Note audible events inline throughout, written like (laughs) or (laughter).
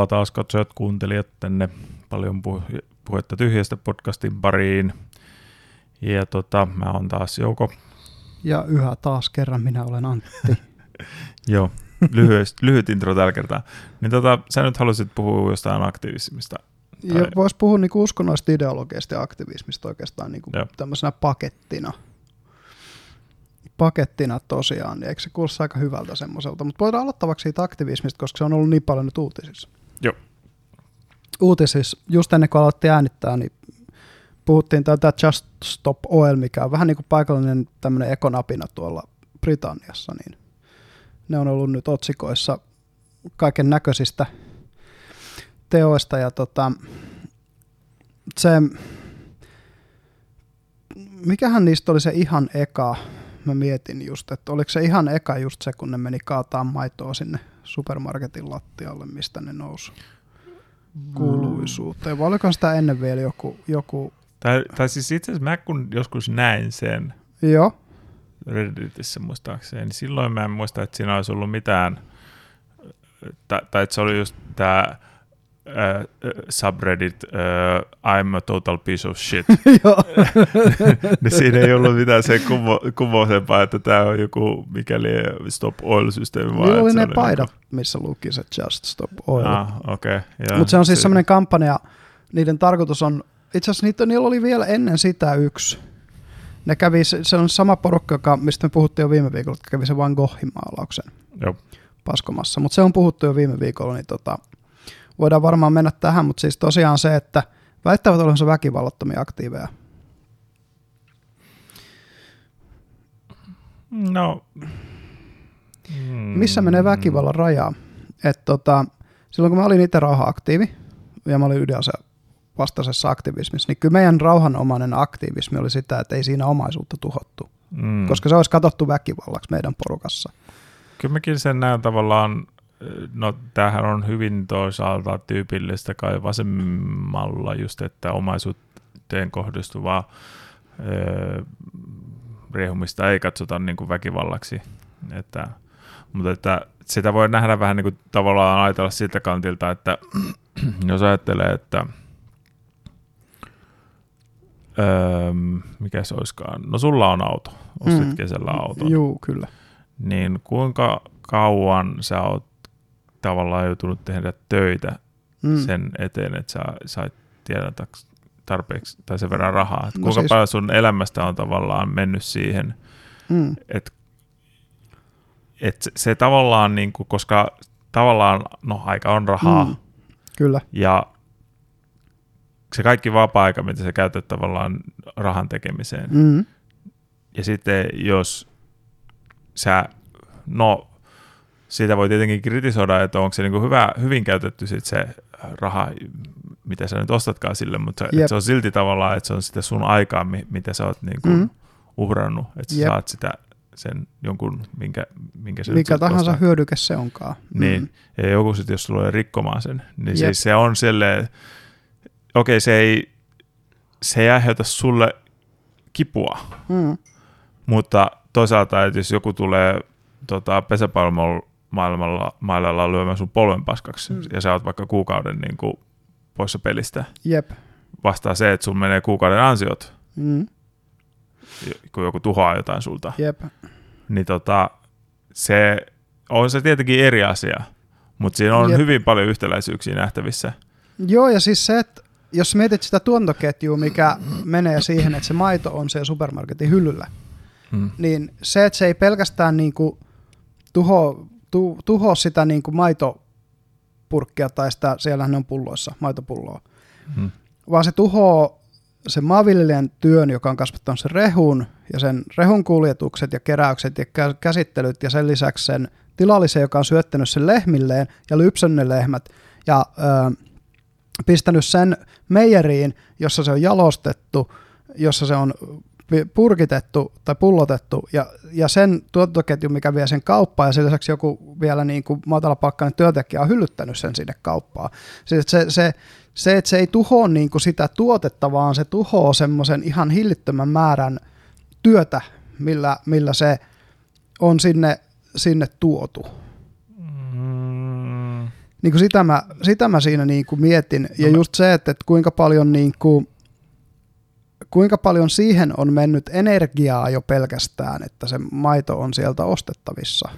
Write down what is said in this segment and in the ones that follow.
Tervetuloa taas katsojat, kuuntelijat tänne paljon puh- puhetta tyhjästä podcastin pariin. Ja tota, mä oon taas Jouko. Ja yhä taas kerran minä olen Antti. (laughs) Joo, lyhyt, lyhyt intro tällä kertaa. Niin tota, sä nyt halusit puhua jostain aktivismista. Ja vois puhua niinku uskonnollisesta ideologiasta ja aktivismista oikeastaan niinku tämmöisenä pakettina. Pakettina tosiaan, niin eikö se kuulosta aika hyvältä semmoiselta. Mutta voidaan aloittavaksi siitä aktivismista, koska se on ollut niin paljon nyt uutisissa. Uutisissa, just ennen kuin aloitti äänittää, niin puhuttiin tätä Just Stop Oil, mikä on vähän niin kuin paikallinen tämmöinen ekonapina tuolla Britanniassa, niin ne on ollut nyt otsikoissa kaiken näköisistä teoista ja tota, se, mikähän niistä oli se ihan eka, mä mietin just, että oliko se ihan eka just se, kun ne meni kaataa maitoa sinne supermarketin lattialle, mistä ne nousi kuuluisuuteen, vai oliko sitä ennen vielä joku... joku... Tai, tai siis itse asiassa mä kun joskus näin sen Joo. Redditissä muistaakseni, niin silloin mä en muista, että siinä olisi ollut mitään, tai, tai että se oli just tämä uh, subreddit uh, I'm a total piece of shit. (laughs) (laughs) niin siinä ei ollut mitään se kuvo, kuvoisempaa, että tämä on joku mikäli stop oil-systeemi. Niillä oli ne paidat, niin missä luki se just stop oil. Ah, okay, Mutta se on siis semmoinen kampanja, niiden tarkoitus on, itse asiassa niitä, niillä oli vielä ennen sitä yksi, ne kävi, se on sama porukka, joka, mistä me puhuttiin jo viime viikolla, että kävi se Van Goghin maalauksen Joo. paskomassa, mutta se on puhuttu jo viime viikolla, niin tota, voidaan varmaan mennä tähän, mutta siis tosiaan se, että väittävät olevansa väkivallattomia aktiiveja. No. Mm. Missä menee väkivallan raja? Et tota, silloin kun mä olin itse rauha-aktiivi, ja mä olin ydinase vastaisessa aktivismissa, niin kyllä meidän rauhanomainen aktivismi oli sitä, että ei siinä omaisuutta tuhottu, mm. koska se olisi katsottu väkivallaksi meidän porukassa. Kyllä mäkin sen näen tavallaan No tämähän on hyvin toisaalta tyypillistä kai vasemmalla just, että omaisuuteen kohdistuvaa öö, riehumista ei katsota niin kuin väkivallaksi. Että, mutta että sitä voi nähdä vähän niin kuin tavallaan ajatella siltä kantilta, että (clears throat) jos ajattelee, että öö, mikä se olisikaan, no sulla on auto, ostit mm. kesällä auton. Joo, kyllä. Niin kuinka kauan sä oot tavallaan joutunut tehdä töitä mm. sen eteen, että sä sait tiedätä tarpeeksi tai sen verran rahaa. Että no kuinka siis... paljon sun elämästä on tavallaan mennyt siihen, mm. että et se, se tavallaan, niin kuin, koska tavallaan no, aika on rahaa. Mm. Kyllä. Ja se kaikki vapaa-aika, mitä sä käytät tavallaan rahan tekemiseen. Mm. Ja sitten jos sä, no siitä voi tietenkin kritisoida, että onko se niin kuin hyvä, hyvin käytetty sit se raha, mitä sä nyt ostatkaan sille, mutta yep. se on silti tavallaan, että se on sitä sun aikaa, mitä sä oot niin kuin mm. uhrannut, että sä yep. saat sitä sen jonkun, minkä, minkä se Mikä tahansa ostaa. hyödyke se onkaan. Niin, mm. ja joku sitten, jos tulee rikkomaan sen, niin yep. siis se on silleen, okei, okay, se ei, se ei aiheuta sulle kipua, mm. mutta toisaalta, että jos joku tulee tota, pesäpallolla maailmalla, maailmalla lyömään sun polven paskaksi, mm. ja sä oot vaikka kuukauden niin kuin, poissa pelistä. Jep. Vastaa se, että sun menee kuukauden ansiot, mm. kun joku tuhoaa jotain sulta. Jep. Niin tota, se on se tietenkin eri asia, mutta siinä on Jep. hyvin paljon yhtäläisyyksiä nähtävissä. Joo, ja siis se, että jos mietit sitä tuontoketjua, mikä menee siihen, että se maito on siellä supermarketin hyllyllä, hmm. niin se, että se ei pelkästään niin kuin tuho tu, tuhoa sitä niin kuin maitopurkkia tai sitä, siellähän ne on pulloissa, maitopulloa, hmm. vaan se tuhoaa sen maanviljelijän työn, joka on kasvattanut sen rehun ja sen rehun kuljetukset ja keräykset ja käsittelyt ja sen lisäksi sen tilallisen, joka on syöttänyt sen lehmilleen ja lypsännyt lehmät ja ö, pistänyt sen meijeriin, jossa se on jalostettu, jossa se on purkitettu tai pullotettu ja, ja sen tuotantoketju, mikä vie sen kauppaan ja sen lisäksi joku vielä niin kuin matalapalkkainen työntekijä on hyllyttänyt sen sinne kauppaan. Siis se, se, se, että se ei tuhoa niin kuin sitä tuotetta, vaan se tuhoaa semmoisen ihan hillittömän määrän työtä, millä, millä se on sinne, sinne tuotu. Mm, Niin kuin sitä, mä, sitä mä siinä niin kuin mietin. Ja no just se, että, että kuinka paljon niin kuin, kuinka paljon siihen on mennyt energiaa jo pelkästään, että se maito on sieltä ostettavissa.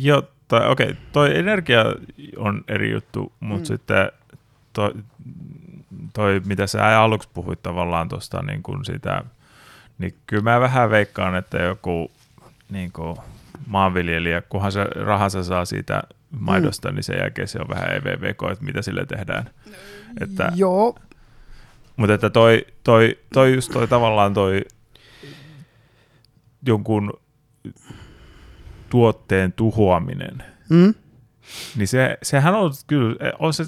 Jotta, okei, okay, toi energia on eri juttu, mutta mm. sitten toi, toi, mitä sä aluksi puhuit tavallaan tuosta niin kuin sitä, niin kyllä mä vähän veikkaan, että joku niin kuin maanviljelijä, kunhan se rahansa saa siitä maidosta, mm. niin sen jälkeen se on vähän EVVK, että mitä sille tehdään. Että, Joo. Mutta että toi, toi, toi just toi tavallaan toi jonkun tuotteen tuhoaminen, mm. niin se, sehän on kyllä, on se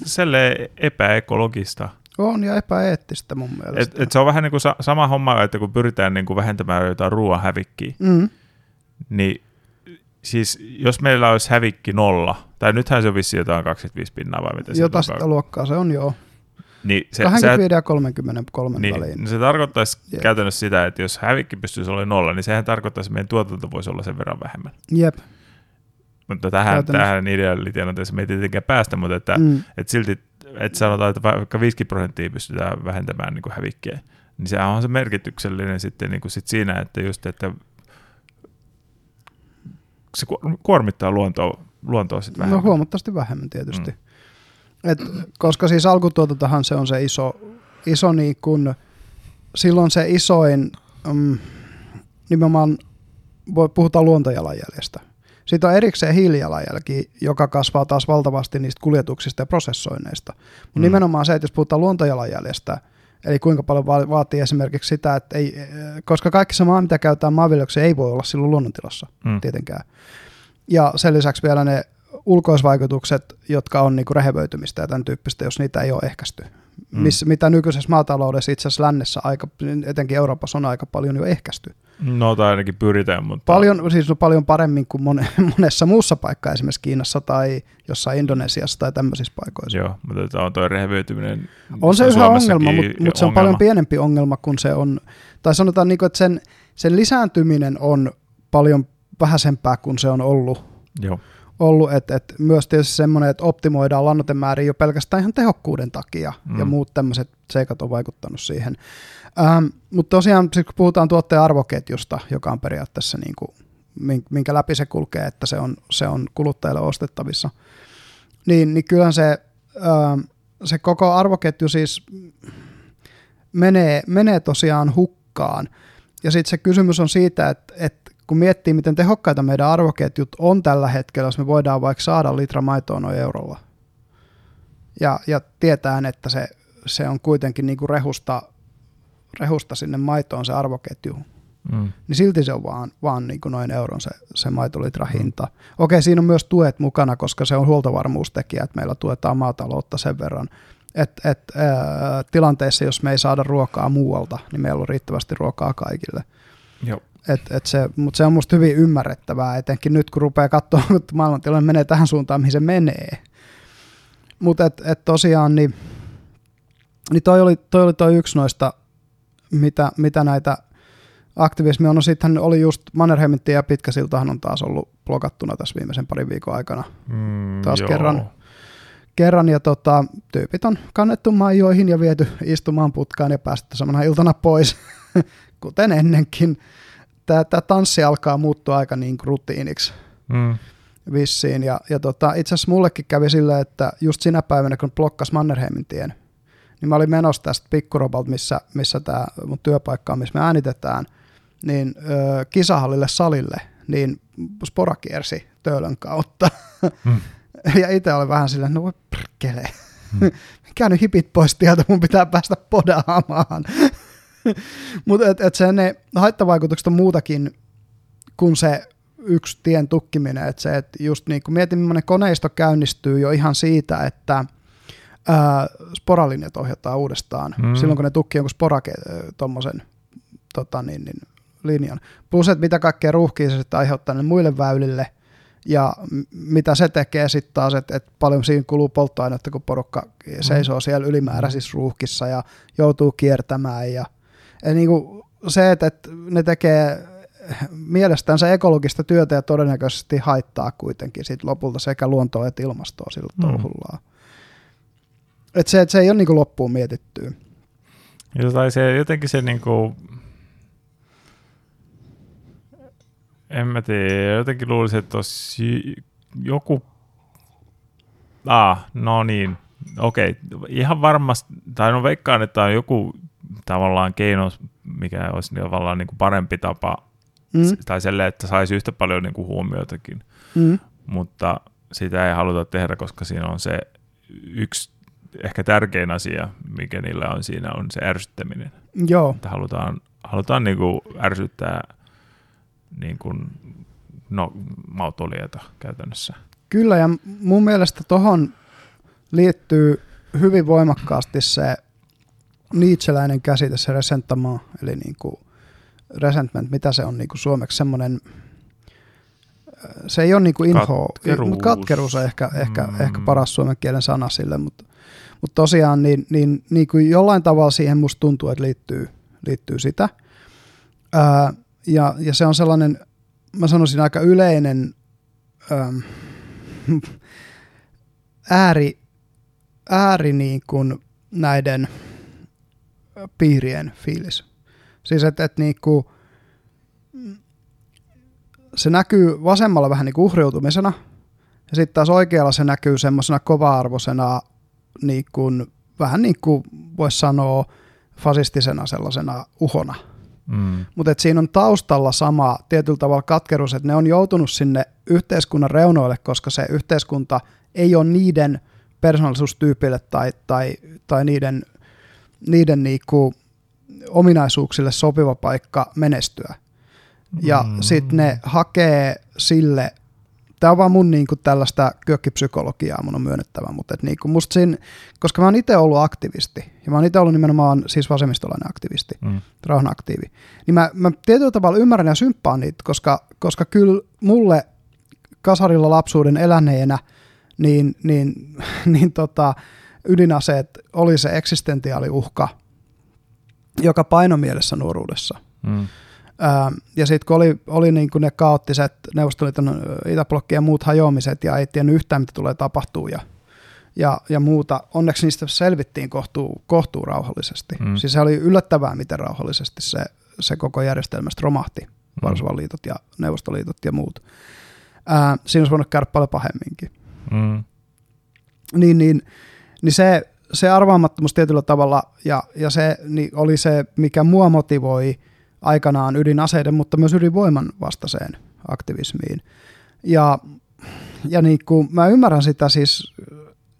epäekologista. On ja epäeettistä mun mielestä. Et, et se on vähän niin kuin sa- sama homma, että kun pyritään niin kuin vähentämään jotain ruoan hävikkiä, mm. niin siis jos meillä olisi hävikki nolla, tai nythän se on vissi jotain 25 pinnaa vai mitä Jota sitä luokkaa se on, joo. Niin se, 25 ja 33 niin, väliin. Niin se tarkoittaisi Jep. käytännössä sitä, että jos hävikki pystyisi olemaan nolla, niin sehän tarkoittaisi, että meidän tuotanto voisi olla sen verran vähemmän. Jep. Mutta tähän, tähän ideaalitilanteeseen me ei tietenkään päästä, mutta että, mm. että silti että sanotaan, että vaikka 50 prosenttia pystytään vähentämään niin kuin hävikkiä, niin sehän on se merkityksellinen sitten niin kuin sit siinä, että just, että se kuormittaa luontoa, luontoa sitten no vähemmän. No huomattavasti vähemmän tietysti. Mm. Et, koska siis alkutuotantohan se on se iso, iso niin kun, silloin se isoin, mm, nimenomaan puhutaan luontojalanjäljestä. Sitten on erikseen hiilijalanjälki, joka kasvaa taas valtavasti niistä kuljetuksista ja prosessoinneista. Mutta mm. nimenomaan se, että jos puhutaan luontojalanjäljestä, eli kuinka paljon vaatii esimerkiksi sitä, että ei, koska kaikki se maa, mitä käytetään maanviljelykseen, ei voi olla silloin luonnontilassa mm. tietenkään. Ja sen lisäksi vielä ne ulkoisvaikutukset, jotka on niinku rehevöitymistä ja tämän tyyppistä, jos niitä ei ole ehkäisty. Mm. Miss, mitä nykyisessä maataloudessa itse asiassa lännessä, aika, etenkin Euroopassa on aika paljon jo ehkäisty. No tai ainakin pyritään, mutta... Paljon, siis paljon paremmin kuin (laughs) monessa muussa paikkaa, esimerkiksi Kiinassa tai jossain Indonesiassa tai tämmöisissä paikoissa. Joo, mutta on tuo rehevöityminen... On se yhä ongelma, mutta, mutta se on paljon pienempi ongelma kuin se on... Tai sanotaan, niin kuin, että sen, sen lisääntyminen on paljon vähäisempää kuin se on ollut. Joo ollut, että, että myös tietysti semmoinen, että optimoidaan lannoitemääriä jo pelkästään ihan tehokkuuden takia, mm. ja muut tämmöiset seikat on vaikuttanut siihen. Ähm, mutta tosiaan, kun puhutaan tuotteen arvoketjusta, joka on periaatteessa niin kuin, minkä läpi se kulkee, että se on, se on kuluttajille ostettavissa, niin, niin kyllähän se, ähm, se koko arvoketju siis menee, menee tosiaan hukkaan. Ja sitten se kysymys on siitä, että, että kun miettii, miten tehokkaita meidän arvoketjut on tällä hetkellä, jos me voidaan vaikka saada litra maitoa noin eurolla, ja, ja tietään, että se, se on kuitenkin niin kuin rehusta, rehusta sinne maitoon se arvoketju, mm. niin silti se on vaan, vaan niin kuin noin euron se, se maitolitra mm. hinta. Mm. Okei, siinä on myös tuet mukana, koska se on huoltovarmuustekijä, että meillä tuetaan maataloutta sen verran, että et, tilanteessa, jos me ei saada ruokaa muualta, niin meillä on riittävästi ruokaa kaikille. Joo. Et, et se, mutta se on musta hyvin ymmärrettävää, etenkin nyt kun rupeaa katsoa, että maailmantilanne menee tähän suuntaan, mihin se menee. Mutta et, et tosiaan, niin, niin toi, oli, toi oli toi yksi noista, mitä, mitä näitä aktivismia on. No sitten oli just Mannerheimin ja Pitkäsiltahan on taas ollut blokattuna tässä viimeisen parin viikon aikana. Mm, taas joo. kerran. Kerran ja tota, tyypit on kannettu maijoihin ja viety istumaan putkaan ja päästetty samana iltana pois, (laughs) kuten ennenkin tämä, tämä tanssi alkaa muuttua aika niin rutiiniksi mm. vissiin. Ja, ja tota, itse asiassa mullekin kävi silleen, että just sinä päivänä, kun blokkas Mannerheimin tien, niin mä olin menossa tästä Pikkurobalta, missä, missä tämä mun työpaikka on, missä me äänitetään, niin ö, kisahallille salille, niin spora kiersi töölön kautta. Mm. (laughs) ja itse olen vähän silleen, no voi perkele. Mm. (laughs) Käynyt hipit pois tieltä, mun pitää päästä podaamaan. (laughs) Mutta et, et se ne haittavaikutukset on muutakin kuin se yksi tien tukkiminen. Et se, et just niin kun mietin, millainen koneisto käynnistyy jo ihan siitä, että ää, sporalinjat ohjataan uudestaan mm. silloin, kun ne tukkii jonkun sporake tuommoisen tota niin, niin, linjan. Plus, että mitä kaikkea ruuhkia se sitten aiheuttaa ne muille väylille, ja mitä se tekee sitten taas, että, että paljon siinä kuluu polttoainetta, kun porukka seisoo siellä ylimääräisissä ruuhkissa ja joutuu kiertämään ja – Eli niin kuin se, että, että ne tekee mielestään se ekologista työtä ja todennäköisesti haittaa kuitenkin sit lopulta sekä luontoa että ilmastoa sillä mm. touhullaan. Et se, et se ei ole niinku loppuun mietittyä. Jotain se, jotenkin se niinku, en mä tiedä, jotenkin luulisin, että olisi joku, ah, no niin, okei, okay. ihan varmasti, tai no veikkaan, että on joku tavallaan keino, mikä olisi tavallaan niin kuin parempi tapa, mm. tai selle, että saisi yhtä paljon niin kuin huomioitakin, mm. mutta sitä ei haluta tehdä, koska siinä on se yksi ehkä tärkein asia, mikä niillä on siinä, on se ärsyttäminen. Joo. Että halutaan, halutaan niin kuin ärsyttää niin kuin, no, mautulijoita käytännössä. Kyllä, ja mun mielestä tuohon liittyy hyvin voimakkaasti se niitseläinen käsite, se resentama, eli niin kuin resentment, mitä se on niin kuin suomeksi, semmoinen, se ei ole niin kuin inho, katkeruus, mutta katkeruus on ehkä, ehkä, mm. ehkä paras suomen kielen sana sille, mutta, mutta tosiaan niin, niin, niin kuin jollain tavalla siihen musta tuntuu, että liittyy, liittyy sitä. Ää, ja, ja se on sellainen, mä sanoisin aika yleinen äm, (laughs) ääri, ääri niin kuin näiden piirien fiilis. Siis että et niin kuin, se näkyy vasemmalla vähän niin kuin uhriutumisena, ja sitten taas oikealla se näkyy semmoisena kova-arvoisena, niin kuin, vähän niin kuin voisi sanoa, fasistisena sellaisena uhona. Mm. Mutta siinä on taustalla sama tietyllä tavalla katkeruus, että ne on joutunut sinne yhteiskunnan reunoille, koska se yhteiskunta ei ole niiden persoonallisuustyypille tai, tai, tai niiden, niiden niinku ominaisuuksille sopiva paikka menestyä. Ja mm. sitten ne hakee sille tämä on vaan mun niin kuin, tällaista kökkipsykologiaa, mun on myönnettävä, mutta et, niin kuin, musta siinä, koska mä oon itse ollut aktivisti, ja mä oon itse ollut nimenomaan siis vasemmistolainen aktivisti, mm. rauhanaktiivi, niin mä, mä tietyllä tavalla ymmärrän ja symppaan niitä, koska, koska kyllä mulle kasarilla lapsuuden eläneenä, niin, niin, (laughs) niin tota, ydinaseet oli se eksistentiaali uhka, joka painomielessä nuoruudessa. Mm. Ja sitten kun oli, oli niin kuin ne kaoottiset Neuvostoliiton itäblokki ja muut hajoamiset ja ei tiennyt yhtään, mitä tulee tapahtuu ja, ja, ja muuta, onneksi niistä selvittiin kohtuu, kohtuu rauhallisesti. Mm. Siis se oli yllättävää, miten rauhallisesti se, se koko järjestelmästä romahti, mm. Varsovan liitot ja Neuvostoliitot ja muut. Ää, siinä olisi voinut käydä paljon pahemminkin. Mm. Niin, niin, niin se, se arvaamattomuus tietyllä tavalla ja, ja se niin oli se, mikä mua motivoi – aikanaan ydinaseiden, mutta myös ydinvoiman vastaiseen aktivismiin. Ja, ja niin kuin, mä ymmärrän sitä siis,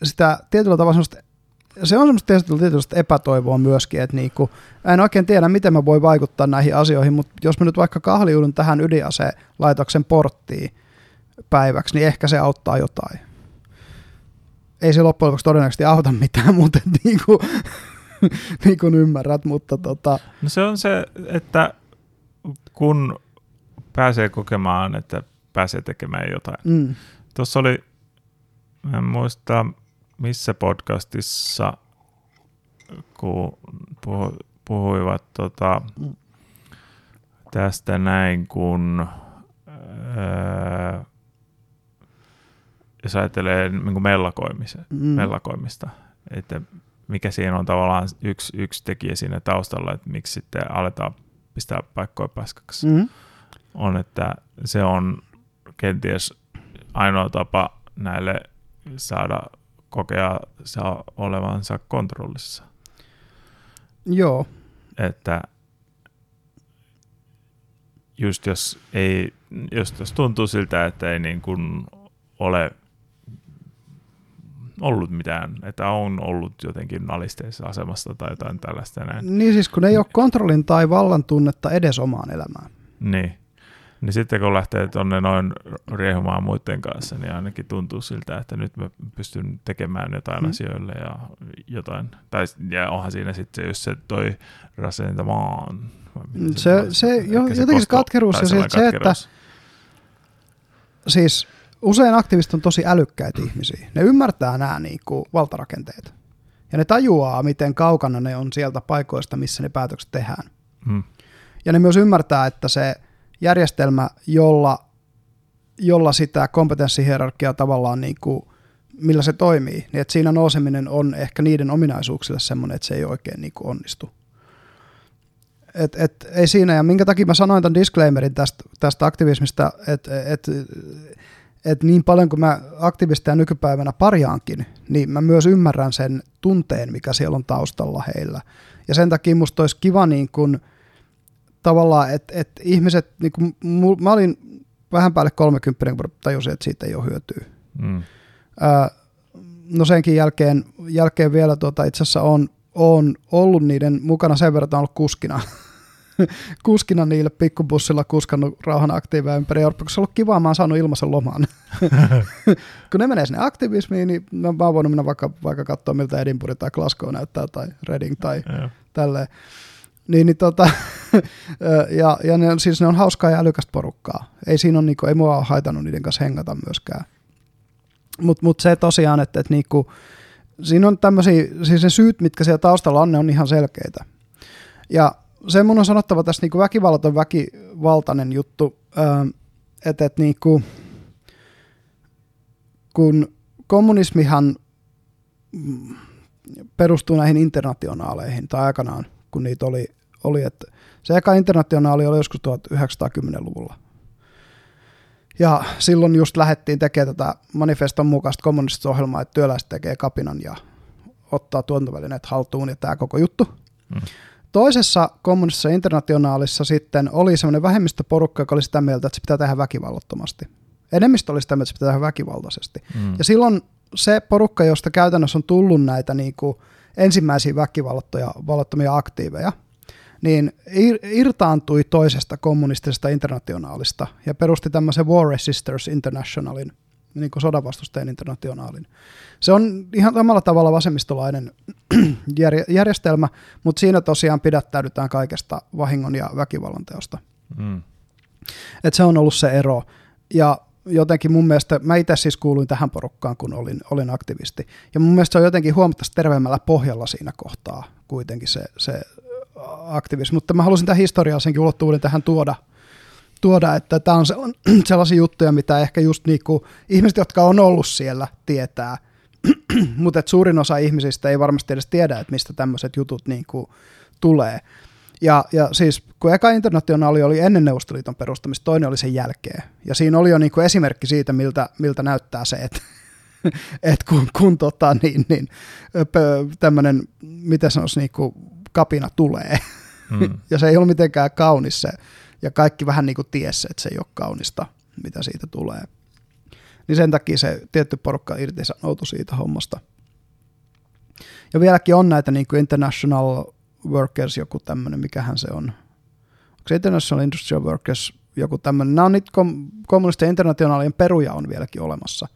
sitä tietyllä tavalla semmoista, se on semmoista tietyllä epätoivoa myöskin, että niin kuin, en oikein tiedä, miten mä voin vaikuttaa näihin asioihin, mutta jos mä nyt vaikka kahliudun tähän ydinaselaitoksen porttiin päiväksi, niin ehkä se auttaa jotain. Ei se loppujen lopuksi todennäköisesti auta mitään, (laughs) mutta niin kuin, niin kuin (laughs) ymmärrät, mutta tota... No se on se, että kun pääsee kokemaan, että pääsee tekemään jotain. Mm. Tuossa oli, en muista missä podcastissa, kun puhu, puhuivat tota, mm. tästä näin, kun ää, jos ajattelee niin mellakoimista, mm. mellakoimista, että mikä siinä on tavallaan yksi, yksi tekijä siinä taustalla, että miksi sitten aletaan pistää paikkoja paskaksi, mm-hmm. on, että se on kenties ainoa tapa näille saada kokea saa olevansa kontrollissa. Joo. Että just jos ei, jos, jos tuntuu siltä, että ei niin kuin ole ollut mitään, että on ollut jotenkin alisteisessa asemassa tai jotain tällaista näin. Niin siis kun ei ole kontrollin tai vallan tunnetta edes omaan elämään. Niin. Niin sitten kun lähtee tuonne noin riehumaan muiden kanssa, niin ainakin tuntuu siltä, että nyt mä pystyn tekemään jotain mm. asioille ja jotain. Tai ja onhan siinä sitten jos se toi rasentamaan. Se, se, se, jo, jotenkin se katkeruus ja se, se, että siis usein aktivistit on tosi älykkäitä ihmisiä. Ne ymmärtää nämä niin kuin, valtarakenteet. Ja ne tajuaa, miten kaukana ne on sieltä paikoista, missä ne päätökset tehdään. Hmm. Ja ne myös ymmärtää, että se järjestelmä, jolla, jolla sitä kompetenssihierarkiaa tavallaan niin kuin, millä se toimii, niin että siinä nouseminen on ehkä niiden ominaisuuksille semmoinen, että se ei oikein niin kuin onnistu. Et, et, ei siinä, ja minkä takia mä sanoin tämän disclaimerin tästä, tästä aktivismista, että et, et niin paljon kuin mä aktivisteja nykypäivänä parjaankin, niin mä myös ymmärrän sen tunteen, mikä siellä on taustalla heillä. Ja sen takia musta olisi kiva niin kun, tavallaan, että et ihmiset, niin mul, mä olin vähän päälle 30, kun tajusin, että siitä ei ole hyötyä. Mm. Ää, no senkin jälkeen, jälkeen vielä tuota, itse asiassa on, on ollut niiden mukana sen verran, että on ollut kuskina (laughs) (laughs) kuskina niille pikkubussilla kuskannut rauhan aktiiveja ympäri Eurooppaa, kun se on ollut kivaa, mä oon saanut ilmaisen loman. (laughs) (laughs) kun ne menee sinne aktivismiin, niin mä oon voinut mennä vaikka, vaikka katsoa, miltä Edinburgh tai Glasgow näyttää, tai Reading tai tälleen. Niin, niin tota, ja, ja ne, siis ne on hauskaa ja älykästä porukkaa. Ei siinä on, niinku, ei mua ole haitannut niiden kanssa hengata myöskään. Mutta mut se tosiaan, että et niinku, siinä on tämmöisiä, siis ne syyt, mitkä siellä taustalla on, ne on ihan selkeitä. Ja se mun on sanottava tässä niin väkivallaton väkivaltainen juttu, että et niinku, kun kommunismihan perustuu näihin internationaaleihin, tai aikanaan, kun niitä oli, oli että se eka internationaali oli joskus 1910-luvulla. Ja silloin just lähdettiin tekemään tätä manifeston mukaista kommunistista ohjelmaa, että työläiset tekee kapinan ja ottaa tuontovälineet haltuun ja tämä koko juttu. Mm. Toisessa kommunistisessa internationaalissa sitten oli semmoinen vähemmistöporukka, joka oli sitä mieltä, että se pitää tehdä väkivallattomasti. Enemmistö oli sitä mieltä, että se pitää tehdä väkivaltaisesti. Mm. Ja silloin se porukka, josta käytännössä on tullut näitä niin kuin ensimmäisiä väkivallattomia aktiiveja, niin irtaantui toisesta kommunistisesta internationaalista ja perusti tämmöisen War Resisters Internationalin, niin kuin sodanvastustajien internationaalin. Se on ihan samalla tavalla vasemmistolainen (clears throat) järjestelmä, mutta siinä tosiaan pidättäydytään kaikesta vahingon ja väkivallan teosta. Mm. Et se on ollut se ero. Ja jotenkin mun mielestä, mä itse siis kuuluin tähän porukkaan, kun olin, olin aktivisti. Ja mun mielestä se on jotenkin huomattavasti terveemmällä pohjalla siinä kohtaa kuitenkin se, se aktivismi. Mutta mä halusin tämän historiallisenkin ulottuvuuden tähän tuoda, tuoda, että tämä on (clears throat) sellaisia juttuja, mitä ehkä just niinku ihmiset, jotka on ollut siellä, tietää (clears throat) – mutta suurin osa ihmisistä ei varmasti edes tiedä, että mistä tämmöiset jutut niin kuin tulee. Ja, ja siis kun eka internationaali oli ennen Neuvostoliiton perustamista, toinen oli sen jälkeen. Ja siinä oli jo niin kuin esimerkki siitä, miltä, miltä näyttää se, että (laughs) et kun, kun tota, niin, niin, tämmöinen, miten sanoisi, niin kuin kapina tulee. Mm. (laughs) ja se ei ollut mitenkään kaunis se. Ja kaikki vähän niin kuin tiesi, että se ei ole kaunista, mitä siitä tulee niin sen takia se tietty porukka irtisanoutui siitä hommasta. Ja vieläkin on näitä niin kuin International Workers, joku tämmöinen, mikähän se on. Onko se International Industrial Workers joku tämmöinen? Nämä on niitä kom- kommunistien internationaalien peruja on vieläkin olemassa.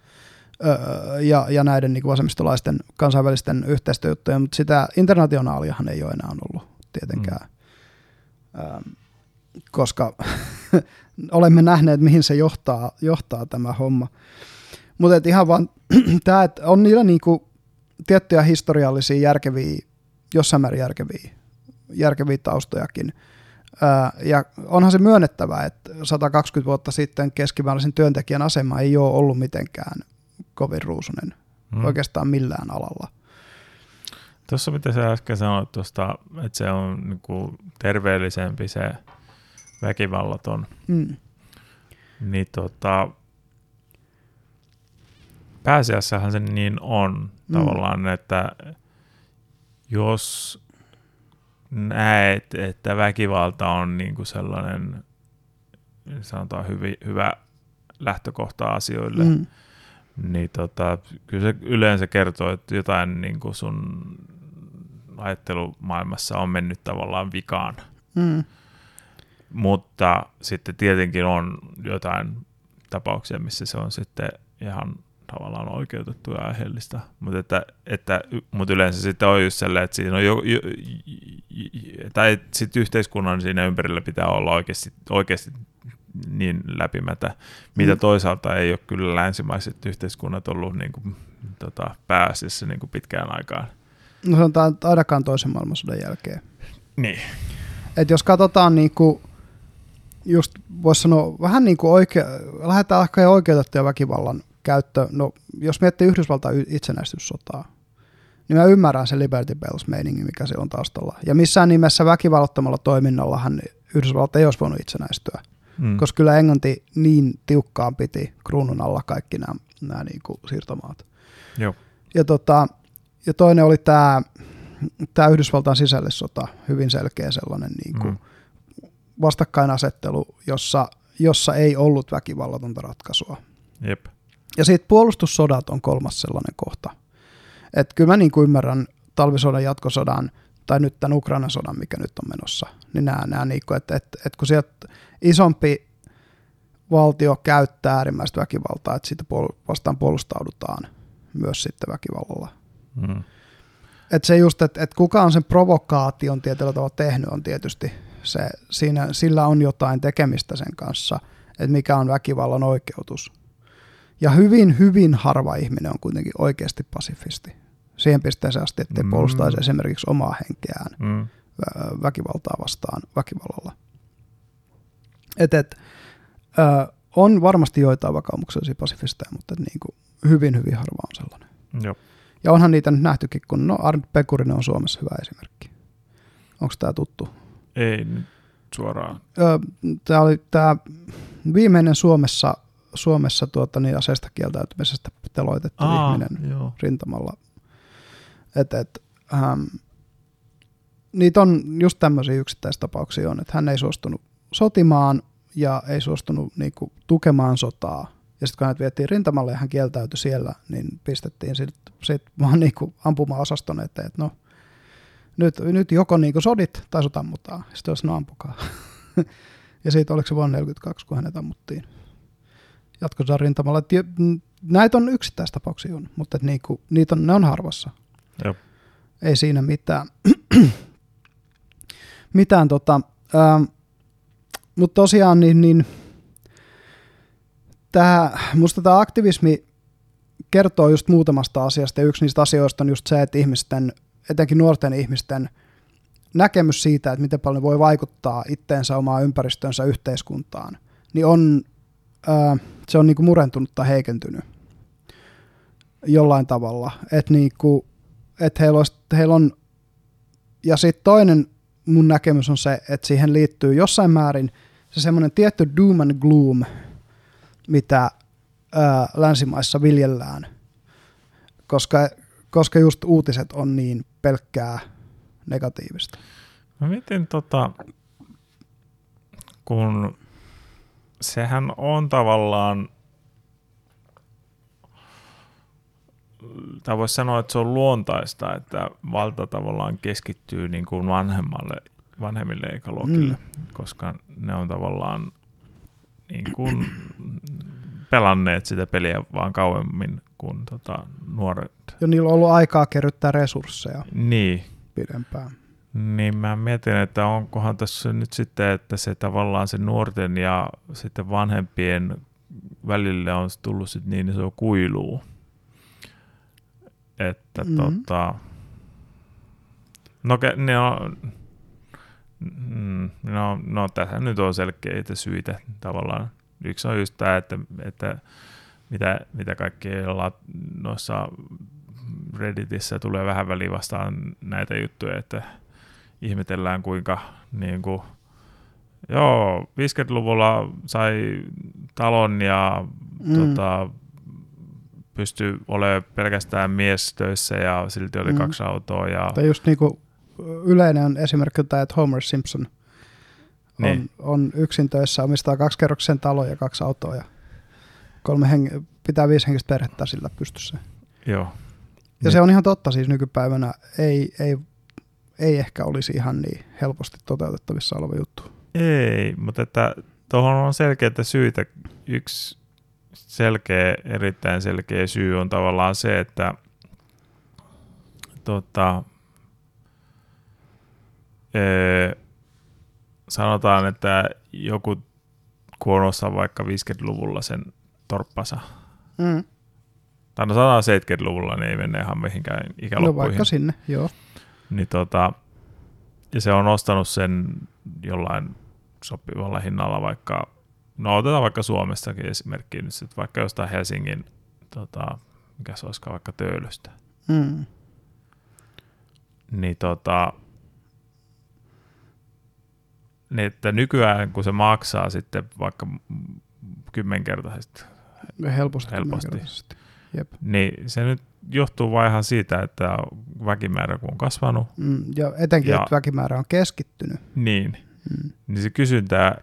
Öö, ja, ja näiden niin kuin vasemmistolaisten kansainvälisten yhteistyöjuttuja, mutta sitä internationaaliahan ei ole enää ollut tietenkään. Mm. Öö, koska (laughs) olemme nähneet, mihin se johtaa, johtaa tämä homma. Mutta ihan vaan (clears throat) tämä, että on niillä niinku tiettyjä historiallisia järkeviä, jossain määrin järkeviä, järkeviä taustojakin. Ää, ja onhan se myönnettävä, että 120 vuotta sitten keskimääräisen työntekijän asema ei ole ollut mitenkään kovin ruusunen hmm. oikeastaan millään alalla. Tuossa mitä sä äsken sanoit tuosta, että se on niinku terveellisempi se väkivallaton, mm. niin tota, pääasiassahan se niin on mm. tavallaan, että jos näet, että väkivalta on niin kuin sellainen, sanotaan hyvi, hyvä lähtökohta asioille, mm. niin tota, kyllä se yleensä kertoo, että jotain niin kuin sun ajattelumaailmassa on mennyt tavallaan vikaan. Mm. Mutta sitten tietenkin on jotain tapauksia, missä se on sitten ihan tavallaan oikeutettu ja aiheellista, mutta, että, että, mutta yleensä sitten on just sellainen, että siinä on jo, jo, tai sitten yhteiskunnan siinä ympärillä pitää olla oikeasti, oikeasti niin läpimätä, mitä mm. toisaalta ei ole kyllä länsimaiset yhteiskunnat ollut niin kuin, tota, pääasiassa niin kuin pitkään aikaan. No sanotaan ainakaan toisen maailmansodan jälkeen. Niin. Et jos katsotaan niin kuin just voisi sanoa vähän niin kuin oikea, lähdetään ehkä oikeutettuja väkivallan käyttö. No, jos miettii Yhdysvaltain itsenäistyssotaa, niin mä ymmärrän se Liberty Bells meiningi, mikä se on taustalla. Ja missään nimessä väkivallattomalla toiminnallahan Yhdysvallat ei olisi voinut itsenäistyä. Mm. Koska kyllä Englanti niin tiukkaan piti kruunun alla kaikki nämä, nämä niin kuin siirtomaat. Joo. Ja, tota, ja toinen oli tämä, tämä Yhdysvaltain sisällissota, hyvin selkeä sellainen niin kuin mm. Vastakkainasettelu, jossa, jossa ei ollut väkivallatonta ratkaisua. Jep. Ja sitten puolustussodat on kolmas sellainen kohta. Että kyllä mä niin kuin ymmärrän talvisodan, jatkosodan tai nyt tämän Ukrainan sodan, mikä nyt on menossa, niin nämä, nämä niin kuin, että, että, että kun sieltä isompi valtio käyttää äärimmäistä väkivaltaa, että siitä vastaan puolustaudutaan myös sitten väkivallalla. Mm. Että se just, että, että kuka on sen provokaation tietyllä tavalla tehnyt, on tietysti se, siinä, sillä on jotain tekemistä sen kanssa, että mikä on väkivallan oikeutus. Ja hyvin, hyvin harva ihminen on kuitenkin oikeasti pasifisti. Siihen pisteeseen asti, että mm. puolustaisi esimerkiksi omaa henkeään mm. väkivaltaa vastaan väkivallalla. Et, et, ö, on varmasti joitain vakaumuksellisia pasifisteja, mutta niin kuin hyvin, hyvin harva on sellainen. Joo. Ja onhan niitä nyt nähtykin, kun no Arnt Pekurinen on Suomessa hyvä esimerkki. Onko tämä tuttu? Ei suoraan. Tämä oli tämä viimeinen Suomessa, Suomessa tuota, niin aseesta kieltäytymisestä teloitettu Aa, ihminen joo. rintamalla. Et, et, ähm, niitä on just tämmöisiä yksittäistapauksia on, että hän ei suostunut sotimaan ja ei suostunut niin kuin, tukemaan sotaa. Ja sitten kun hänet vietiin rintamalle ja hän kieltäytyi siellä, niin pistettiin sitten sit vaan niin kuin ampuma-osaston eteen, että no nyt, nyt joko niin kuin sodit tai sot ammutaan. Sitten olisi no ampukaa. (laughs) ja siitä oliko se vuonna 1942, kun hänet ammuttiin jatkossa rintamalla. Näitä on yksittäistapauksia, on, mutta niin kuin, niitä on, ne on harvassa. Joo. Ei siinä mitään. (clears throat) mitään tota, ähm, mutta tosiaan niin, niin tää, musta tämä aktivismi kertoo just muutamasta asiasta ja yksi niistä asioista on just se, että ihmisten, etenkin nuorten ihmisten näkemys siitä, että miten paljon voi vaikuttaa itteensä, omaa ympäristönsä, yhteiskuntaan, niin on, ää, se on niinku murentunut tai heikentynyt jollain tavalla. Että niinku, et heillä, olisi, heillä on, ja sitten toinen mun näkemys on se, että siihen liittyy jossain määrin se semmoinen tietty doom and gloom, mitä ää, länsimaissa viljellään, koska, koska just uutiset on niin pelkkää negatiivista. No miten tota, kun sehän on tavallaan tai voisi sanoa, että se on luontaista, että valta tavallaan keskittyy niin kuin vanhemmalle, vanhemmille ekaluokille, mm. koska ne on tavallaan niin kuin pelanneet sitä peliä vaan kauemmin kuin tota, nuoret. Ja niillä on ollut aikaa kerryttää resursseja niin. pidempään. Niin mä mietin, että onkohan tässä nyt sitten, että se tavallaan se nuorten ja sitten vanhempien välille on tullut sitten niin iso kuiluu että mm-hmm. tota, no, ne on, mm, no, no tässä nyt on selkeitä syitä tavallaan. Yksi on just tämä, että, että mitä, mitä kaikkea noissa Redditissä tulee vähän väliin vastaan näitä juttuja, että ihmetellään kuinka niin kuin, joo, 50-luvulla sai talon ja mm. tota, pystyi olemaan pelkästään mies töissä ja silti oli mm. kaksi autoa. Ja... Tai just niin kuin yleinen esimerkki tämä, että Homer Simpson niin. on, on yksin töissä, omistaa kaksi kerroksen talo ja kaksi autoa ja kolme heng- pitää viisi henkistä perhettä sillä pystyssä. Joo. Ja niin. se on ihan totta siis nykypäivänä, ei, ei, ei ehkä olisi ihan niin helposti toteutettavissa oleva juttu. Ei, mutta että tuohon on selkeitä syitä. Yksi selkeä, erittäin selkeä syy on tavallaan se, että tota, ee, sanotaan, että joku kun on vaikka 50-luvulla sen torppansa, mm. tai no 170-luvulla, niin ei mene ihan mihinkään ikäloppuihin. No vaikka sinne, joo. Niin tota, ja se on ostanut sen jollain sopivalla hinnalla vaikka, no otetaan vaikka Suomestakin esimerkki nyt sit vaikka jostain Helsingin, tota, mikä se olisikaan vaikka Töölöstä. Mm. Niin tota, niin että nykyään kun se maksaa sitten vaikka kymmenkertaisesti, Helposti. Helposti. Jep. niin se nyt johtuu vain ihan siitä, että väkimäärä kun on kasvanut, Mm, ja etenkin, Ja- että väkimäärä on keskittynyt. niin, Mm. niin se kysyntä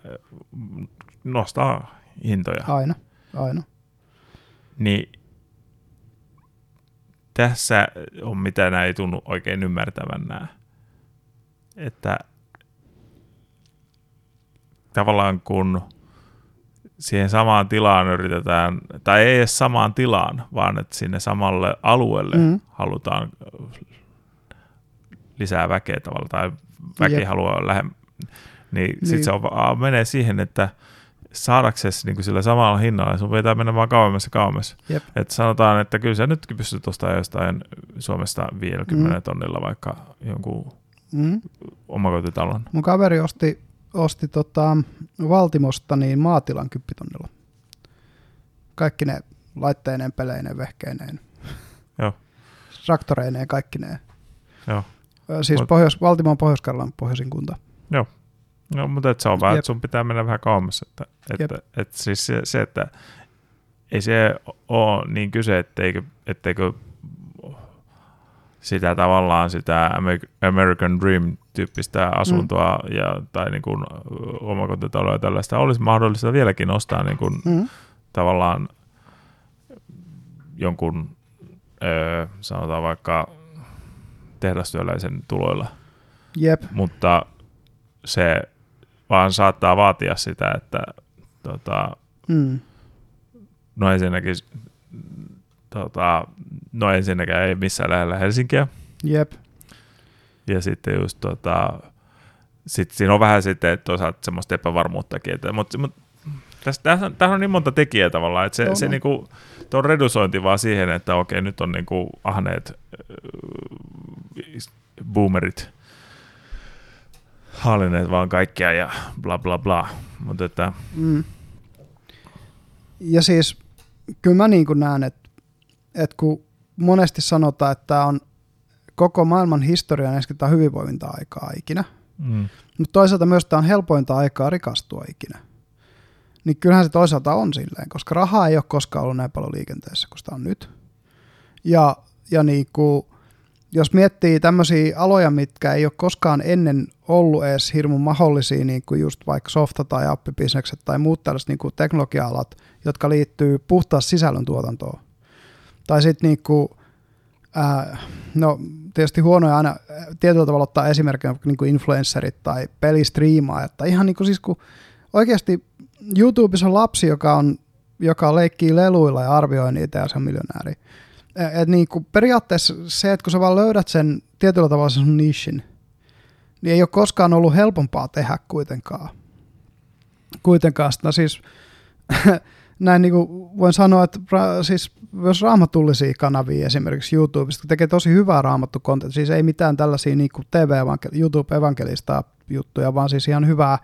nostaa hintoja. Aina, aina. Niin tässä on mitä nämä ei tunnu oikein ymmärtävän nämä. Että tavallaan kun siihen samaan tilaan yritetään, tai ei edes samaan tilaan, vaan että sinne samalle alueelle Mm. halutaan lisää väkeä tavalla, tai väki Jep. haluaa lähemmä, niin, niin. Sitten se on, menee siihen, että saadaksesi niin sillä samalla hinnalla, sun pitää mennä vaan kauemmas ja kauemmas. Jep. Et sanotaan, että kyllä sä nytkin pystyt ostamaan jostain Suomesta 50 mm. tonnilla vaikka jonkun Mm. omakotitalon. Mun kaveri osti, osti tota Valtimosta niin maatilan kyppitonnilla. Kaikki ne laitteineen, peleineen, vehkeineen. Joo. Traktoreineen, kaikki ne. Joo. Siis Mut- Pohjois, Valtimon Pohjois-Karjalan pohjoisin kunta. No, mutta et se on Jep. että sun pitää mennä vähän kauemmas. Että, Jep. että, että siis se, se, että ei se ole niin kyse, etteikö, etteikö sitä tavallaan sitä Amer- American Dream-tyyppistä asuntoa mm. ja, tai niin kuin omakotitaloa ja tällaista olisi mahdollista vieläkin ostaa niin kuin Mm. tavallaan jonkun, öö, sanotaan vaikka tehdastyöläisen tuloilla, Jep, mutta se vaan saattaa vaatia sitä, että tota, mm. no ensinnäkin tota, no ensinnäkään ei missään lähellä Helsinkiä, jep, ja sitten just tota, sit siinä on vähän sitten toisaalta semmoista epävarmuuttakin, että, mutta, mutta tässä, tässä, on, tässä on niin monta tekijää tavallaan, että se, On, se on. niinku, tuo redusointi vaan siihen, että okei, nyt on niinku ahneet äh, boomerit hallineet vaan kaikkea ja bla bla bla, mutta että Mm. Ja siis kyllä mä niin näen, että, että kun monesti sanotaan, että tämä on koko maailman historian ensin hyvinvoivinta aikaa ikinä, mm, mutta toisaalta myös tämä on helpointa aikaa rikastua ikinä. Niin kyllähän se toisaalta on silleen, koska rahaa ei ole koskaan ollut näin paljon liikenteessä kuin sitä on nyt. Ja, ja niin kuin, jos miettii tämmöisiä aloja, mitkä ei ole koskaan ennen ollut edes hirmun mahdollisia, niin kuin just vaikka softa- tai appibisnekset tai muut tällaiset niin kuin teknologia-alat, jotka liittyy puhtaasti sisällöntuotantoon. Tai sitten niin kuin, ää, no tietysti huonoja aina tietyllä tavalla ottaa esimerkkinä niin kuin influencerit tai pelistriimaajat. Tai ihan niin kuin siis kun oikeasti YouTubessa on lapsi, joka, on, joka leikkii leluilla ja arvioi niitä ja se on miljonääri. Et niin kuin periaatteessa se, että kun sä vaan löydät sen tietyllä tavalla sen nishin, niin ei ole koskaan ollut helpompaa tehdä kuitenkaan. Kuitenkaan sitä siis (laughs) näin niin kuin voin sanoa, että ra- siis myös raamatullisia kanavia esimerkiksi YouTubesta, kun tekee tosi hyvää raamattu content, siis ei mitään tällaisia niin kuin TV, YouTube-evankelista juttuja, vaan siis ihan hyvää,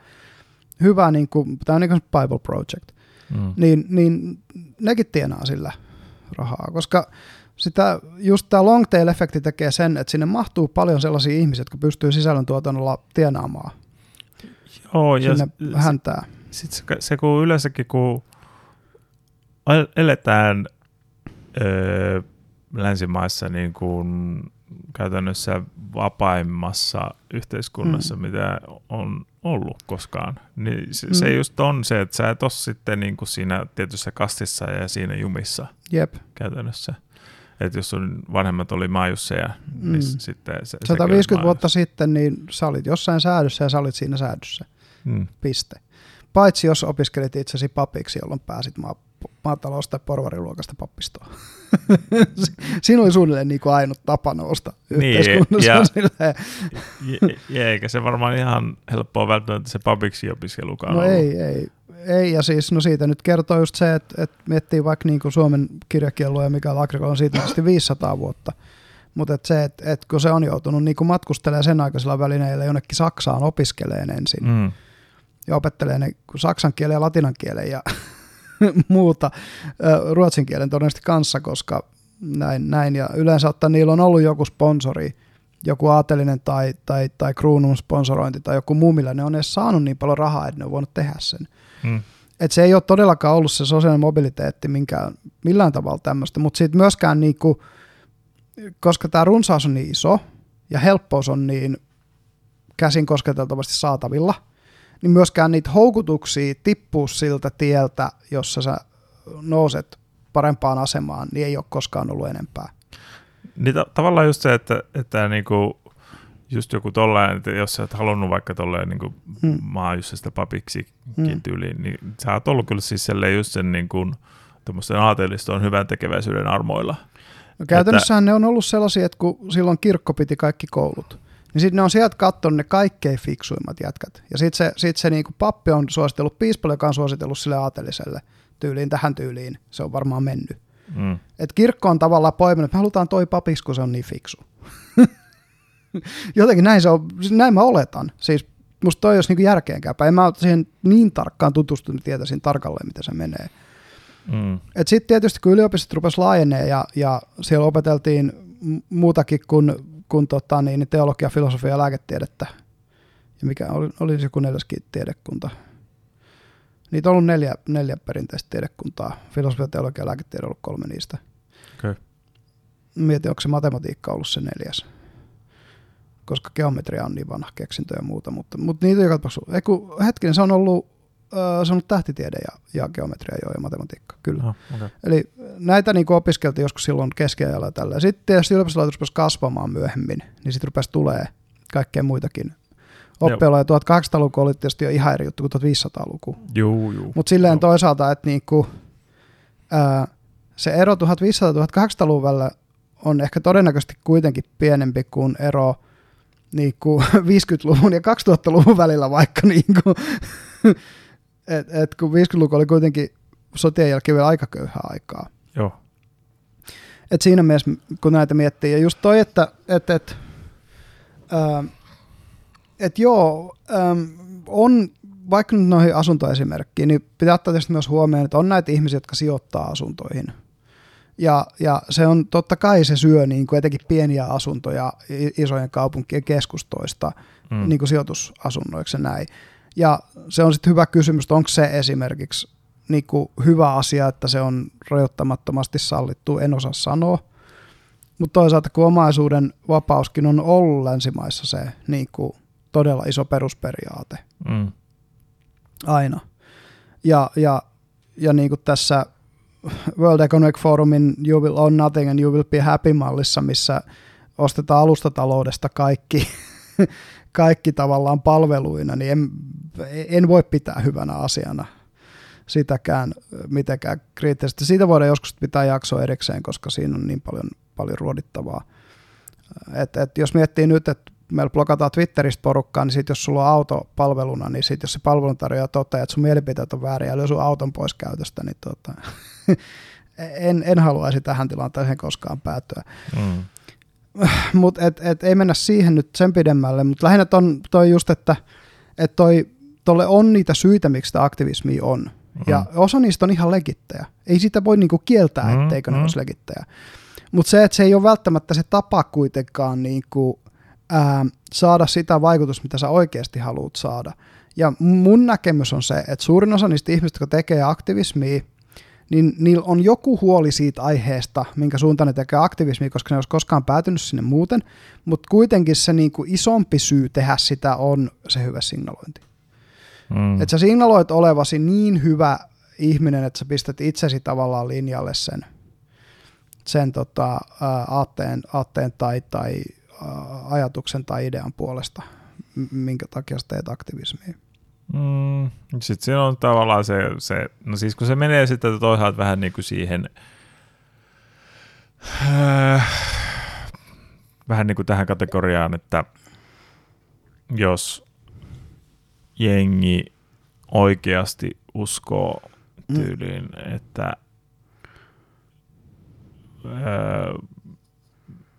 hyvää niin kuin, tämä on niin kuin Bible Project, mm, niin, niin nekin tienaa sillä rahaa, koska sitä, just tämä long tail efekti tekee sen, että sinne mahtuu paljon sellaisia ihmisiä, jotka pystyy sisällöntuotannolla tienaamaan. Joo, ja sinne s- häntää. sitten se, se kun yleensäkin, kun eletään öö, länsimaissa niin kuin käytännössä vapaimmassa yhteiskunnassa, mm. mitä on ollut koskaan, niin se, mm. se just on se, että sä et ole sitten niin kuin siinä tietyssä kastissa ja siinä jumissa Jep. käytännössä. Että jos sun vanhemmat oli maajusseja, mm. niin sitten se, sekin 150 oli vuotta sitten, niin sä olit jossain säädössä ja sä olit siinä säädössä. Mm. Piste. Paitsi jos opiskelit itsesi papiksi, jolloin pääsit maa, maatalous- tai porvariluokasta pappistoon. (laughs) Siinä oli suunnilleen niin kuin ainut tapa nousta Niin, yhteiskunnassa. ja- (laughs) silleen, (laughs) Ja, ja eikä se varmaan ihan helppoa välttämättä se pubiksi opiskelukaan no ollut. ei, ei. Ei, ja siis no siitä nyt kertoo just se, että, että miettii vaikka niin kuin Suomen kirjakielua ja mikä Agrikola on siitä tietysti 500 vuotta. Mutta et se, että et kun se on joutunut niin kuin matkustelemaan sen aikaisella välineillä jonnekin Saksaan opiskeleen ensin, Mm. ja opettelee ne saksan kielen ja latinan kielen ja (laughs) muuta ruotsin kielen todennäköisesti kanssa, koska näin, näin. Ja yleensä ottaa niillä on ollut joku sponsori, joku aatelinen tai, tai, tai kruunun sponsorointi tai joku muu, millä ne on edes saanut niin paljon rahaa, että ne on voinut tehdä sen. Hmm. Et se ei ole todellakaan ollut se sosiaalinen mobiliteetti minkään, millään tavalla tämmöistä, mutta siitä myöskään niinku, koska tämä runsaus on niin iso ja helppous on niin käsin kosketeltavasti saatavilla, niin myöskään niitä houkutuksia tippuu siltä tieltä, jossa sä nouset parempaan asemaan, niin ei ole koskaan ollut enempää. Niin ta- tavallaan just se, että, että niinku, just joku tollainen, että jos sä oot halunnut vaikka tolleen niinku hmm. maajussestä papiksi hmm. tyyliin, niin sä oot ollut kyllä siis just sen niinku, aateliston hyvän tekeväisyyden armoilla. No käytännössähän että, ne on ollut sellaisia, että kun silloin kirkko piti kaikki koulut, niin sitten ne on sieltä katsonut ne kaikkein fiksuimmat jätkät. Ja sitten se, sit se niinku pappi on suositellut, piispalle, joka on suositellut sille aateliselle tyyliin, tähän tyyliin, se on varmaan mennyt. Mm. Et kirkko on tavallaan poiminut, että me halutaan toi papiksi, kun se on niin fiksu. (laughs) Jotenkin näin, se on, näin mä oletan. Siis musta toi olisi niinku järkeenkäpä. En mä ole siihen niin tarkkaan tutustunut, tietäisin tarkalleen, miten se menee. Mm. Sitten tietysti kun yliopistot rupesi laajenee ja, ja siellä opeteltiin muutakin kuin, kuin tota, niin, teologia, filosofia ja lääketiedettä. Ja mikä oli, oli kuin neljäskin tiedekunta. Niitä on ollut neljä, neljä perinteistä tiedekuntaa. Filosofia, teologia ja lääketiede on ollut kolme niistä. Okay. Mietin, onko se matematiikka ollut se neljäs. Koska geometria on niin vanha keksintö ja muuta. Mutta, mutta niitä joka tapauksessa. Eiku, hetkinen, se on ollut, äh, ollut tähtitiede ja, ja geometria jo ja matematiikka, kyllä. Oh, okay. Eli näitä niin opiskeltiin joskus silloin keskiajalla tällä. Sitten tietysti yliopistolaitos rupesi kasvamaan myöhemmin, niin sitten rupesi tulee kaikkea muitakin oppioloja. 1800-luku oli tietysti jo ihan eri juttu kuin 1500-luku. Juu, juu. Mutta silleen joo. toisaalta, että niinku, ää, se ero 1500-1800-luvun välillä on ehkä todennäköisesti kuitenkin pienempi kuin ero niinku (laughs) 50-luvun ja 2000-luvun välillä vaikka. Niinku, (laughs) et, et kun 50-luku oli kuitenkin sotien jälkeen vielä aika köyhää aikaa. Joo. Et siinä mielessä, kun näitä miettii, ja just toi, että et, et, ää, et joo, äm, on vaikka nyt noihin asuntoesimerkkiin, niin pitää ottaa tietysti myös huomioon, että on näitä ihmisiä, jotka sijoittaa asuntoihin. Ja, ja se on totta kai se syö niin kuin etenkin pieniä asuntoja isojen kaupunkien keskustoista mm. niin kuin sijoitusasunnoiksi näin. Ja se on sitten hyvä kysymys, että onko se esimerkiksi niin kuin hyvä asia, että se on rajoittamattomasti sallittu, en osaa sanoa. Mutta toisaalta kun omaisuuden vapauskin on ollut länsimaissa se niin kuin todella iso perusperiaate. Mm. Aina. Ja, ja, ja niin kuin tässä World Economic Forumin You Will Own Nothing and You Will Be Happy-mallissa, missä ostetaan alustataloudesta kaikki, (laughs) kaikki tavallaan palveluina, niin en, en voi pitää hyvänä asiana sitäkään mitenkään kriittisesti. Siitä voidaan joskus pitää jaksoa erikseen, koska siinä on niin paljon, paljon ruodittavaa. Et, et jos miettii nyt, että meillä blokataan Twitteristä porukkaa, niin sit jos sulla on auto palveluna, niin sit jos se palveluntarjoaja toteaa, että sun mielipiteet on väärin ja lyö sun auton pois käytöstä, niin tota, (laughs) en, en haluaisi tähän tilanteeseen koskaan päätyä. Mm. Mutta et, et, ei mennä siihen nyt sen pidemmälle, mutta lähinnä ton, toi just, että et toi, tolle on niitä syitä, miksi tämä aktivismi on. Mm. Ja osa niistä on ihan legittejä. Ei sitä voi niinku kieltää, mm, etteikö mm. ne olisi legittejä. Mutta se, että se ei ole välttämättä se tapa kuitenkaan niinku ää, saada sitä vaikutusta, mitä sä oikeasti haluat saada. Ja mun näkemys on se, että suurin osa niistä ihmistä, jotka tekee aktivismia, niin niillä on joku huoli siitä aiheesta, minkä suuntaan ne tekee aktivismia, koska ne olisi koskaan päätynyt sinne muuten, mutta kuitenkin se niin kuin isompi syy tehdä sitä on se hyvä signalointi. Mm. Että sä signaloit olevasi niin hyvä ihminen, että sä pistät itsesi tavallaan linjalle sen, sen tota, aatteen, aatteen tai, tai ajatuksen tai idean puolesta, minkä takia sä teet aktivismia. Mm, sitten siinä on tavallaan se, se, no siis kun se menee sitten toisaalta vähän niin kuin siihen, äh, vähän niin kuin tähän kategoriaan, että jos jengi oikeasti uskoo tyyliin, mm. että äh,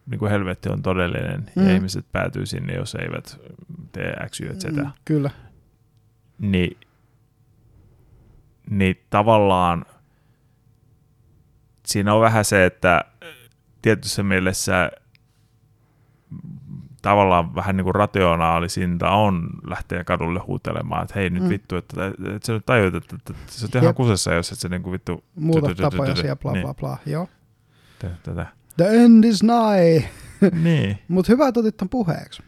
niin kuin helvetti on todellinen mm. ja ihmiset päätyy sinne, jos eivät tee X, Y, Z. Mm, kyllä. Niin niin tavallaan siinä on vähän se, että tietyssä mielessä tavallaan vähän niin kuin rationaalisinta on lähteä kadulle huutelemaan, että hei nyt mm. vittu, että, että, että sä nyt tajuit, että, että, että sä oot ihan kusessa, jos et sä niin kuin vittu... Muuta tapoja siellä, bla bla bla, joo. Tätä. The end is nigh. (laughs) niin. Mutta hyvä, että otit ton puheeksi.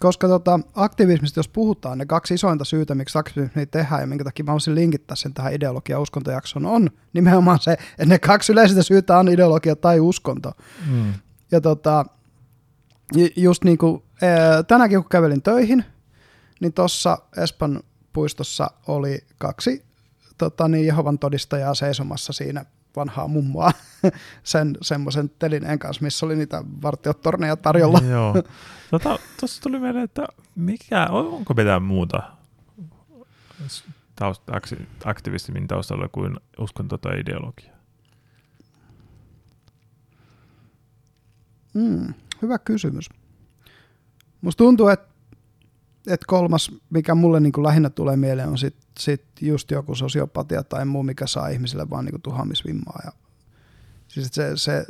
Koska tota, aktivismista, jos puhutaan, ne kaksi isointa syytä, miksi aktivismi tehdään ja minkä takia mä haluaisin linkittää sen tähän ideologia uskontojaksoon, on nimenomaan se, että ne kaksi yleisintä syytä on ideologia tai uskonto. Mm. Ja tota, just niin kuin tänäkin kun kävelin töihin, niin tuossa Espan puistossa oli kaksi tota, niin Jehovan todistajaa seisomassa siinä vanhaa mummoa (laughs) sen semmoisen telineen kanssa, missä oli niitä vartiotorneja tarjolla. (laughs) Joo. Tuossa tota, tuli mieleen, että mikä, onko mitään muuta tausta, aktivismin taustalla kuin uskonto tai ideologia? Mm, hyvä kysymys. Musta tuntuu, että et kolmas, mikä mulle niin kuin lähinnä tulee mieleen, on sit, sit just joku sosiopatia tai muu, mikä saa ihmisille vaan niin tuhoamisvimmaa. Ja, siis se, se,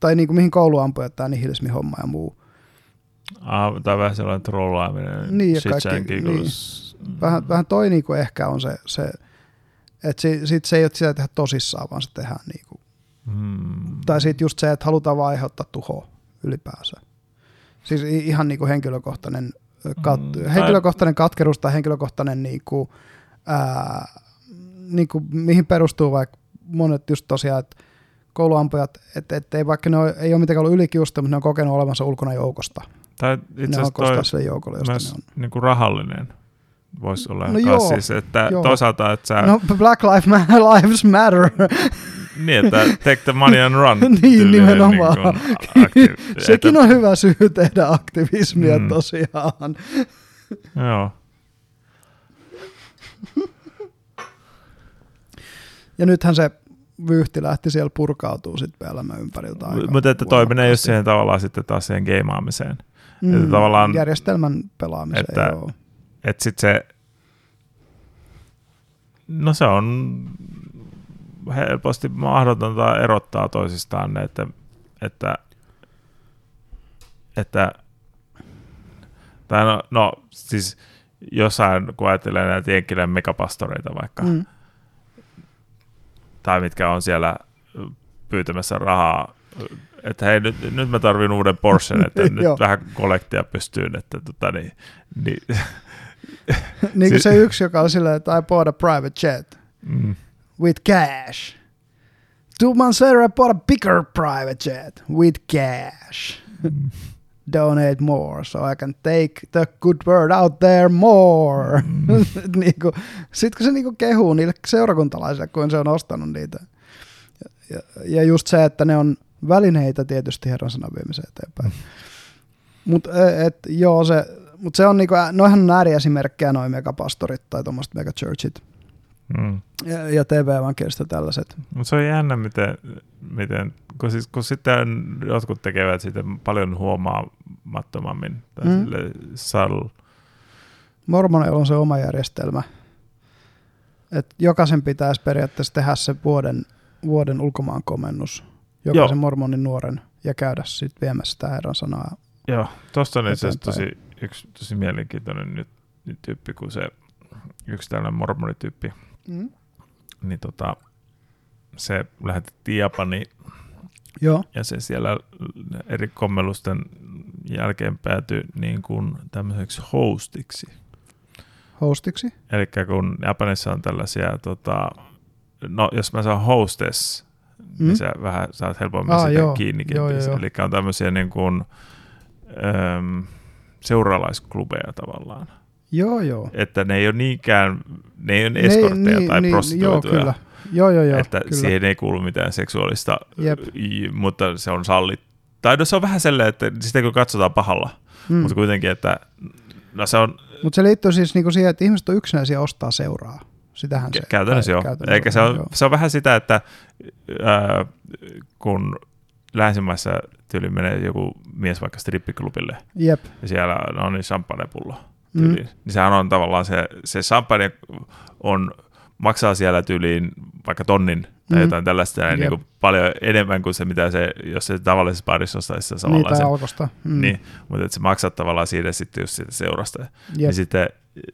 tai niin kuin mihin kouluampujat tämä nihilismi homma ja muu. Ah, tai vähän sellainen trollaaminen, niin, ja kaikki, niin. vähän, vähän toi niin kuin ehkä on se, se että sit, sit se ei ole sitä tehdä tosissaan, vaan se tehdään niin kuin, hmm. tai sitten just se, että halutaan vaan aiheuttaa tuhoa ylipäänsä. Siis ihan niin kuin henkilökohtainen, kat, mm, henkilökohtainen katkeruus tai henkilökohtainen, niin kuin, ää, niin kuin, mihin perustuu vaikka monet just tosiaan, että kouluampujat, että et ei vaikka ne ole, ei ole mitenkään ollut ylikiusta, mutta ne on kokenut olevansa ulkona joukosta. Tai itse asiassa toi joukolle, myös on. Niin kuin rahallinen voisi olla no joo, siis, että joo. toisaalta, että sä... No Black Lives (laughs) Matter. Niin, että take the money and run. (laughs) niin, nimenomaan. Niin aktiiv- (laughs) Sekin on hyvä syy tehdä aktivismia mm. tosiaan. (laughs) joo. ja nythän se vyyhti lähti siellä purkautuu sitten elämän ympäriltä Mutta että toi menee just siihen tavallaan sitten taas siihen geimaamiseen. Mm, että tavallaan, järjestelmän pelaamiseen, että, joo. Että sitten se, no se on helposti mahdotonta erottaa toisistaan ne, että, että, että tai no, no siis jossain, kun ajattelee näitä Jenkkilän megapastoreita vaikka, mm. tai mitkä on siellä pyytämässä rahaa, että hei, nyt, nyt mä tarvin uuden Porschen, että (laughs) nyt vähän kollektia pystyyn, että tota niin, niin (laughs) niin kuin se yksi, joka on silleen, että I bought a private jet. Mm with cash. Two months later, I bought a bigger private jet with cash. Mm. (laughs) Donate more so I can take the good word out there more. Mm. (laughs) niinku, Sitten kun se niinku kehuu niille seurakuntalaisille, kun se on ostanut niitä. Ja, ja, just se, että ne on välineitä tietysti Herran sanan viemiseen eteenpäin. Mm. Mutta joo, se, mut se on niinku, noihän on ääriesimerkkejä noin megapastorit tai tuommoiset megachurchit. Mm. Ja, ja TV-evankelista tällaiset. Mutta se on jännä, miten, miten kun, siis, kun sitten jotkut tekevät siitä paljon huomaamattomammin. Tai mm. sille sal... Mormoneilla on se oma järjestelmä. Et jokaisen pitäisi periaatteessa tehdä se vuoden, vuoden ulkomaan komennus. Jokaisen Joo. mormonin nuoren ja käydä sitten viemässä sitä Herran sanaa. Joo, tuosta on itse tosi, yksi tosi mielenkiintoinen nyt, nyt tyyppi, kun se yksi tällainen mormonityyppi, Mm. Niin tota, se lähetettiin Japaniin Joo. ja se siellä eri kommelusten jälkeen päätyi niin kuin tämmöiseksi hostiksi. Hostiksi? Eli kun Japanissa on tällaisia, tota, no jos mä saan hostess, niin mm. niin sä vähän saat helpommin ah, sitä joo. kiinni. Joo, joo, joo. Eli on tämmöisiä niin kuin, äm, seuraalaisklubeja tavallaan. Joo, joo. Että ne ei ole niinkään, ne ei ole eskortteja niin, tai niin, prostituoituja. Joo, kyllä. Joo, joo, joo, että kyllä. siihen ei kuulu mitään seksuaalista, Jep. mutta se on sallit. Tai no se on vähän sellainen, että sitä kun katsotaan pahalla, mm. mutta kuitenkin, että no se on... Mutta se liittyy siis niinku siihen, että ihmiset on yksinäisiä ostaa seuraa. Sitähän se... Käytännössä joo. Käytännössä Eikä se on, se on vähän sitä, että äh, kun länsimaissa tyyli menee joku mies vaikka strippiklubille, Jep. ja siellä on niin champagnepullo, mm. niin sehän on tavallaan se, se champagne on maksaa siellä tyyliin vaikka tonnin tai Mm. jotain tällaista, Jep. niin kuin paljon enemmän kuin se, mitä se, jos se tavallisessa parissa ostaisi se Niin, alkosta. Mm. Niin, mutta että se maksat tavallaan siitä sitten just siitä seurasta. Jep. Niin sitten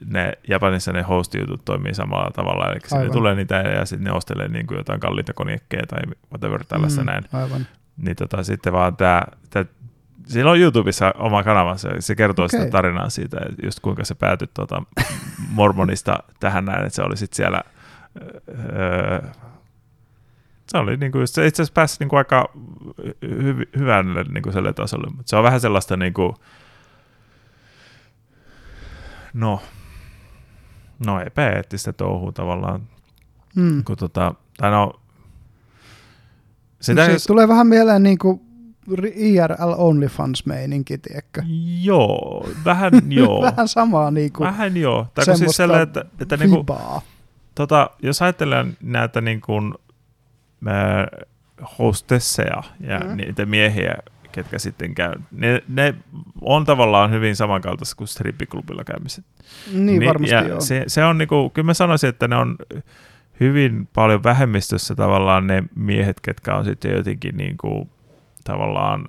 ne Japanissa ne host-jutut toimii samalla tavalla, eli sinne tulee niitä ja sitten ne ostelee niin kuin jotain kalliita konjakkeja tai whatever tällaista Mm, näin. Aivan. Niin tota, sitten vaan tämä, sillä on YouTubessa oma kanavansa, se kertoo okay. Sitä tarinaa siitä, just kuinka se päätyi tuota, mormonista tähän näin, että se oli sitten siellä, öö, se oli niinku, just- se itse asiassa pääsi niinku aika hy- hyvälle niinku tasolle, mutta se on vähän sellaista niinku, no, no epäeettistä touhua tavallaan, Mm. kun tota, tai no, Sitä sitä, siis tulee vähän mieleen niin kuin IRL OnlyFans-meininki, tiedätkö? Joo, vähän (laughs) joo. vähän samaa niin kuin Vähän joo. Tai siis sellainen, että, että niinku, vibaa. tota, jos ajatellaan näitä niinku, ää, hostesseja ja Mm. niitä miehiä, ketkä sitten käy, ne, ne on tavallaan hyvin samankaltaisia kuin strippiklubilla käymiset. Niin, varmasti ja joo. Se, se on niinku, kyllä mä sanoisin, että ne on hyvin paljon vähemmistössä tavallaan ne miehet, ketkä on sitten jotenkin niinku, tavallaan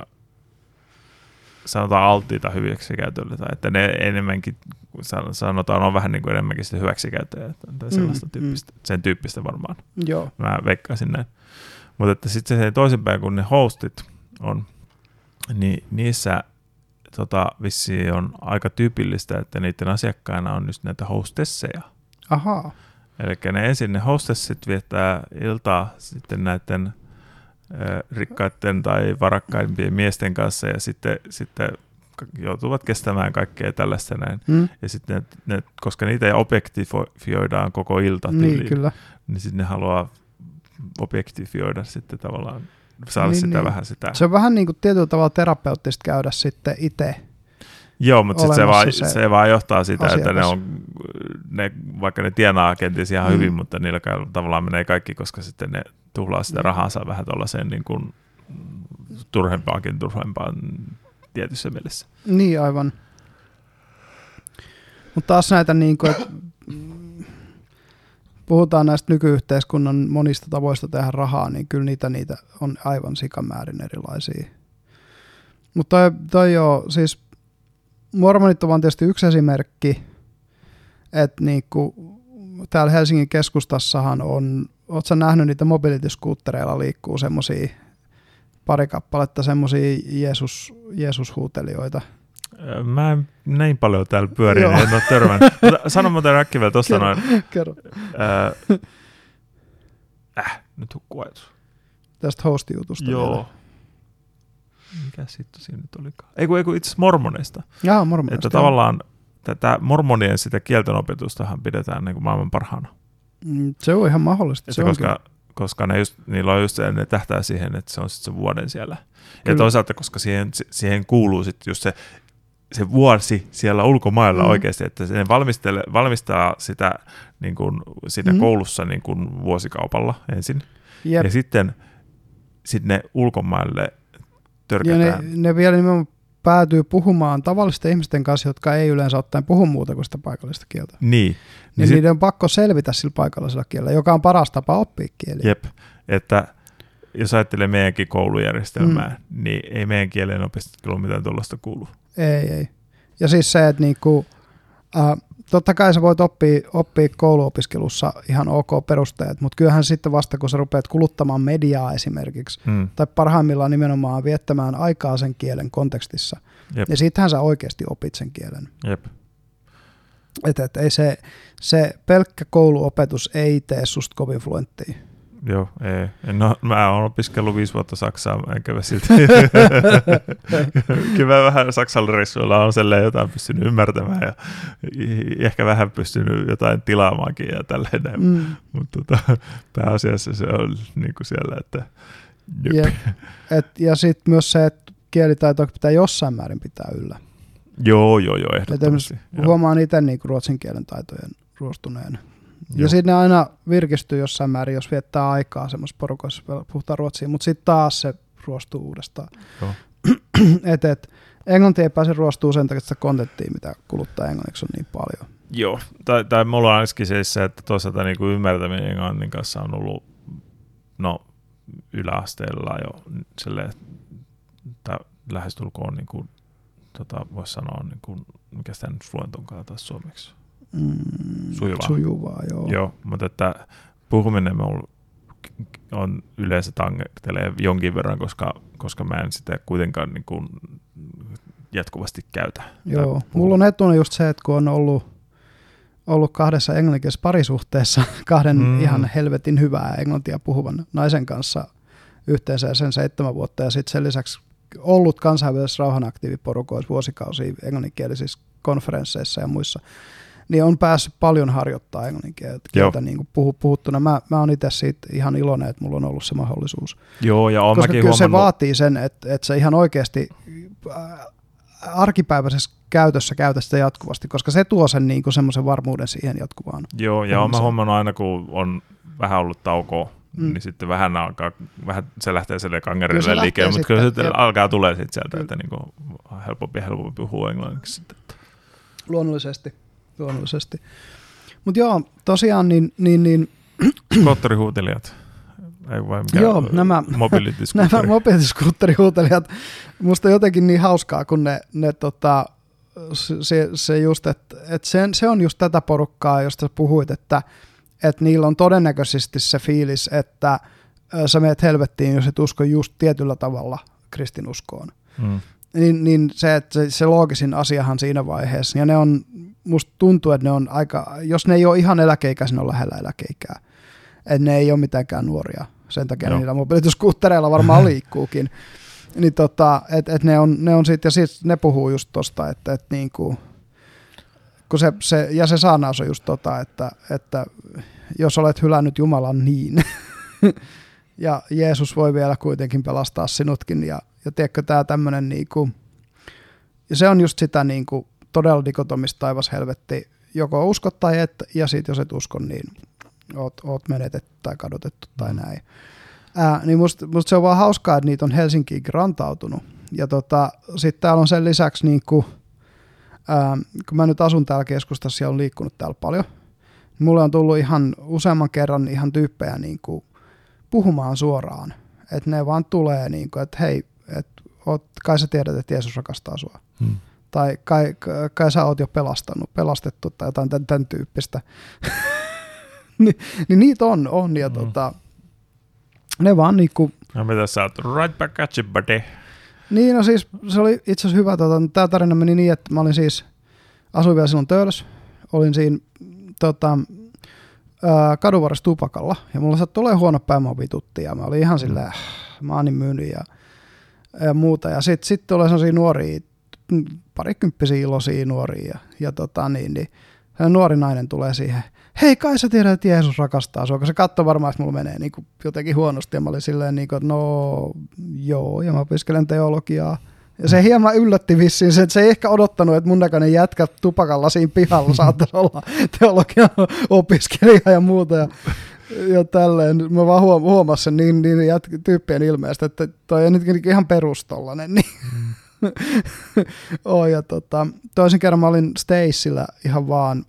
sanotaan alttiita hyväksikäytölle, tai että ne enemmänkin, san- sanotaan, on vähän niin kuin enemmänkin sitä hyväksikäyttäjää, tai sellaista Mm, tyyppistä, sen tyyppistä varmaan. Joo. Mä veikkaisin näin. Mutta että sitten se toisinpäin, kun ne hostit on, niin niissä tota, vissiin on aika tyypillistä, että niiden asiakkaina on just näitä hostesseja. Ahaa. Eli ne ensin ne hostessit viettää iltaa sitten näiden rikkaiden tai varakkaimpien miesten kanssa ja sitten, sitten joutuvat kestämään kaikkea tällaista näin. Mm. Ja sitten ne, ne, koska niitä objektifioidaan koko ilta Niin, kyllä. niin sitten ne haluaa objektifioida sitten tavallaan, saada Niin, sitä niin. vähän sitä. Se on vähän niin kuin tietyllä tavalla terapeuttista käydä sitten itse. Joo, mutta sitten se, vaan, se se, vaan johtaa sitä, että ne asiakas. on, ne, vaikka ne tienaa kenties ihan Mm. hyvin, mutta niillä tavallaan menee kaikki, koska sitten ne tuhlaa sitä rahansa vähän tuollaiseen niin kuin turhempaakin turhempaan tietyssä mielessä. Niin, aivan. Mutta taas näitä, niin kuin, että mm, puhutaan näistä nykyyhteiskunnan monista tavoista tehdä rahaa, niin kyllä niitä, niitä on aivan sikamäärin erilaisia. Mutta toi, toi joo, siis mormonit on tietysti yksi esimerkki, että niinku, täällä Helsingin keskustassahan on, ootko nähnyt niitä mobility-skuuttereilla liikkuu semmosia pari kappaletta semmosia Jeesus, Jeesus-huutelijoita. Ö, Mä en näin paljon täällä pyörin, Joo. en ole törmännyt. (laughs) Sano muuten äkkiä vielä tuosta noin. Kerro Äh, äh, nyt hukkuu ajatus. tästä host-jutusta Joo. vielä. Mikä sitten siinä nyt olikaan? Ei kun, ei kun itse asiassa mormoneista. Jaa, mormonista. Että tavallaan tätä mormonien sitä kieltenopetustahan pidetään niin kuin maailman parhaana. Mm, Se on ihan mahdollista. Se koska, koska ne just, niillä on just se, ne tähtää siihen, että se on sitten se vuoden siellä. Ja Kyllä. toisaalta, koska siihen, siihen kuuluu sitten just se, se vuosi siellä ulkomailla Mm. oikeasti, että ne valmistele, valmistaa sitä niin kuin, siinä Mm. koulussa niin kuin vuosikaupalla ensin. Jep. Ja sitten sit ne ulkomaille Ja törkätään. ne, ne vielä nimenomaan päätyy puhumaan tavallisten ihmisten kanssa, jotka ei yleensä ottaen puhu muuta kuin sitä paikallista kieltä. Niin. Niin, niin sit, niiden on pakko selvitä sillä paikallisella kielellä, joka on paras tapa oppia kieli. jep, että jos ajattelee meidänkin koulujärjestelmää, mm. niin ei meidän kielen opiskelu mitään tuollaista kuulu. Ei, ei. Ja siis se, että niinku, äh, totta kai sä voit oppia, oppia kouluopiskelussa ihan ok perusteet, mutta kyllähän sitten vasta kun sä rupeat kuluttamaan mediaa esimerkiksi, Mm. tai parhaimmillaan nimenomaan viettämään aikaa sen kielen kontekstissa, Jep. niin sittenhän sä oikeasti opit sen kielen. Jep. Et, et, ei se, se pelkkä kouluopetus ei tee susta kovin fluenttia. Joo, ei. No, mä oon opiskellut viisi vuotta Saksaa, mä enkä mä silti. (laughs) Kyllä mä vähän Saksan reissuilla on selleen jotain pystynyt ymmärtämään ja ehkä vähän pystynyt jotain tilaamaankin ja tälleen. Mm. Mm. Mutta tota, pääasiassa se on niin kuin siellä, että. Jep. Et, ja sitten myös se, että kielitaito pitää jossain määrin pitää yllä. Joo, joo, joo, ehdottomasti. Joo. Huomaan itse niin ruotsin kielen taitojen ruostuneen. Ja Joo. aina virkistyy jossain määrin, jos viettää aikaa semmoisessa porukassa, puhutaan ruotsia, mutta sitten taas se ruostuu uudestaan. Joo. (clears throat) et, et, englanti ei pääse ruostuu sen takia, että sitä kontenttia, mitä kuluttaa englanniksi, on niin paljon. Joo, tai, tai mulla on ainakin se, että toisaalta niin kuin ymmärtäminen englannin kanssa on ollut no, yläasteella jo silleen, tai lähestulkoon niin kuin, tota, voisi sanoa, niin kuin, mikä sitä nyt fluent onkaan taas suomeksi? Mm, sujuvaa. Sujuvaa, joo. Joo, mutta että puhuminen on, on yleensä tangettelee jonkin verran, koska, koska mä en sitä kuitenkaan niin kuin jatkuvasti käytä. Joo, mulla on etuna just se, että kun on ollut, ollut kahdessa englanninkielisessä parisuhteessa (laughs) kahden mm. ihan helvetin hyvää englantia puhuvan naisen kanssa yhteensä sen seitsemän vuotta ja sitten sen lisäksi ollut kansainvälisessä rauhanaktiiviporukoissa vuosikausia englanninkielisissä konferensseissa ja muissa, niin on päässyt paljon harjoittaa englanninkieltä niin kuin puhu, puhuttuna. Mä, mä oon itse siitä ihan iloinen, että mulla on ollut se mahdollisuus. Joo, ja on Koska kyllä huomannut... se vaatii sen, että, että se ihan oikeasti äh, arkipäiväisessä käytössä käytä sitä jatkuvasti, koska se tuo sen niin kuin semmoisen varmuuden siihen jatkuvaan. Joo, ja olen huomannut aina, kun on vähän ollut taukoa, mm. niin sitten vähän alkaa, vähän se lähtee sille kangerille liikkeelle, mutta kyllä sitten jep. alkaa tulee sitten sieltä, että niin kuin helpompi helpompi puhua englanniksi. Luonnollisesti, luonnollisesti. Mutta joo, tosiaan niin... niin, niin (clears throat) Skootterihuutelijat. Ei vai mikä, Joo, nämä, (laughs) nämä mobiiliskuutterihuutelijat, musta jotenkin niin hauskaa, kun ne, ne tota, se, se just, että et se, se on just tätä porukkaa, josta puhuit, että et niillä on todennäköisesti se fiilis, että sä meet helvettiin, jos et usko just tietyllä tavalla kristinuskoon. Mm. Niin, niin se, että se, se loogisin asiahan siinä vaiheessa, ja ne on, musta tuntuu, että ne on aika, jos ne ei ole ihan eläkeikäisiä, ne on lähellä eläkeikää. Että ne ei ole mitenkään nuoria. Sen takia Joo. niillä mobiilituskuuttereilla varmaan (laughs) liikkuukin. niin tota, et, et ne on, ne on sit, ja sit ne puhuu just tosta, että et niinku, kun se, se, ja se saanaus on just tota, että, että jos olet hylännyt Jumalan niin, (laughs) ja Jeesus voi vielä kuitenkin pelastaa sinutkin, ja, ja tiedätkö, tämä tämmöinen niinku, ja se on just sitä niinku, todella dikotomista taivas helvetti, joko uskot tai et, ja sitten jos et usko, niin oot, oot menetetty tai kadotettu tai mm. näin. Ää, niin musta, musta se on vaan hauskaa, että niitä on Helsinkiin rantautunut. Ja tota, sitten täällä on sen lisäksi, niin kuin, ää, kun mä nyt asun täällä keskustassa ja on liikkunut täällä paljon, niin mulle on tullut ihan useamman kerran ihan tyyppejä niin kuin, puhumaan suoraan. Että ne vaan tulee, niin kuin, että hei, et, oot, kai sä tiedät, että Jeesus rakastaa sua. Hmm. Tai kai, kai sä oot jo pelastanut, pelastettu tai jotain tämän, tämän tyyppistä. (laughs) niin, niin niitä on, on ja mm. tota, ne vaan niinku... No mitä sä oot, right back at you, buddy. Niin, no siis se oli itse asiassa hyvä, tota, tämä tarina meni niin, että mä olin siis, asuin vielä silloin Töölös, olin tota, kadunvarressa tupakalla, ja mulla sattui olemaan huono päämä vitutti, ja mä olin ihan silleen, mm. mä oon niin myynyt ja, ja muuta, ja sitten sit tulee sellaisia nuoria, parikymppisiä iloisia nuoria, ja, ja tota niin, niin nuori nainen tulee siihen, hei kai sä tiedät, että Jeesus rakastaa sua, se katsoi varmaan, että mulla menee niin kuin jotenkin huonosti ja mä olin silleen, niin kuin, että no joo, ja mä opiskelen teologiaa. Ja se hieman yllätti vissiin se, että se ei ehkä odottanut, että mun näköinen jätkä tupakalla siinä pihalla (laughs) saattaisi olla teologian opiskelija ja muuta. Ja, ja tälleen. Mä vaan huom- huomasin sen niin, niin jät- tyyppien ilmeestä, että toi on nyt ihan perustollainen. Niin. Mm. (laughs) oh, ja tota, toisen kerran mä olin Stacella ihan vaan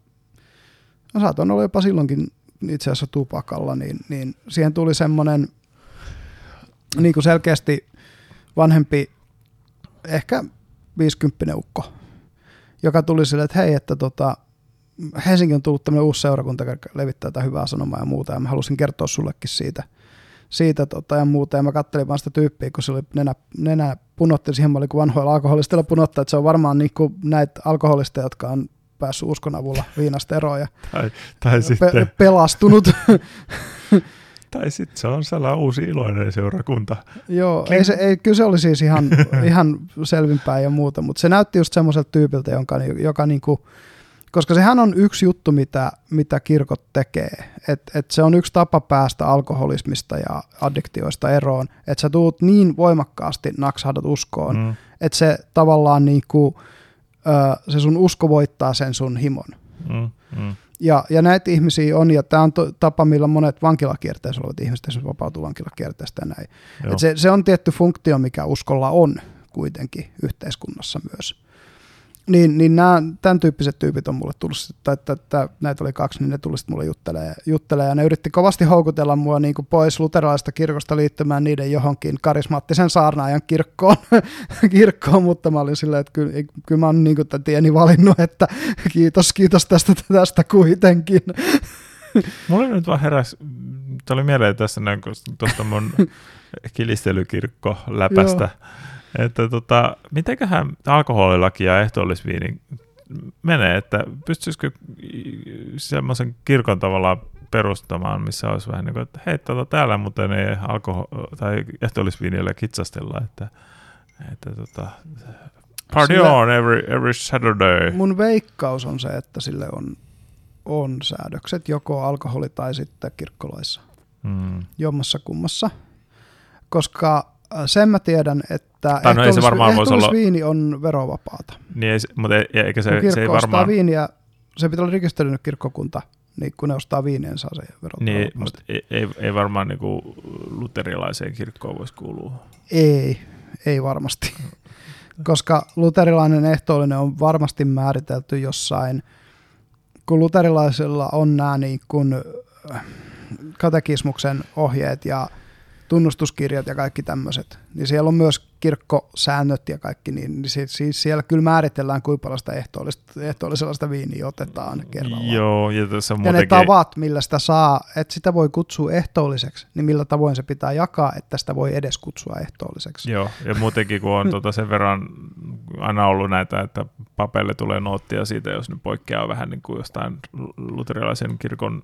no saatoin olla jopa silloinkin itse asiassa tupakalla, niin, niin siihen tuli semmoinen niin kuin selkeästi vanhempi, ehkä 50 ukko, joka tuli sille, että hei, että tota, Helsinki on tullut tämmöinen uusi seurakunta, joka levittää tätä hyvää sanomaa ja muuta, ja mä halusin kertoa sullekin siitä, siitä tota, ja muuta, ja mä kattelin vaan sitä tyyppiä, kun se oli nenä, nenä punotti siihen, mä olin kuin vanhoilla alkoholistilla punottaa, että se on varmaan niin kuin näitä alkoholisteja, jotka on päässyt uskon avulla viinasta eroon ja tai, tai pe- sitten, pelastunut. (laughs) tai sitten se on sellainen uusi iloinen seurakunta. Joo, ei se, ei, kyllä se oli siis ihan, (laughs) ihan selvinpäin ja muuta, mutta se näytti just semmoiselta tyypiltä, jonka, joka niinku, koska sehän on yksi juttu, mitä, mitä kirkot tekee. Et, et se on yksi tapa päästä alkoholismista ja addiktioista eroon, että sä tuut niin voimakkaasti naksahdat uskoon, mm. että se tavallaan niinku, se sun usko voittaa sen sun himon. Mm, mm. Ja, ja näitä ihmisiä on, ja tämä on to, tapa, millä monet vankilakierteessä olevat ihmiset vapautuu vankilakierteestä ja näin. Et se, se on tietty funktio, mikä uskolla on kuitenkin yhteiskunnassa myös. Niin, niin nämä, tämän tyyppiset tyypit on mulle tullut, tai että, että näitä oli kaksi, niin ne tuli sitten mulle juttelee, juttelee, ja ne yritti kovasti houkutella mua niin kuin pois luterilaista kirkosta liittymään niiden johonkin karismaattisen saarnaajan kirkkoon, (laughs) kirkkoon mutta mä olin silleen, että kyllä, kyllä mä oon niin kuin tieni valinnut, että kiitos, kiitos tästä, tästä kuitenkin. (laughs) Mulla nyt vaan heräs, tuli mieleen tässä näin, tuosta mun (laughs) kilistelykirkko läpästä. Että tota, mitenköhän alkoholilaki ja ehtoollisviini menee, että pystyisikö semmoisen kirkon tavallaan perustamaan, missä olisi vähän niin kuin, että hei, tota, täällä muuten ei alkohol- tai ehtoollisviinillä kitsastella, että, että tota, party sille, on every, every Saturday. Mun veikkaus on se, että sille on, on säädökset, joko alkoholi tai sitten kirkkolaissa. Hmm. Jommassa kummassa. Koska sen mä tiedän, että tai no ei se varmaan voisi olla... viini on verovapaata. Niin ei, mutta ei, eikä se, kun se ei varmaan... viiniä, se pitää olla rekisteröinyt kirkkokunta, niin kun ne ostaa viiniä, niin saa se verot Niin, mutta ei, ei, ei varmaan niin kuin luterilaiseen kirkkoon voisi kuulua. Ei, ei varmasti. (laughs) Koska luterilainen ehtoollinen on varmasti määritelty jossain, kun luterilaisilla on nämä niin kuin äh, katekismuksen ohjeet ja tunnustuskirjat ja kaikki tämmöiset, niin siellä on myös kirkkosäännöt ja kaikki, niin, niin siis, siis siellä kyllä määritellään, kuinka paljon sitä ehtoollisella sitä viiniä otetaan kerrallaan. Joo, ja tässä muutenkin... Ja ne tavat, millä sitä saa, että sitä voi kutsua ehtoolliseksi, niin millä tavoin se pitää jakaa, että sitä voi edes kutsua ehtoolliseksi. Joo, ja muutenkin kun on tuota sen verran aina ollut näitä, että papeille tulee noottia siitä, jos ne poikkeaa vähän niin kuin jostain luterilaisen kirkon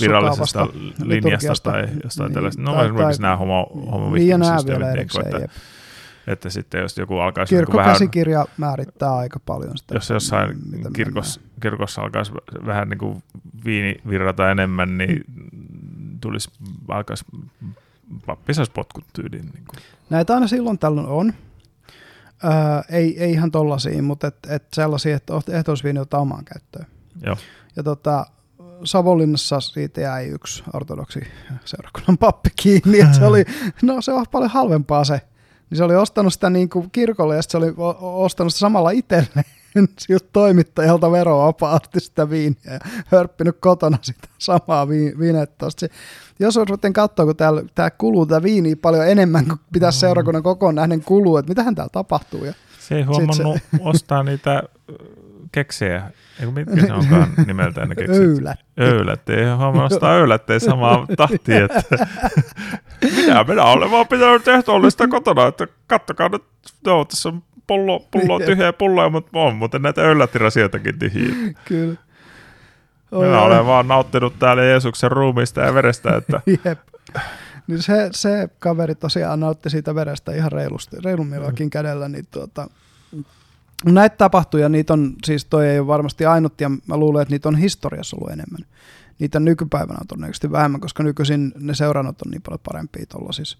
virallisesta linjasta tai jostain niin, tällaista. No tai, esimerkiksi tai, nämä homo, homo niin, ja nämä vielä erikseen, että, jep että sitten jos joku alkaisi... Niin Kirkkokäsikirja vähän, määrittää aika paljon sitä. Jos jossain kirkos, kirkossa alkaisi vähän niin kuin viini virrata enemmän, niin tulisi, alkaisi pappisais potkut tyyliin. Niin kuin. Näitä aina silloin tällöin on. Öö, ei, ei ihan tollaisia, mutta et, et sellaisia, että ehtoisviini ottaa omaan käyttöön. Joo. Ja tota, Savonlinnassa siitä jäi yksi ortodoksi seurakunnan pappi kiinni, että se oli, no se on paljon halvempaa se niin se oli ostanut sitä niin kuin kirkolle ja se oli ostanut sitä samalla itselleen (laughs) toimittajalta verovapaasti sitä viiniä ja hörppinyt kotona sitä samaa vi- vinettä. Jos ruvetaan katsoa, kun täällä, tää kuluu tätä viiniä paljon enemmän kuin pitäisi mm. seurakunnan kokoon nähden kuluu, että mitähän täällä tapahtuu. Ja se ei huomannut se... ostaa niitä keksejä. Eikö mitkä se onkaan (laughs) nimeltään ne keksit? Öylät. Öylät. Ei huomannut ostaa öylätteen samaa tahtia. Että (laughs) minä, minä olen vaan pitänyt ehtoollista kotona, että kattokaa nyt, joo, tässä on pullo, pullo tyhjä pulloja, mutta on muuten näitä öylättirasioitakin tyhjiä. Kyllä. Oh, minä olen vaan nauttinut täällä Jeesuksen ruumista ja verestä. Että... (laughs) Jep. Niin se, se kaveri tosiaan nautti siitä verestä ihan reilusti, reilummillakin mm. kädellä, niin tuota, näitä tapahtuu ja niitä on, siis toi ei ole varmasti ainut ja mä luulen, että niitä on historiassa ollut enemmän. Niitä nykypäivänä on todennäköisesti vähemmän, koska nykyisin ne seurannot on niin paljon parempia tuolla siis.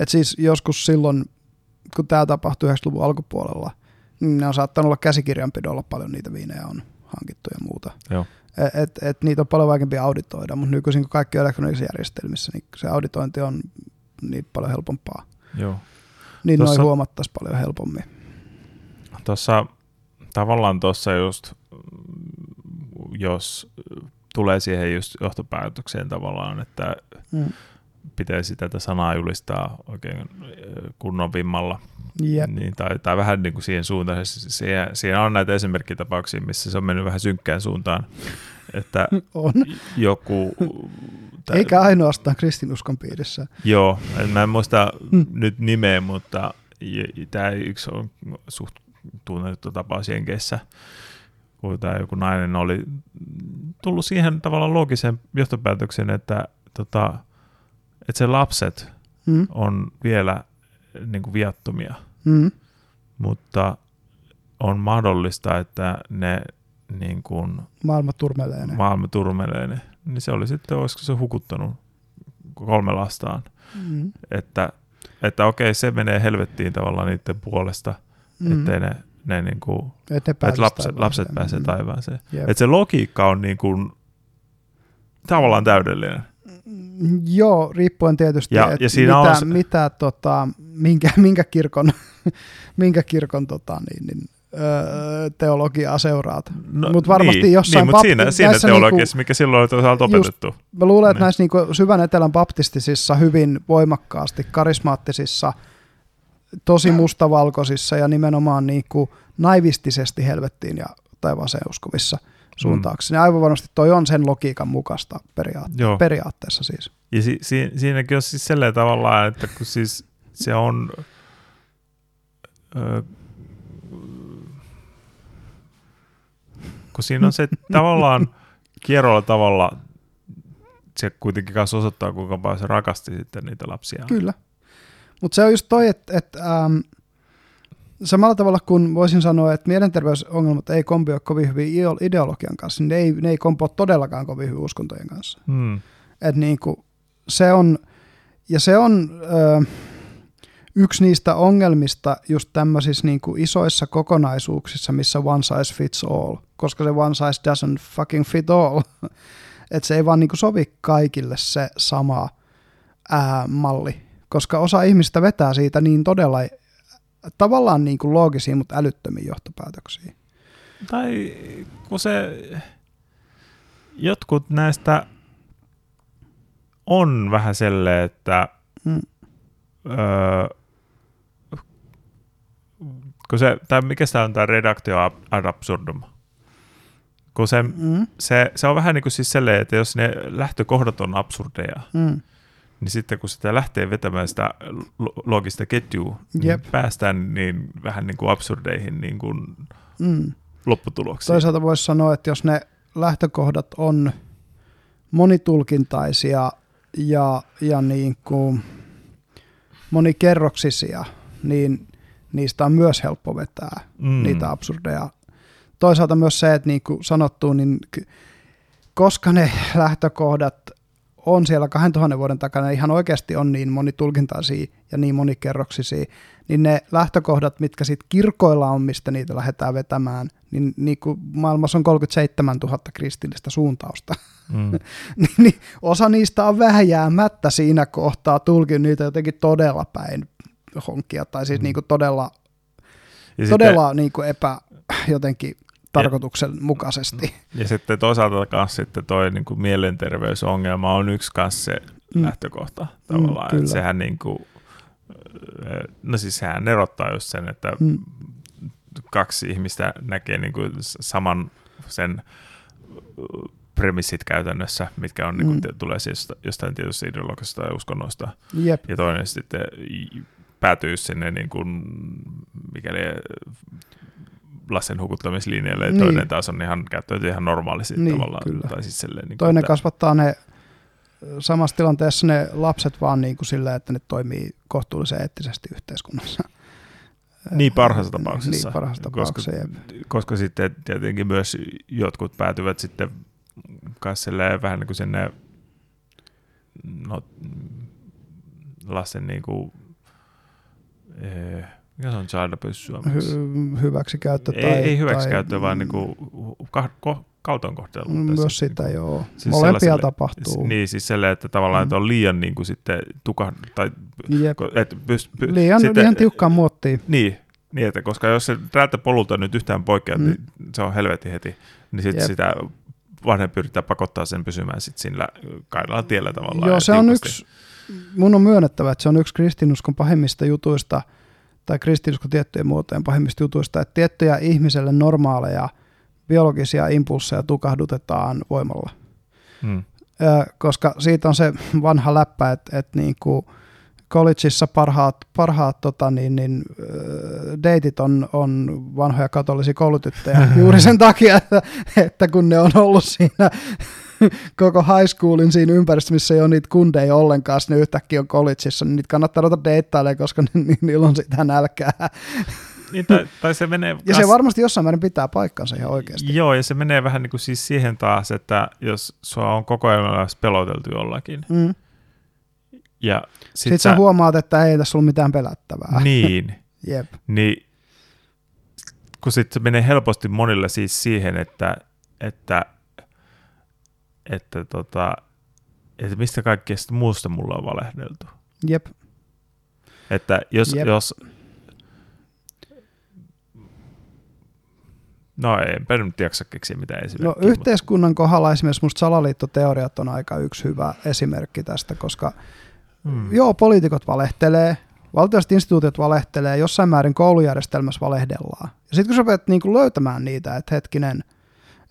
Et siis joskus silloin, kun tämä tapahtui 90-luvun alkupuolella, niin ne on saattanut olla käsikirjanpidolla paljon niitä viinejä on hankittu ja muuta. Joo. Et, et, et niitä on paljon vaikeampi auditoida, mutta nykyisin kun kaikki on elektronisissa järjestelmissä, niin se auditointi on niin paljon helpompaa. Joo. Niin Tossa... noin huomattaisiin paljon helpommin. Tuossa tavallaan tuossa just, jos tulee siihen just johtopäätökseen tavallaan, että mm. pitäisi tätä sanaa julistaa oikein kunnon vimmalla. Yep. Niin, tai, tai vähän niin kuin siihen suuntaan. Siihen, siihen on näitä esimerkkitapauksia, missä se on mennyt vähän synkkään suuntaan. Että (laughs) on. joku... Tä, (laughs) Eikä ainoastaan kristinuskon piirissä. Joo, mä en muista mm. nyt nimeä, mutta tämä yksi on suht tunnettu tapaus Jenkeissä, kun tämä joku nainen oli tullut siihen tavallaan loogiseen johtopäätökseen, että, tota, että se lapset mm. on vielä niin kuin viattomia, mm. mutta on mahdollista, että ne niin kuin, maailma turmelee ne. Maailma turmelee ne. Niin se oli sitten, olisiko se hukuttanut kolme lastaan. Mm. Että, että okei, se menee helvettiin tavallaan niiden puolesta, mm. ettei ne ne niin kuin, että et lapset, lapset pääsee mm. taivaaseen. Yep. Että se logiikka on niin kuin, tavallaan täydellinen. Joo, riippuen tietysti, ja, että ja siinä mitä, on... mitä tota, minkä, minkä kirkon, (laughs) minkä kirkon tota, niin, niin, öö, teologiaa seuraat. No, Mutta varmasti niin, jossain niin, mutta siinä, bapti- siinä näissä teologiassa, mikä silloin oli toisaalta Just- opetettu. Mä luulen, että Niin. näissä niinku syvän etelän baptistisissa hyvin voimakkaasti karismaattisissa, tosi mustavalkoisissa ja nimenomaan niinku naivistisesti helvettiin ja taivaaseen uskovissa suuntauksissa. Mm. aivan varmasti toi on sen logiikan mukaista periaate- Joo. periaatteessa siis. Ja si- si- siinäkin on siis sellainen tavallaan, että kun siis se on... Ö, kun siinä on se (laughs) tavallaan kierrolla tavalla, se kuitenkin kanssa osoittaa, kuinka paljon se rakasti sitten niitä lapsia. Kyllä. Mutta se on just toi, että et, ähm, samalla tavalla kuin voisin sanoa, että mielenterveysongelmat ei kompio kovin hyvin ideo- ideologian kanssa, niin ne ei, ne ei kompoa todellakaan kovin hyvin uskontojen kanssa. Hmm. Et niinku, se on, ja se on ö, yksi niistä ongelmista just tämmöisissä niinku isoissa kokonaisuuksissa, missä one size fits all, koska se one size doesn't fucking fit all. (laughs) että se ei vaan niinku sovi kaikille se sama ää, malli, koska osa ihmistä vetää siitä niin todella tavallaan niinku loogisia, mutta älyttömiä johtopäätöksiä. Tai kun se jotkut näistä on vähän selleen, että Mm. öö, kun se, tai mikä se on tämä redaktio ad absurdum, kun se, Mm, se, se on vähän niin kuin siis selleen, että jos ne lähtökohdat on absurdeja, mm, niin sitten kun sitä lähtee vetämään sitä lo- loogista ketjua, Jep. niin päästään niin vähän niin kuin absurdeihin niin kuin mm. lopputuloksiin. Toisaalta voisi sanoa, että jos ne lähtökohdat on monitulkintaisia ja, ja niin kuin monikerroksisia, niin niistä on myös helppo vetää mm. niitä absurdeja. Toisaalta myös se, että niin kuin sanottu, niin koska ne lähtökohdat on siellä 2000 vuoden takana, ihan oikeasti on niin monitulkintaisia ja niin monikerroksisia, niin ne lähtökohdat, mitkä sitten kirkoilla on, mistä niitä lähdetään vetämään, niin, niin kuin maailmassa on 37 000 kristillistä suuntausta, Mm. (laughs) niin, niin osa niistä on vähän jäämättä siinä kohtaa tulkin niitä jotenkin todella päin honkia, tai siis Mm. niin kuin todella, Ja todella niin kuin epä jotenkin tarkoituksenmukaisesti. Ja sitten toisaalta kanssa sitten toi niin kuin mielenterveysongelma on yksi kanssa se Mm. lähtökohta tavallaan. kyllä. että sehän niin kuin, no siis sehän erottaa just sen, että Mm. kaksi ihmistä näkee niin kuin saman sen premissit käytännössä, mitkä on, niin kuin, Mm. tulee siis jostain tietystä ideologisesta tai uskonnosta, Jep, ja toinen sitten päätyy sinne niin kuin, mikäli lasten hukuttamislinjalle, ja Niin. toinen taas on ihan käyttäytyy ihan normaalisti Niin, tavallaan. kyllä. Tai siis silleen, niin toinen että- kasvattaa ne samassa tilanteessa ne lapset vaan niin kuin sillä, että ne toimii kohtuullisen eettisesti yhteiskunnassa. Niin parhaassa tapauksessa. Niin parhaassa tapauksessa, jep. koska sitten tietenkin myös jotkut päätyvät sitten kanssa silleen vähän niin kuin sinne no, lasten niin kuin, eh, mikä se on child abuse suomeksi? Hy- hyväksikäyttö ei, tai... ei hyväksikäyttö, tai, vaan niin kuin, ka, ko, kaltoinkohtelu. Mm, tässä, Myös sitä, niin joo. siis Molempia tapahtuu. Niin, siis sellainen, että tavallaan Mm. että on liian niin kuin sitten tuka, tai Jep. että pyst, py, Liian, sitten- liian tiukkaan muottiin. Niin, niin että koska jos se tältä polulta nyt yhtään poikkeaa, Mm. niin se on helvetin heti. Niin sitten sitä vanhempi yrittää pakottaa sen pysymään sit sillä kaidalla tiellä tavallaan. Joo, se on tiukasti. yksi, mun on myönnettävä, että se on yksi kristinuskon pahimmista jutuista, tai kristinuskon tiettyjen muotojen pahimmista jutuista, että tiettyjä ihmiselle normaaleja biologisia impulseja tukahdutetaan voimalla. Mm. Ö, koska siitä on se vanha läppä, että, että niin kuin collegeissa parhaat, parhaat tota, niin, niin, deitit on, on vanhoja katolisia koulutyttöjä (laughs) juuri sen takia, että, että kun ne on ollut siinä koko high schoolin siinä ympäristössä, missä ei ole niitä kundeja ollenkaan, ne yhtäkkiä on collegeissa, niin niitä kannattaa ruveta deittailemaan, koska ni, ni, niillä on sitä nälkää. Niin, tai, tai se menee Ja kas- se varmasti jossain määrin pitää paikkansa ihan oikeasti. Joo, ja se menee vähän niin kuin siis siihen taas, että jos sua on koko ajan peloteltu jollakin, Mm. ja sit Sitten sä huomaat, että ei tässä ollut mitään pelättävää. Niin, (laughs) Jep. niin kun sitten se menee helposti monille siis siihen, että, että, että, tota, että mistä kaikkesta muusta mulla on valehdeltu. Jep. Että jos, Jep. jos No enpä nyt jaksa keksiä mitään No esimerkkiä. yhteiskunnan kohdalla esimerkiksi musta salaliittoteoriat on aika yksi hyvä esimerkki tästä, koska Hmm. joo, poliitikot valehtelee, valtiolliset instituutiot valehtelee, jossain määrin koulujärjestelmässä valehdellaan. Ja sitten kun sä rupeat niinku löytämään niitä, että hetkinen,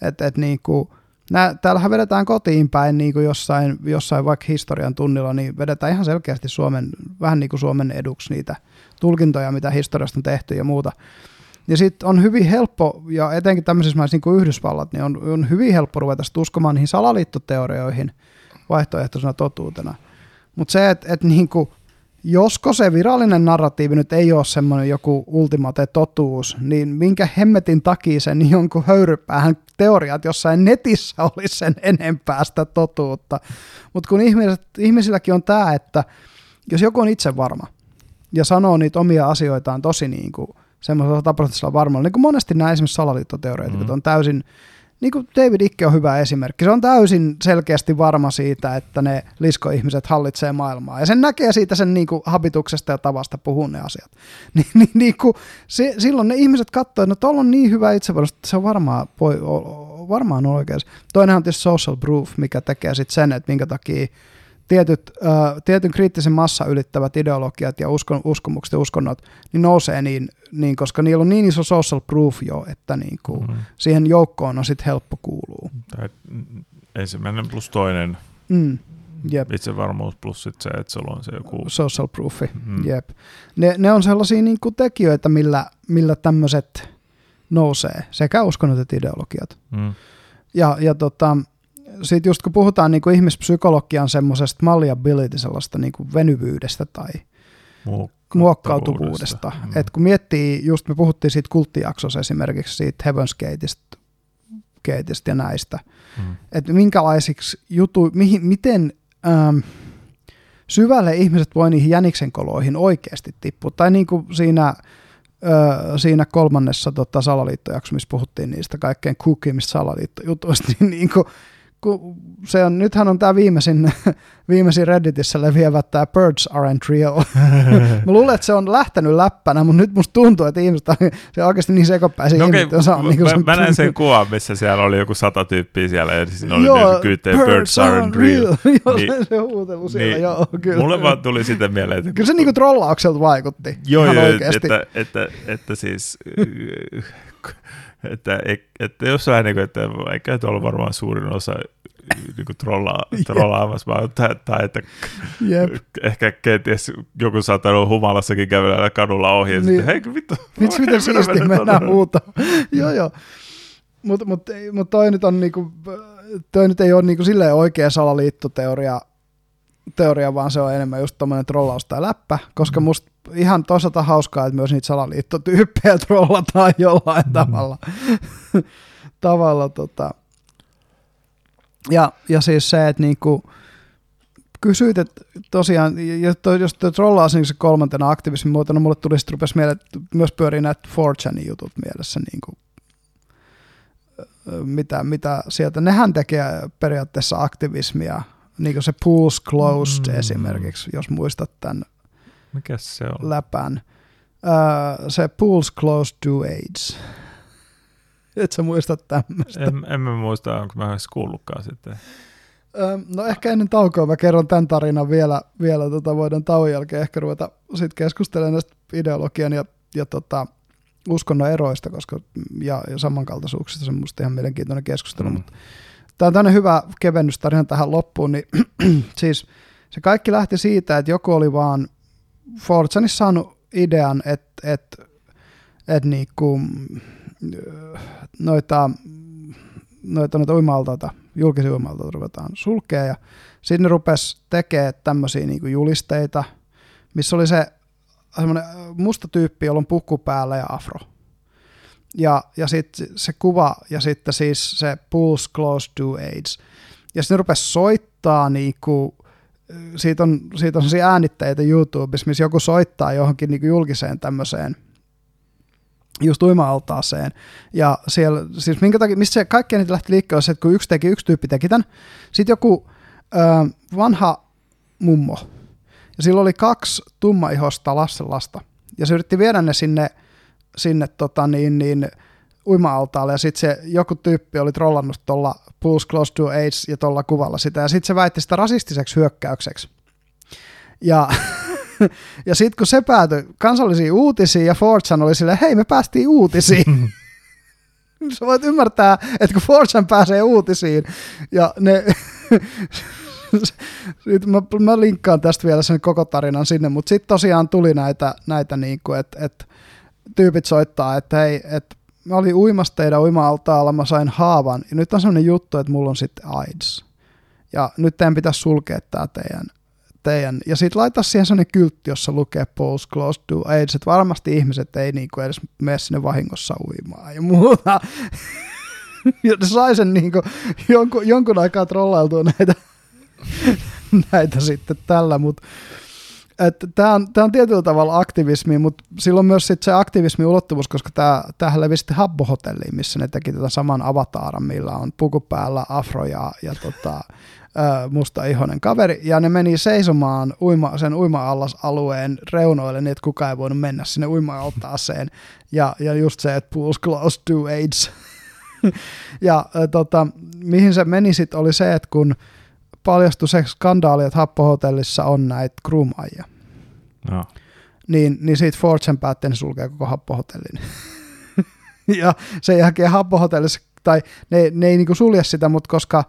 että et niinku, nää, täällähän vedetään kotiin päin niinku jossain, jossain vaikka historian tunnilla, niin vedetään ihan selkeästi Suomen, vähän niin kuin Suomen eduksi niitä tulkintoja, mitä historiasta on tehty ja muuta. Ja sitten on hyvin helppo, ja etenkin tämmöisissä maissa niin kuin Yhdysvallat, niin on, on hyvin helppo ruveta uskomaan niihin salaliittoteorioihin vaihtoehtoisena totuutena. Mutta se, että et niinku, josko se virallinen narratiivi nyt ei ole semmoinen joku ultimate totuus, niin minkä hemmetin takia sen jonkun höyrypäähän teoriat jossain netissä olisi sen enempää sitä totuutta. Mutta kun ihmiset, ihmisilläkin on tämä, että jos joku on itse varma ja sanoo niitä omia asioitaan tosi niin kuin semmoisella sataprosenttisella varmalla, niin kuin monesti nämä esimerkiksi salaliittoteoreetikot Mm. on täysin, niin kuin David Icke on hyvä esimerkki, se on täysin selkeästi varma siitä, että ne liskoihmiset hallitsee maailmaa, ja sen näkee siitä sen niin kuin habituksesta ja tavasta puhua ne asiat. (laughs) Niin, niin, niin kuin, se, silloin ne ihmiset katsoo, että no tuolla on niin hyvä itsevarmuus, että se on varmaan, o- varmaan on oikeassa. On tietysti social proof, mikä tekee sitten sen, että minkä takia tietyt, äh, tietyn kriittisen massa ylittävät ideologiat ja uskon, uskomukset ja uskonnot niin nousee niin, niin, koska niillä on niin iso social proof jo, että niin kuin, Mm. siihen joukkoon on sitten helppo kuulua. Tai mm, ensimmäinen plus toinen Mm. Jep, itsevarmuus plus sit se, että sulla on se joku... social proofi. Mm. Jep. Ne, ne on sellaisia niin kuin tekijöitä, millä, millä tämmöiset nousee, sekä uskonnot että ideologiat. Mm. Ja, ja tota, sitten just kun puhutaan niin kuin ihmispsykologian semmoisesta malleability, sellaista niin kuin venyvyydestä tai muokkautuvuudesta. Mm. Et kun miettii, just me puhuttiin siitä kulttijaksossa esimerkiksi siitä Heaven's Gateista, Gateista ja näistä, Mm. että minkälaisiksi jutu, mihin, miten ähm, syvälle ihmiset voi niihin jäniksen koloihin oikeasti tippua. Tai niin kuin siinä, ö, siinä kolmannessa tota, salaliittojaksossa, missä puhuttiin niistä kaikkein kukimmista salaliittojutuista, (laughs) niin, niin kuin, kun se on, nythän on tämä viimeisin, (laughs) viimeisin Redditissä leviävä tämä Birds Aren't Real. (laughs) Mä luulen, että se on lähtenyt läppänä, mutta nyt musta tuntuu, että ihmiset on, se on oikeasti niin sekopäisiä No okei, ihmiset, osaa mä, niin mä, mä näin sen kuvan, missä siellä oli joku sata tyyppiä siellä ja siinä oli Joo, niin kyyteen Birds aren't real. (laughs) joo, Niin- se, se huutelu siellä, niin, joo, kyllä. Mulle vaan tuli sitä mieleen, että... Kyllä se niinku trollaukselta vaikutti. Joo, joo oikeasti. että, että, että, siis... Että, että jos vähän niin kuin, että eikä tuolla varmaan suurin osa niin kuin trollaa, (laughs) trollaamassa, vaan tai, tai että Jep. ehkä kenties joku saattaa olla humalassakin kävellä kadulla ohi ja Niin. sitten, hei vittu. Vitsi, (laughs) miten siisti mennään huuta. (laughs) joo, joo. Mutta mut, mut toi nyt on niinku, toi nyt ei ole niinku silleen oikea salaliittoteoria, teoria, vaan se on enemmän just tommonen trollaus tai läppä, koska musta ihan toisaalta hauskaa, että myös niitä salaliittotyyppejä (laughs) trollataan jollain Mm. tavalla. (laughs) tavalla tota. ja, ja siis se, että niinku, kysyit, että tosiaan, ja to, jos tuo trollaus niin se kolmantena aktivismin muotona, mulle tuli sitten rupesi mieleen, että myös pyörii näitä 4 jutut mielessä, niin kuin, mitä, mitä sieltä, nehän tekee periaatteessa aktivismia, niin kuin se Pools Closed Mm. esimerkiksi, jos muistat tämän Mikäs se on? läpän. Öö, se Pools Closed to AIDS. (laughs) Et sä muista tämmöistä. En, en mä muista, onko mä edes kuullutkaan sitten. Öö, no ehkä ennen taukoa mä kerron tämän tarinan vielä, vielä tota, voidaan tauon jälkeen ehkä ruveta sit keskustelemaan näistä ideologian ja, ja tota, uskonnon eroista koska, ja, ja samankaltaisuuksista, se on musta ihan mielenkiintoinen keskustelu, Mm. mutta tämä on tämmöinen hyvä kevennystarina tähän loppuun, niin (clears throat) siis se kaikki lähti siitä, että joku oli vaan Fortsanissa saanut idean, että et, et niinku, noita, noita, noita uimaltoita, julkisia uimaltoita ruvetaan sulkea ja sitten ne rupes tekemään tämmöisiä niinku julisteita, missä oli se semmoinen musta tyyppi, jolla on pukku päällä ja afro. Ja, ja sitten se kuva ja sitten siis se Pulse Close to AIDS. Ja sitten ne rupes soittaa niinku, siitä on, siitä on sellaisia äänitteitä YouTubessa, missä joku soittaa johonkin niinku julkiseen tämmöiseen just uima-altaaseen. Ja siellä, siis minkä takia, mistä se kaikkea niitä lähti liikkeelle, se, että kun yksi, teki, yksi tyyppi teki tämän, sitten joku ö, vanha mummo, ja sillä oli kaksi tummaihosta lastenlasta, ja se yritti viedä ne sinne, sinne tota niin, niin, uima-altaalle ja sitten se joku tyyppi oli trollannut tuolla Pulse Close to AIDS ja tuolla kuvalla sitä ja sitten se väitti sitä rasistiseksi hyökkäykseksi. Ja, (laughs) ja sitten kun se päätyi kansallisiin uutisiin ja Fortsan oli silleen, hei me päästiin uutisiin. (laughs) (laughs) Sä voit ymmärtää, että kun Fortsan pääsee uutisiin ja ne sitten mä, mä linkkaan tästä vielä sen koko tarinan sinne, mutta sitten tosiaan tuli näitä, näitä niin kuin, että et, tyypit soittaa, että hei, että mä olin uimassa teidän uima-altaalla, mä sain haavan, ja nyt on sellainen juttu, että mulla on sitten AIDS. Ja nyt teidän pitäisi sulkea tämä teidän, teidän. ja sitten laittaa siihen sellainen kyltti, jossa lukee post closed to AIDS, että varmasti ihmiset ei niinku edes mene sinne vahingossa uimaan ja muuta. (laughs) ja sai sen niinku jonkun, jonkun aikaa trollailtua näitä (laughs) näitä sitten tällä, mutta Tämä on, tää on tietyllä tavalla aktivismi, mutta silloin myös sit se aktivismi ulottuvuus, koska tämähän levisi sitten Habbo-hotelliin, missä ne teki tätä saman avataaran, millä on puku päällä afro ja, ja tota, musta ihonen kaveri, ja ne meni seisomaan uima, sen uima-allasalueen reunoille niin, että kukaan ei voinut mennä sinne uima-altaaseen, ja, ja just se, että pools close to AIDS. (laughs) ja tota, mihin se meni sitten oli se, että kun paljastui se skandaali, että Happohotellissa on näitä krumaajia. No. Niin, niin siitä Fortune päätti, että sulkee koko Happohotellin. (laughs) ja sen jälkeen Happohotellissa, tai ne, ne ei niinku sulje sitä, mutta koska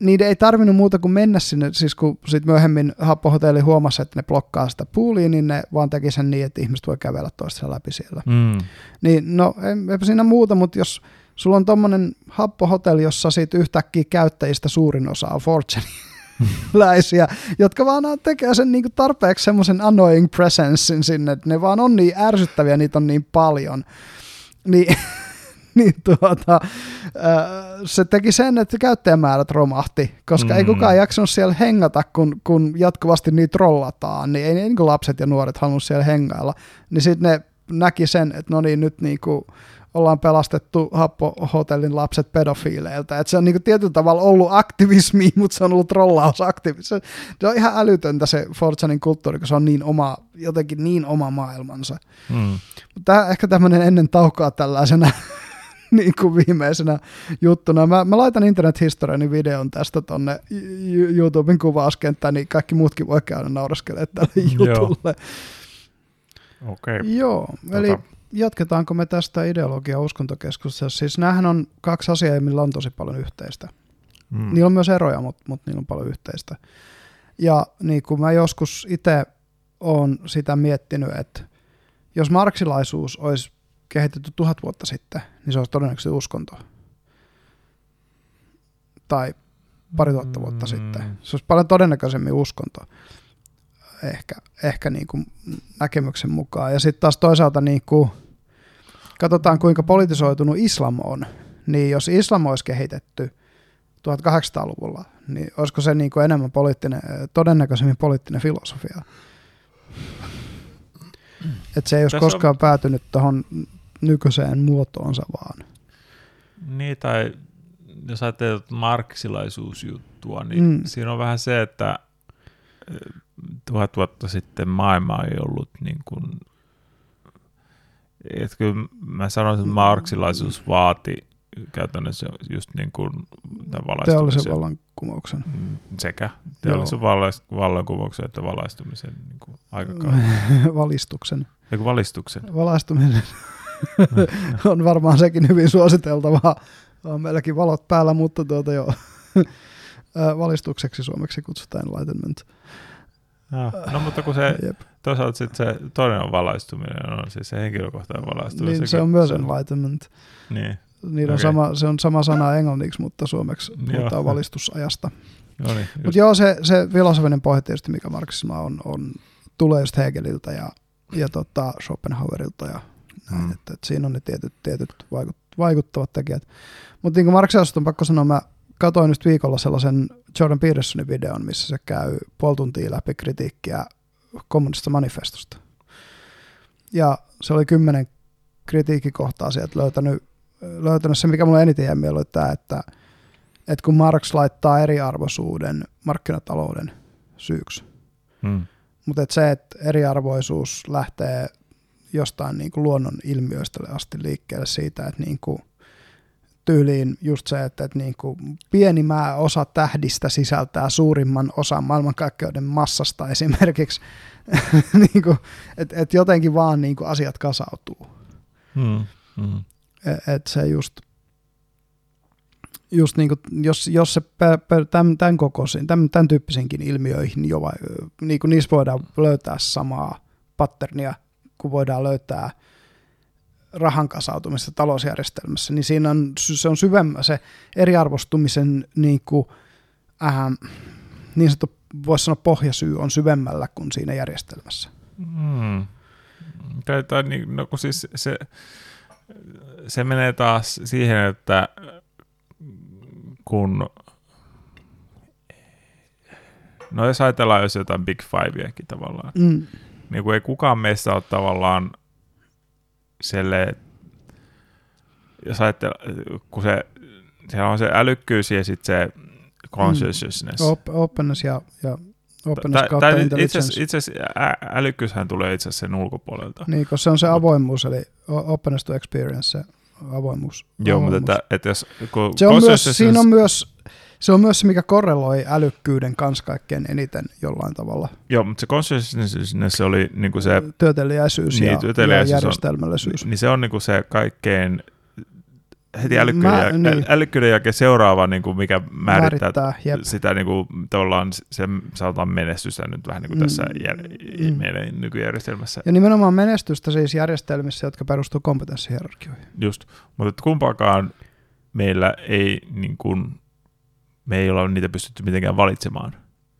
niiden ei tarvinnut muuta kuin mennä sinne, siis kun sit myöhemmin Happohotelli huomasi, että ne blokkaa sitä poolia, niin ne vaan teki sen niin, että ihmiset voi kävellä toistensa läpi siellä. Mm. Niin no, eipä siinä muuta, mutta jos sulla on tommonen happohotelli, jossa siitä yhtäkkiä käyttäjistä suurin osa on läisiä, (laughs) jotka vaan tekee sen niin tarpeeksi semmoisen annoying presencein sinne, että ne vaan on niin ärsyttäviä, niitä on niin paljon. Niin, (laughs) niin tuota, se teki sen, että käyttäjämäärät romahti, koska mm. ei kukaan jaksanut siellä hengata, kun, kun jatkuvasti niitä trollataan, niin ei niin lapset ja nuoret halunnut siellä hengailla. Niin sitten ne näki sen, että no niin, nyt niin kuin ollaan pelastettu Happo-hotellin lapset pedofiileilta. Et se on niinku tietyllä tavalla ollut aktivismi, (laughs) mutta se on ollut trollausaktivismi. Se, se on ihan älytöntä se Forzanin kulttuuri, kun se on niin oma, jotenkin niin oma maailmansa. Mm. Mutta ehkä tämmöinen ennen taukoa tällaisena (laughs) niin kuin viimeisenä juttuna. Mä, mä laitan Internet Historiani videon tästä tonne YouTuben kuvauskenttään, niin kaikki muutkin voi käydä nauraskelemaan tälle jutulle. Joo. Okei. Okay. Joo, eli tota jatketaanko me tästä ideologia uskontokeskustelussa? Siis näähän on kaksi asiaa, millä on tosi paljon yhteistä. Mm. Niillä on myös eroja, mutta, mutta niillä on paljon yhteistä. Ja niin kuin mä joskus itse olen sitä miettinyt, että jos marksilaisuus olisi kehitetty tuhat vuotta sitten, niin se olisi todennäköisesti uskonto. Tai pari tuhatta vuotta mm. sitten. Se olisi paljon todennäköisemmin uskonto ehkä, ehkä niin kuin näkemyksen mukaan. Ja sitten taas toisaalta niin kuin, katsotaan kuinka politisoitunut islam on, niin jos islam olisi kehitetty 1800-luvulla, niin olisiko se niin kuin enemmän poliittinen, todennäköisemmin poliittinen filosofia? Että se ei olisi Tässä koskaan on... päätynyt tuohon nykyiseen muotoonsa vaan. Niin, tai jos ajattelet marksilaisuusjuttua, niin mm. siinä on vähän se, että tuhat vuotta sitten maailma ei ollut niin kuin, että kyllä mä sanoisin, että marksilaisuus vaati käytännössä just niin kuin teollisen vallankumouksen. Mm, sekä teollisen vallankumouksen että valaistumisen niin kuin aikakauden. (laughs) Valistuksen. Eiku valistuksen. Valaistuminen (laughs) on varmaan sekin hyvin suositeltavaa. On meilläkin valot päällä, mutta tuota joo. (laughs) Valistukseksi suomeksi kutsutaan enlightenment. No, no mutta kun se (laughs) Jep. toisaalta sit se toinen on valaistuminen, on siis se henkilökohtainen valaistuminen. Niin, se on myös enlightenment. Niin. Niillä okay. on sama, se on sama sana (laughs) englanniksi, mutta suomeksi puhutaan valistusajasta. No niin, mutta joo, se, se filosofinen pohja tietysti, mikä marksisma on, on tulee just Hegeliltä ja, ja tota Schopenhauerilta ja näin, mm. että, että siinä on ne tietyt, tietyt vaikut, vaikuttavat tekijät. Mutta niin kuin marksilaisuus on pakko sanoa, mä katoin nyt viikolla sellaisen Jordan Petersonin videon, missä se käy puoli tuntia läpi kritiikkiä kommunista manifestosta. Ja se oli kymmenen kritiikkikohtaa sieltä löytänyt, löytänyt se, mikä mulle eniten jäi mieleen, tämä, että, että kun Marx laittaa eriarvoisuuden markkinatalouden syyksi, hmm. mutta että se, että eriarvoisuus lähtee jostain niin kuin luonnon ilmiöistä asti liikkeelle siitä, että niin kuin tyyliin just se, että, että niin kuin pieni mä osa tähdistä sisältää suurimman osan maailmankaikkeuden massasta esimerkiksi. (laughs) niin kuin, että, että jotenkin vaan niin kuin asiat kasautuu. Hmm. Hmm. Et, et se just, just niin kuin, jos, jos se tämän, tämän kokoisiin, tämän, tämän tyyppisiinkin ilmiöihin jo niin kuin niissä voidaan löytää samaa patternia, kun voidaan löytää rahan kasautumista talousjärjestelmässä, niin siinä on, se on syvemmä, se eriarvostumisen niin kuin, äh, niin sanottu, voisi sanoa pohjasyy on syvemmällä kuin siinä järjestelmässä. Hmm. Tai, tai niin, no kun siis se, se menee taas siihen, että kun no jos ajatellaan jos jotain Big Fiveakin tavallaan, mm. niin kun ei kukaan meistä ole tavallaan selle, jos ajatellaan, kun se, siellä on se älykkyys ja sitten se consciousness. Mm. Op, openness ja, ja openness kautta tai, itse asiassa älykkyyshän tulee itse asiassa sen ulkopuolelta. Niin, koska se on se avoimuus, eli openness to experience, se avoimuus. Joo, avoimuus. mutta että, että jos... Kun se on myös, siinä on myös se on myös se, mikä korreloi älykkyyden kanssa kaikkein eniten jollain tavalla. Joo, mutta se consciousness oli niin kuin se... Työtelijäisyys niin, ja, työtelijäisyys ja järjestelmällisyys. On, niin se on niin kuin se kaikkein heti älykkyyden, Mä, niin. älykkyyden jälkeen seuraava, niin kuin mikä määrittää, määrittää sitä niin kuin, tavallaan se, sanotaan menestystä nyt vähän niin kuin mm, tässä jär, mm. meidän nykyjärjestelmässä. Ja nimenomaan menestystä siis järjestelmissä, jotka perustuu kompetenssihierarkioihin. Just, mutta kumpaakaan meillä ei niin kuin, me ei olla niitä pystytty mitenkään valitsemaan.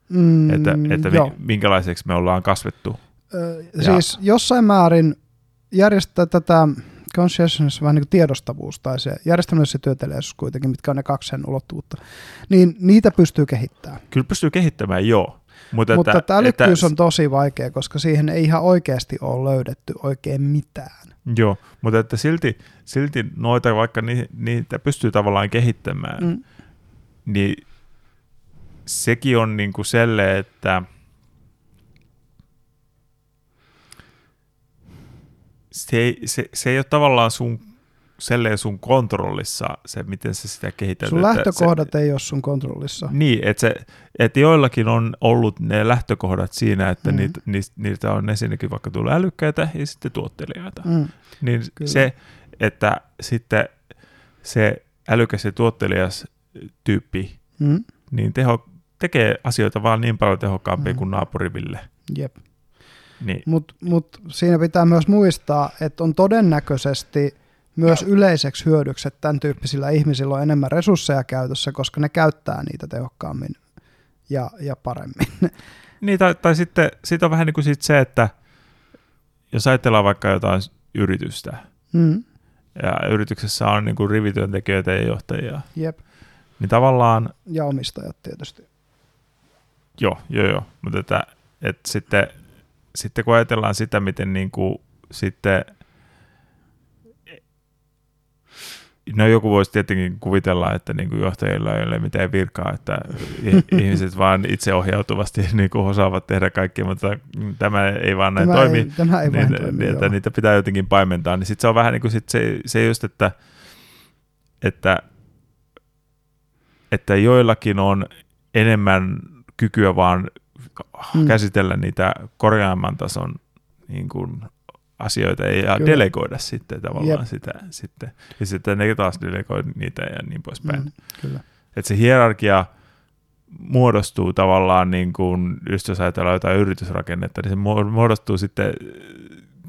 Mm, että että mi, minkälaiseksi me ollaan kasvettu. Ö, siis jossain määrin järjestää tätä consciousness, vähän niin kuin tiedostavuus tai se järjestelmällinen työtelijäisyys kuitenkin, mitkä on ne kaksi sen ulottuvuutta, niin niitä pystyy kehittämään. Kyllä pystyy kehittämään, joo. Mutta, Mutta että, älykkyys että, on tosi vaikea, koska siihen ei ihan oikeasti ole löydetty oikein mitään. Joo, mutta että silti, silti noita, vaikka niitä pystyy tavallaan kehittämään, mm niin sekin on niin kuin selle, että se ei, se, se ei ole tavallaan sun selleen sun kontrollissa se, miten sä sitä kehität. Sun lähtökohdat se, ei ole sun kontrollissa. Niin, että, että joillakin on ollut ne lähtökohdat siinä, että mm. niitä, niitä on ensinnäkin vaikka tullut älykkäitä ja sitten tuottelijaita. Mm. Niin Kyllä. se, että sitten se älykäs ja tuottelias tyyppi, mm. niin teho, tekee asioita vaan niin paljon tehokkaampia mm. kuin naapuriville. Jep. Niin. Mutta mut siinä pitää myös muistaa, että on todennäköisesti myös yleiseksi hyödyksi, että tämän tyyppisillä ihmisillä on enemmän resursseja käytössä, koska ne käyttää niitä tehokkaammin ja, ja paremmin. (laughs) Niin, tai, tai sitten sit on vähän niin kuin sit se, että jos ajatellaan vaikka jotain yritystä, mm. ja yrityksessä on niin kuin rivityöntekijöitä ja johtajia, Jep. Niin tavallaan... Ja omistajat tietysti. Joo, joo, joo. Mutta että, että sitten, sitten kun ajatellaan sitä, miten niin kuin, sitten No joku voisi tietenkin kuvitella, että niin kuin johtajilla ei ole mitään virkaa, että (laughs) ihmiset vaan itseohjautuvasti niin kuin osaavat tehdä kaikkea, mutta tämä ei vaan näin tämä toimi. Ei, tämä ei niin, toimi, niin, että niitä pitää jotenkin paimentaa. Niin sitten se on vähän niin kuin sit se, se just, että, että että joillakin on enemmän kykyä vaan mm. käsitellä niitä korjaamman tason niin kuin, asioita ja Kyllä. delegoida sitten tavallaan Jep. sitä. Sitten. Ja sitten ne taas delegoi niitä ja niin poispäin. Mm, kyllä. Että se hierarkia muodostuu tavallaan, niin kuin, just jos ajatellaan jotain yritysrakennetta, niin se muodostuu sitten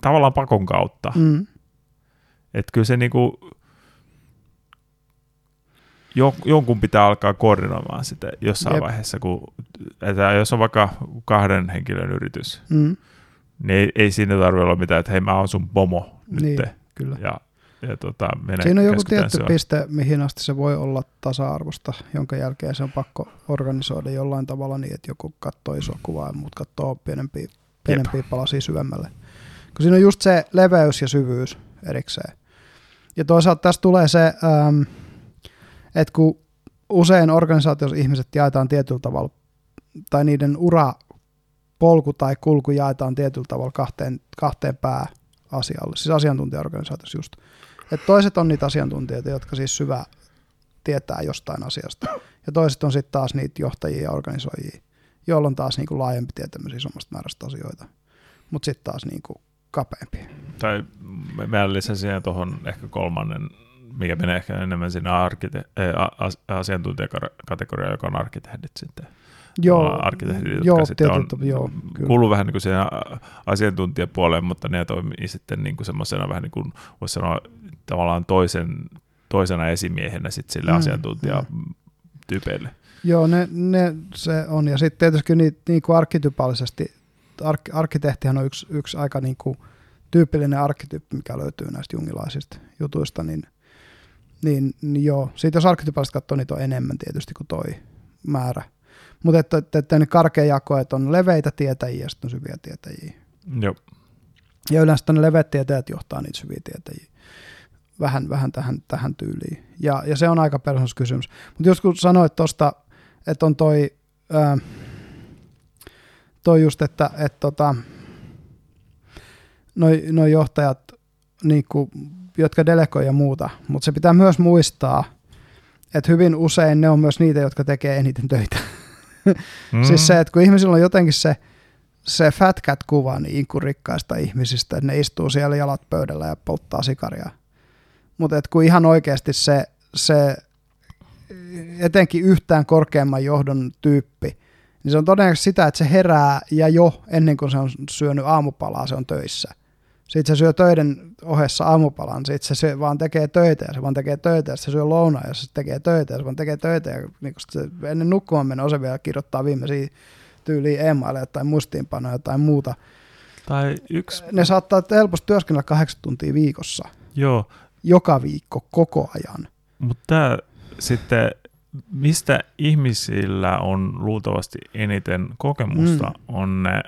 tavallaan pakon kautta. Mm. Että kyllä se niin kuin, jonkun pitää alkaa koordinoimaan sitä jossain Jep. vaiheessa, kun, että jos on vaikka kahden henkilön yritys, mm. niin ei, ei siinä tarvitse olla mitään, että hei mä oon sun pomo nyt. Niin, kyllä. Ja, ja tota, mene, Siinä on joku tietty se piste, mihin asti se voi olla tasa-arvosta, jonka jälkeen se on pakko organisoida jollain tavalla niin, että joku katsoo iso kuvaa ja muut katsoo pienempiä, pienempiä palasia syvemmälle. Kun siinä on just se leveys ja syvyys erikseen. Ja toisaalta tässä tulee se... Ähm, että kun usein organisaatiossa ihmiset jaetaan tietyllä tavalla, tai niiden ura polku tai kulku jaetaan tietyllä tavalla kahteen, kahteen asialle, siis asiantuntijaorganisaatiossa just. Et toiset on niitä asiantuntijoita, jotka siis syvä tietää jostain asiasta. Ja toiset on sitten taas niitä johtajia ja organisoijia, joilla on taas niinku laajempi tietämys isommasta määrästä asioita. Mutta sitten taas niinku kapeampi. Tai mä lisäsin tuohon ehkä kolmannen, mikä menee ehkä enemmän sinne arkite- äh, asiantuntijakategoriaan, joka on arkkitehdit sitten. Joo, arkkitehdit, jotka joo, sitten on, tietysti, joo, kyllä. kuuluu vähän niin kuin siihen asiantuntijapuoleen, mutta ne toimii sitten niin kuin semmoisena vähän niin kuin, voisi sanoa tavallaan toisen, toisena esimiehenä sitten sille Mm, asiantuntijatyypeille. Joo, ne, ne, se on. Ja sitten tietysti niin, niin kuin arkitypallisesti, ark, arkkitehtihän on yksi, yksi aika niin kuin tyypillinen arkkityyppi, mikä löytyy näistä jungilaisista jutuista, niin, niin, niin joo. Sitten jos arkkityypallisesti katsoo, niitä on enemmän tietysti kuin toi määrä. Mutta että, että, että ne karkea jako, että on leveitä tietäjiä ja sitten on syviä tietäjiä. Joo. Ja yleensä ne leveät tietäjät johtaa niitä syviä tietäjiä. Vähän, vähän tähän, tähän tyyliin. Ja, ja se on aika persoonallisuuskysymys. Mutta jos kun sanoit tuosta, että on toi, ää, toi just, että et tota, noi, noi johtajat, niinku, jotka delegoi ja muuta, mutta se pitää myös muistaa, että hyvin usein ne on myös niitä, jotka tekee eniten töitä. Mm. (laughs) Siis se, että kun ihmisillä on jotenkin se, se fat cat-kuva niin kuin rikkaista ihmisistä, että ne istuu siellä jalat pöydällä ja polttaa sikaria. Mutta kun ihan oikeasti se, se etenkin yhtään korkeamman johdon tyyppi, niin se on todennäköisesti sitä, että se herää ja jo ennen kuin se on syönyt aamupalaa, se on töissä. Sitten se syö töiden ohessa aamupalan, sitten se syö, vaan tekee töitä ja se vaan tekee töitä ja se syö lounaa ja se tekee töitä ja se vaan tekee töitä ja niin se ennen nukkumaan mennä se vielä kirjoittaa viimeisiä tyyliin e-maileja tai muistiinpanoja tai muuta. Tai yksi... Ne saattaa helposti työskennellä kahdeksan tuntia viikossa. Joo. Joka viikko, koko ajan. Mutta sitten, mistä ihmisillä on luultavasti eniten kokemusta, mm. on ne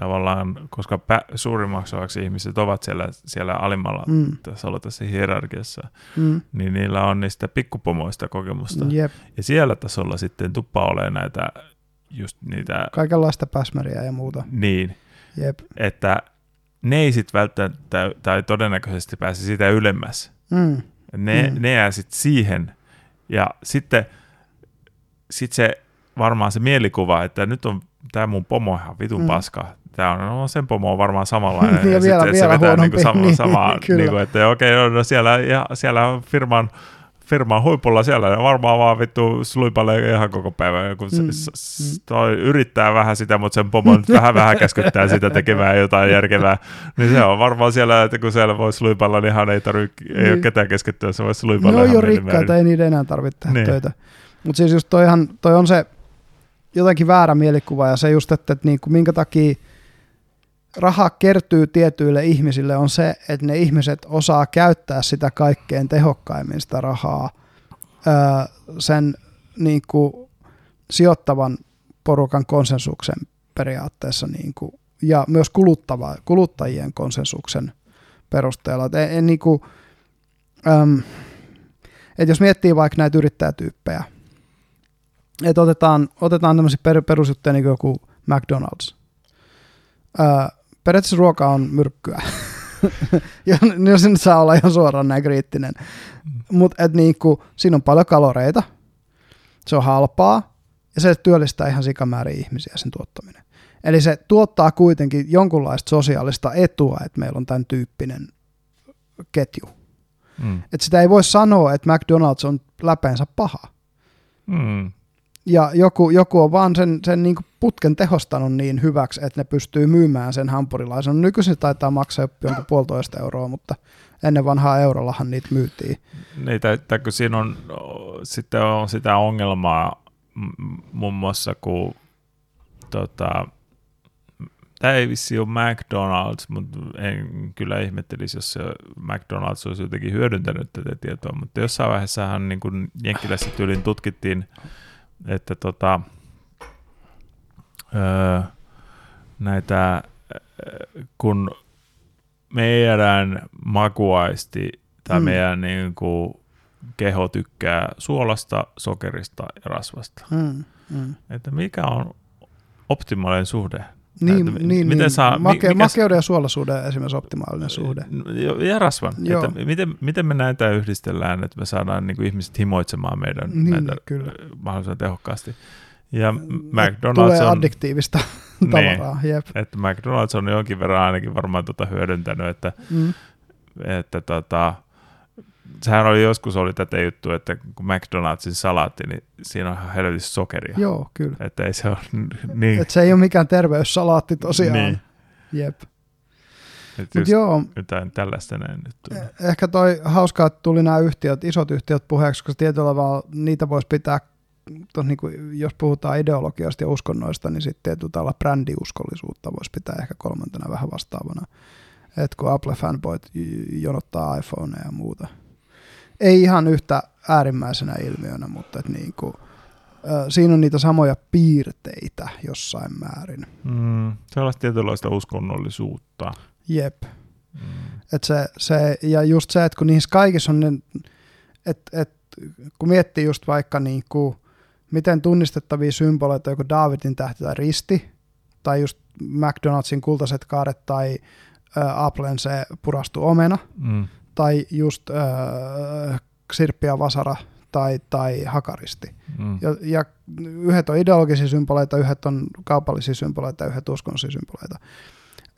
tavallaan, koska pä- suurimmaksi osaksi ihmiset ovat siellä, siellä alimmalla mm. tässä, tässä hierarkiassa, mm. niin niillä on niistä pikkupomoista kokemusta. Jep. Ja siellä tasolla sitten tuppa ole näitä just niitä... Kaikenlaista päsmäriä ja muuta. Niin. Jep. Että ne ei sitten välttämättä tai todennäköisesti pääse sitä ylemmäs. Mm. Ne, mm. ne jää sitten siihen. Ja sitten sit se varmaan se mielikuva, että nyt on tämä mun pomo ihan vitun mm. paska. Tämä on, no sen pomo on varmaan samanlainen. (laughs) ja, vielä, sit, vielä se vetää niinku sama, (laughs) niin, sama niinku, että okei, okay, no, siellä, ja, siellä on firman firman huipulla siellä, ne varmaan vaan vittu sluipalee ihan koko päivän, kun mm. se, s, toi yrittää vähän sitä, mutta sen pomo nyt (laughs) vähän vähän käskyttää sitä tekemään jotain järkevää, niin se on varmaan siellä, että kun siellä voi sluipalla, niin ihan ei tarvitse, ei niin. ole ketään keskittyä, se voi sluipalla. Ne on jo rikkaita, ei niiden enää tarvitse tehdä niin. töitä. Mutta siis just toihan, toi on se jotenkin väärä mielikuva ja se just, että, että niin kuin minkä takia raha kertyy tietyille ihmisille on se, että ne ihmiset osaa käyttää sitä kaikkein tehokkaimmin sitä rahaa öö, sen niin kuin sijoittavan porukan konsensuksen periaatteessa niin kuin, ja myös kuluttava, kuluttajien konsensuksen perusteella. Et en, en niin kuin, äm, et jos miettii vaikka näitä yrittäjätyyppejä, että otetaan, otetaan tämmöisiä per, perusjuttuja niin kuin joku McDonald's. Öö, periaatteessa ruoka on myrkkyä. (laughs) ja jos nyt saa olla ihan suoraan näin kriittinen. Mm. Mutta niinku, siinä on paljon kaloreita, se on halpaa, ja se työllistää ihan sikamäärin ihmisiä sen tuottaminen. Eli se tuottaa kuitenkin jonkunlaista sosiaalista etua, että meillä on tämän tyyppinen ketju. Mm. Et sitä ei voi sanoa, että McDonald's on läpeensä paha. Mm ja joku, joku on vaan sen, sen niin putken tehostanut niin hyväksi, että ne pystyy myymään sen hampurilaisen. Nykyisin se taitaa maksaa jonkun puolitoista euroa, mutta ennen vanhaa eurollahan niitä myytiin. Niin, tai, kun siinä on, sitten on sitä ongelmaa muun muassa, kun tota, tämä ei vissi ole McDonald's, mutta en kyllä ihmettelisi, jos se McDonald's olisi jotenkin hyödyntänyt tätä tietoa, mutta jossain vaiheessahan niin kuin Jenkkilässä tutkittiin että tota, öö, näitä, kun meidän makuaisti tai mm. meidän niin kuin, keho tykkää suolasta, sokerista ja rasvasta. Mm. Mm. Että mikä on optimaalinen suhde Niin, Että niin, niin, miten saa- Make, mikä- makeuden ja suolaisuuden esimerkiksi optimaalinen suhde. Ja- rasvan. Joo. Että miten, miten me näitä yhdistellään, että me saadaan niin kuin ihmiset himoitsemaan meidän Niin, näitä kyllä. mahdollisimman tehokkaasti. Ja Tulee McDonald's on, addiktiivista (laughs) Niin. tavaraa. Jep. että McDonald's on jonkin verran ainakin varmaan tota hyödyntänyt, että, Mm. että tota, sehän oli joskus oli tätä juttua, että kun McDonald'sin salaatti, niin siinä on helvetissä sokeria. Joo, kyllä. Että ei se ole niin. Et se ei ole mikään terveyssalaatti tosiaan. Niin. Jep. Mutta just joo, jotain tällaista näin nyt tulee. ehkä toi hauskaa, että tuli nämä yhtiöt, isot yhtiöt puheeksi, koska tietyllä tavalla niitä voisi pitää, tos niinku, jos puhutaan ideologiasta ja uskonnoista, niin sitten tietyllä tavalla brändiuskollisuutta voisi pitää ehkä kolmantena vähän vastaavana. että kun Apple-fanboyt jonottaa iPhoneja ja muuta. Ei ihan yhtä äärimmäisenä ilmiönä, mutta et niinku, ö, siinä on niitä samoja piirteitä jossain määrin. Mm, sellaista tietynlaista uskonnollisuutta. Jep. Mm. Et se, se, ja just se, että kun niissä kaikissa on, ne, et, et, kun miettii just vaikka niin kuin, miten tunnistettavia symboleita, joku Davidin tähti tai risti, tai just McDonald'sin kultaiset kaaret tai ä, Applen se purastu omena, Mm. Tai just ä, sirppi ja vasara tai, tai hakaristi. Mm. Ja, ja yhdet on ideologisia symboleita, yhdet on kaupallisia symboleita ja yhdet uskonnollisia symboleita.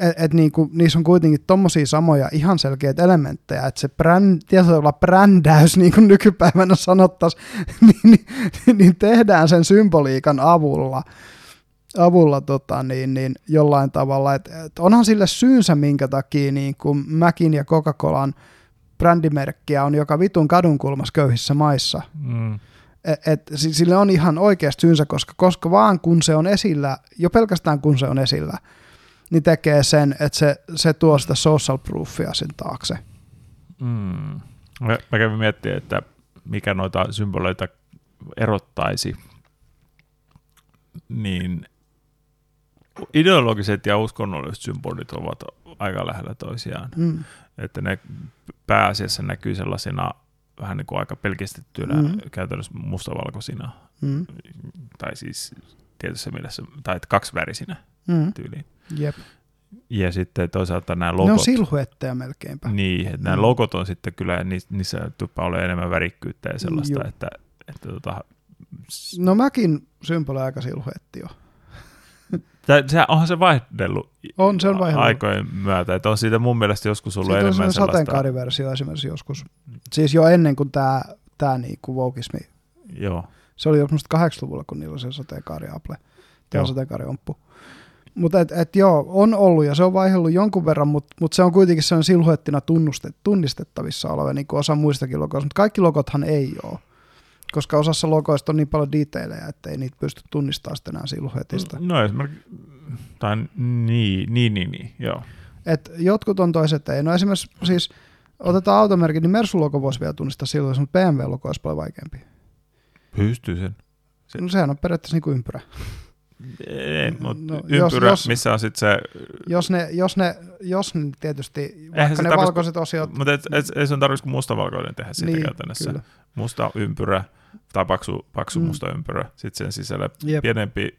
Et, et niinku, niissä on kuitenkin tommosia samoja ihan selkeitä elementtejä, että se bränd, tietyllä brändäys, niin kuin nykypäivänä sanottaisiin, (laughs) niin, niin, niin, tehdään sen symboliikan avulla, avulla tota, niin, niin jollain tavalla. Et, et onhan sille syynsä, minkä takia niin kuin Macin ja Coca-Colan brändimerkkiä on joka vitun kadunkulmassa köyhissä maissa. Mm. Et, et, si- sille on ihan oikeasti syynsä, koska, koska vaan kun se on esillä, jo pelkästään kun se on esillä, niin tekee sen, että se, se tuo sitä social proofia sen taakse. Mm. Mä, mä kävin miettimään, että mikä noita symboleita erottaisi. Niin ideologiset ja uskonnolliset symbolit ovat aika lähellä toisiaan. Mm. Että ne pääasiassa näkyy sellaisina vähän niin kuin aika pelkistettyinä, Mm. käytännössä mustavalkoisina, Mm. tai siis tietyssä mielessä, tai että kaksivärisinä Mm. tyyliin. Jep. Ja sitten toisaalta nämä Ne on logot. silhuetteja melkeinpä. Niin, että nämä Mm. logot on sitten kyllä, niissä, tuppaa olemaan enemmän värikkyyttä ja sellaista, Joo. että, että tota, No mäkin symboli aika silhuetti jo. Tää, se, onhan se vaihdellut On, se on vaihdellut. aikojen myötä, että on siitä mun mielestä joskus ollut Siitä on enemmän sellainen sellaista. sateenkaariversio esimerkiksi joskus. Siis jo ennen kuin tämä tää niinku wokeismi, Joo, se oli jo musta 80-luvulla, kun niillä oli se sateenkaari Apple, tämä Joo. sateenkaari omppu. Mutta et, et joo, on ollut ja se on vaihellut jonkun verran, mutta mut se on kuitenkin sellainen silhuettina tunnustet, tunnistettavissa oleva, niin kuin osa muistakin logoista, mutta kaikki logothan ei ole. Koska osassa logoista on niin paljon detailejä, että ei niitä pysty tunnistamaan sitten enää silhuetista. no esimerkiksi, tai niin, niin, niin, niin joo. Et jotkut on toiset ei. No esimerkiksi siis, otetaan automerkki, niin Mersu-logo voisi vielä tunnistaa silloin, mutta BMW-logo olisi paljon vaikeampi. Pystyy sen. Se- No sehän on periaatteessa niin kuin ympyrä. Ei, mutta No, jos- ympyrä, jos- missä on sitten se, Jos ne, jos ne, jos ne tietysti, vaikka se ne valkoiset osiot, mutta et, et, ei sun tarvitsisi kuin mustavalkoinen tehdä siitä niin, käytännössä. kyllä. Musta ympyrä tai paksu, paksu Mm. musta ympyrä, sitten sen sisällä Jep. pienempi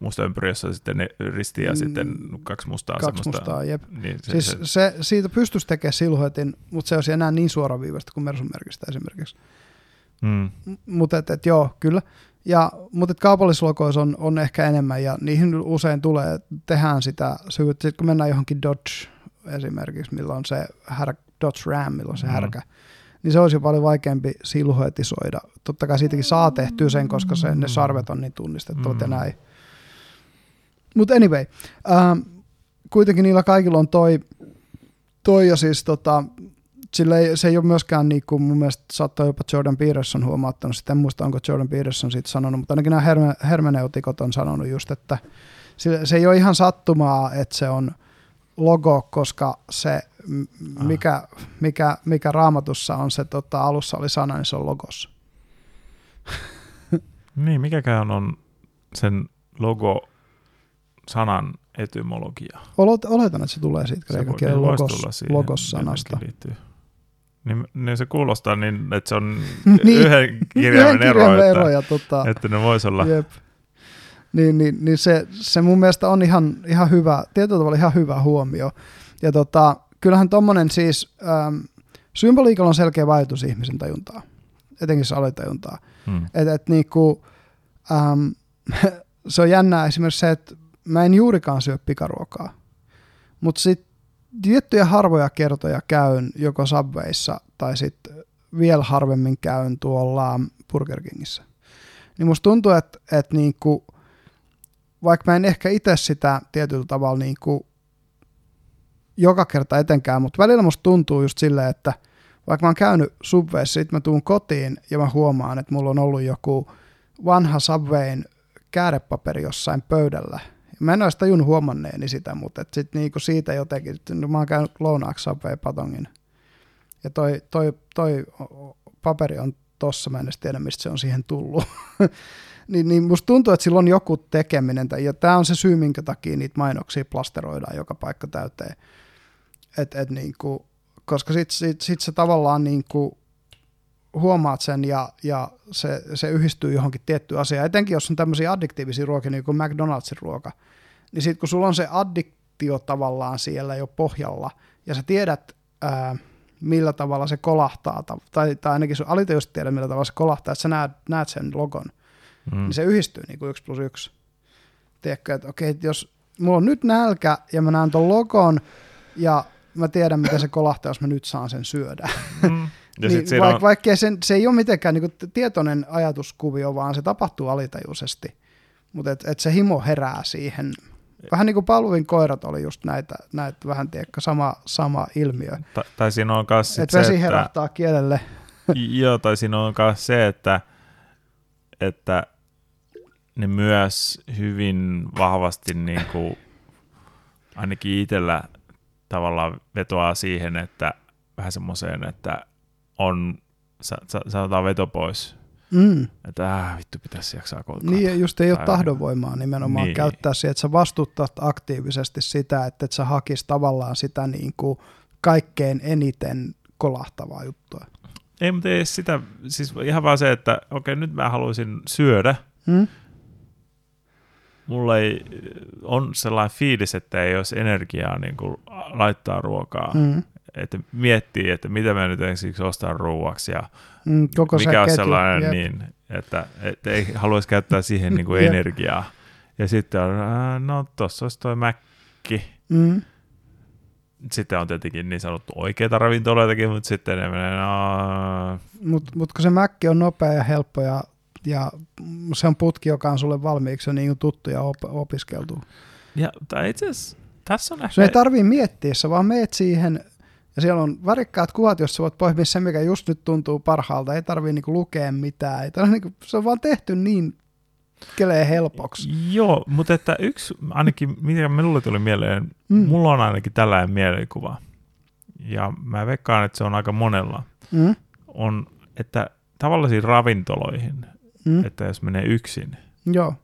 musta ympyrä, jossa on sitten ne risti ja Mm, sitten kaksi mustaa. kaksi semmoista- mustaa, jep. Niin, se, Siis se, se, siitä pystyisi tekemään silhuetin, mutta se olisi enää niin suoraviivasta kuin Mersun merkistä esimerkiksi. mm, Mutta et, et, joo, kyllä. Ja, mutta kaupallislogoissa on, on ehkä enemmän ja niihin usein tulee, tehdään sitä syvyyttä. Sitten kun mennään johonkin Dodge esimerkiksi, millä on se här, Dodge Ram, millä on se Mm. härkä, niin se olisi jo paljon vaikeampi silhuetisoida. Totta kai siitäkin saa tehtyä sen, koska se, ne sarvet on niin tunnistettavat ja Mm. näin. Mutta anyway, ähm, kuitenkin niillä kaikilla on toi, toi ja siis tota, sillä ei, se ei ole myöskään niin kuin mun mielestä saattaa jopa Jordan Peterson huomauttanut, sitten en muista onko Jordan Peterson siitä sanonut, mutta ainakin nämä herme, hermeneutikot on sanonut just, että se, se ei ole ihan sattumaa, että se on logo, koska se, Ah. mikä, mikä, mikä raamatussa on se tota, alussa oli sana, niin se on logossa. (laughs) niin, mikäkään on sen logo sanan etymologia. Olet, oletan, että se tulee siitä kreikan kielen logos, logos-sanasta. Niin, niin, se kuulostaa niin, että se on (laughs) Niin. yhden (laughs) kirjaimen ero, että, ero ja tota, että ne voisi olla. Jep. Niin, niin, niin se, se mun mielestä on ihan, ihan hyvä, tietyllä tavalla ihan hyvä huomio. Ja tota, kyllähän tuommoinen siis, ähm, symboliikalla on selkeä vaikutus ihmisen tajuntaa, etenkin se alitajuntaa. Hmm. Et, et niinku, ähm, (laughs) se on jännää esimerkiksi se, että mä en juurikaan syö pikaruokaa, mutta sitten tiettyjä harvoja kertoja käyn joko Subwayssa tai sitten vielä harvemmin käyn tuolla Burger Kingissä. Niin musta tuntuu, että, että niinku, vaikka mä en ehkä itse sitä tietyllä tavalla niinku joka kerta etenkään, mutta välillä musta tuntuu just silleen, että vaikka mä oon käynyt Subwayssa, sit mä tuun kotiin ja mä huomaan, että mulla on ollut joku vanha Subwayn käärepaperi jossain pöydällä. Mä en sitä jun huomanneeni sitä, mutta et sit niinku siitä jotenkin, no mä oon käynyt lounaaksi Subway Patongin. Ja toi, toi, toi paperi on tossa, mä en edes tiedä, mistä se on siihen tullut. (laughs) niin, niin musta tuntuu, että sillä on joku tekeminen, ja tämä on se syy, minkä takia niitä mainoksia plasteroidaan joka paikka täyteen. Et, et niinku, koska sit, sit, sit se tavallaan niinku huomaat sen ja, ja se, se yhdistyy johonkin tiettyyn asiaan. Etenkin jos on tämmöisiä addiktiivisia ruokia, niin kuin McDonald'sin ruoka, niin sitten kun sulla on se addiktio tavallaan siellä jo pohjalla, ja sä tiedät, ää, millä tavalla se kolahtaa, tai, tai ainakin sun alitajuisesti tiedät, millä tavalla se kolahtaa, että sä näet, näet sen logon, mm. niin se yhdistyy niin kuin yksi plus yksi. Tiedätkö, että okei, että jos mulla on nyt nälkä, ja mä näen ton logon, ja mä tiedän, miten se kolahtaa, jos mä nyt saan sen syödä. Mm. Ja (laughs) niin, vaik, on... Vaikka se, se ei ole mitenkään niin tietoinen ajatuskuvio, vaan se tapahtuu alitajuisesti. Mutta et, et se himo herää siihen. Vähän niin kuin Palvin koirat oli just näitä, näitä vähän tiedätkö, sama, sama ilmiö. Ta, tai siinä on myös Et vesi se, herähtää että, kielelle. (laughs) joo, tai siinä on myös se, että, että ne myös hyvin vahvasti niin kuin, ainakin itsellä tavallaan vetoaa siihen, että vähän semmoiseen, että on, sanotaan veto pois. Mm. Että äh, vittu pitäisi jaksaa kolkaa. Niin, just ei ole tahdonvoimaa nimenomaan niin. käyttää siihen, että sä vastuttat aktiivisesti sitä, että et sä hakis tavallaan sitä niin kuin kaikkein eniten kolahtavaa juttua. Ei, mutta ei sitä, siis ihan vaan se, että okei, nyt mä haluaisin syödä. Mm. Mulla ei, on sellainen fiilis, että ei olisi energiaa niin kuin laittaa ruokaa. Mm että miettii, että mitä mä nyt ensiksi ostan ruuaksi ja mm, koko mikä on ketju, sellainen, jep. niin, että, että ei haluaisi käyttää siihen niin kuin energiaa. Ja sitten on, no tossa olisi toi mäkki. Mm. Sitten on tietenkin niin sanottu oikeita ravintoloitakin, mutta sitten ne menee, no... Mutta mut kun se mäkki on nopea ja helppo ja, ja se on putki, joka on sulle valmiiksi niin tuttu ja op, opiskeltu. Ja, itse asiassa tässä on ehkä... Se ei tarvii miettiä, sä vaan meet siihen ja siellä on värikkäät kuvat, jos sä voit poimia sen, mikä just nyt tuntuu parhaalta. Ei tarvii niinku lukea mitään. Ei tarvii, niinku, se on vaan tehty niin kelee helpoksi. Joo, mutta että yksi ainakin, mikä minulle tuli mieleen, mm. mulla on ainakin tällainen mielikuva. Ja mä veikkaan, että se on aika monella. Mm. On, että tavallisiin ravintoloihin, mm. että jos menee yksin, Joo.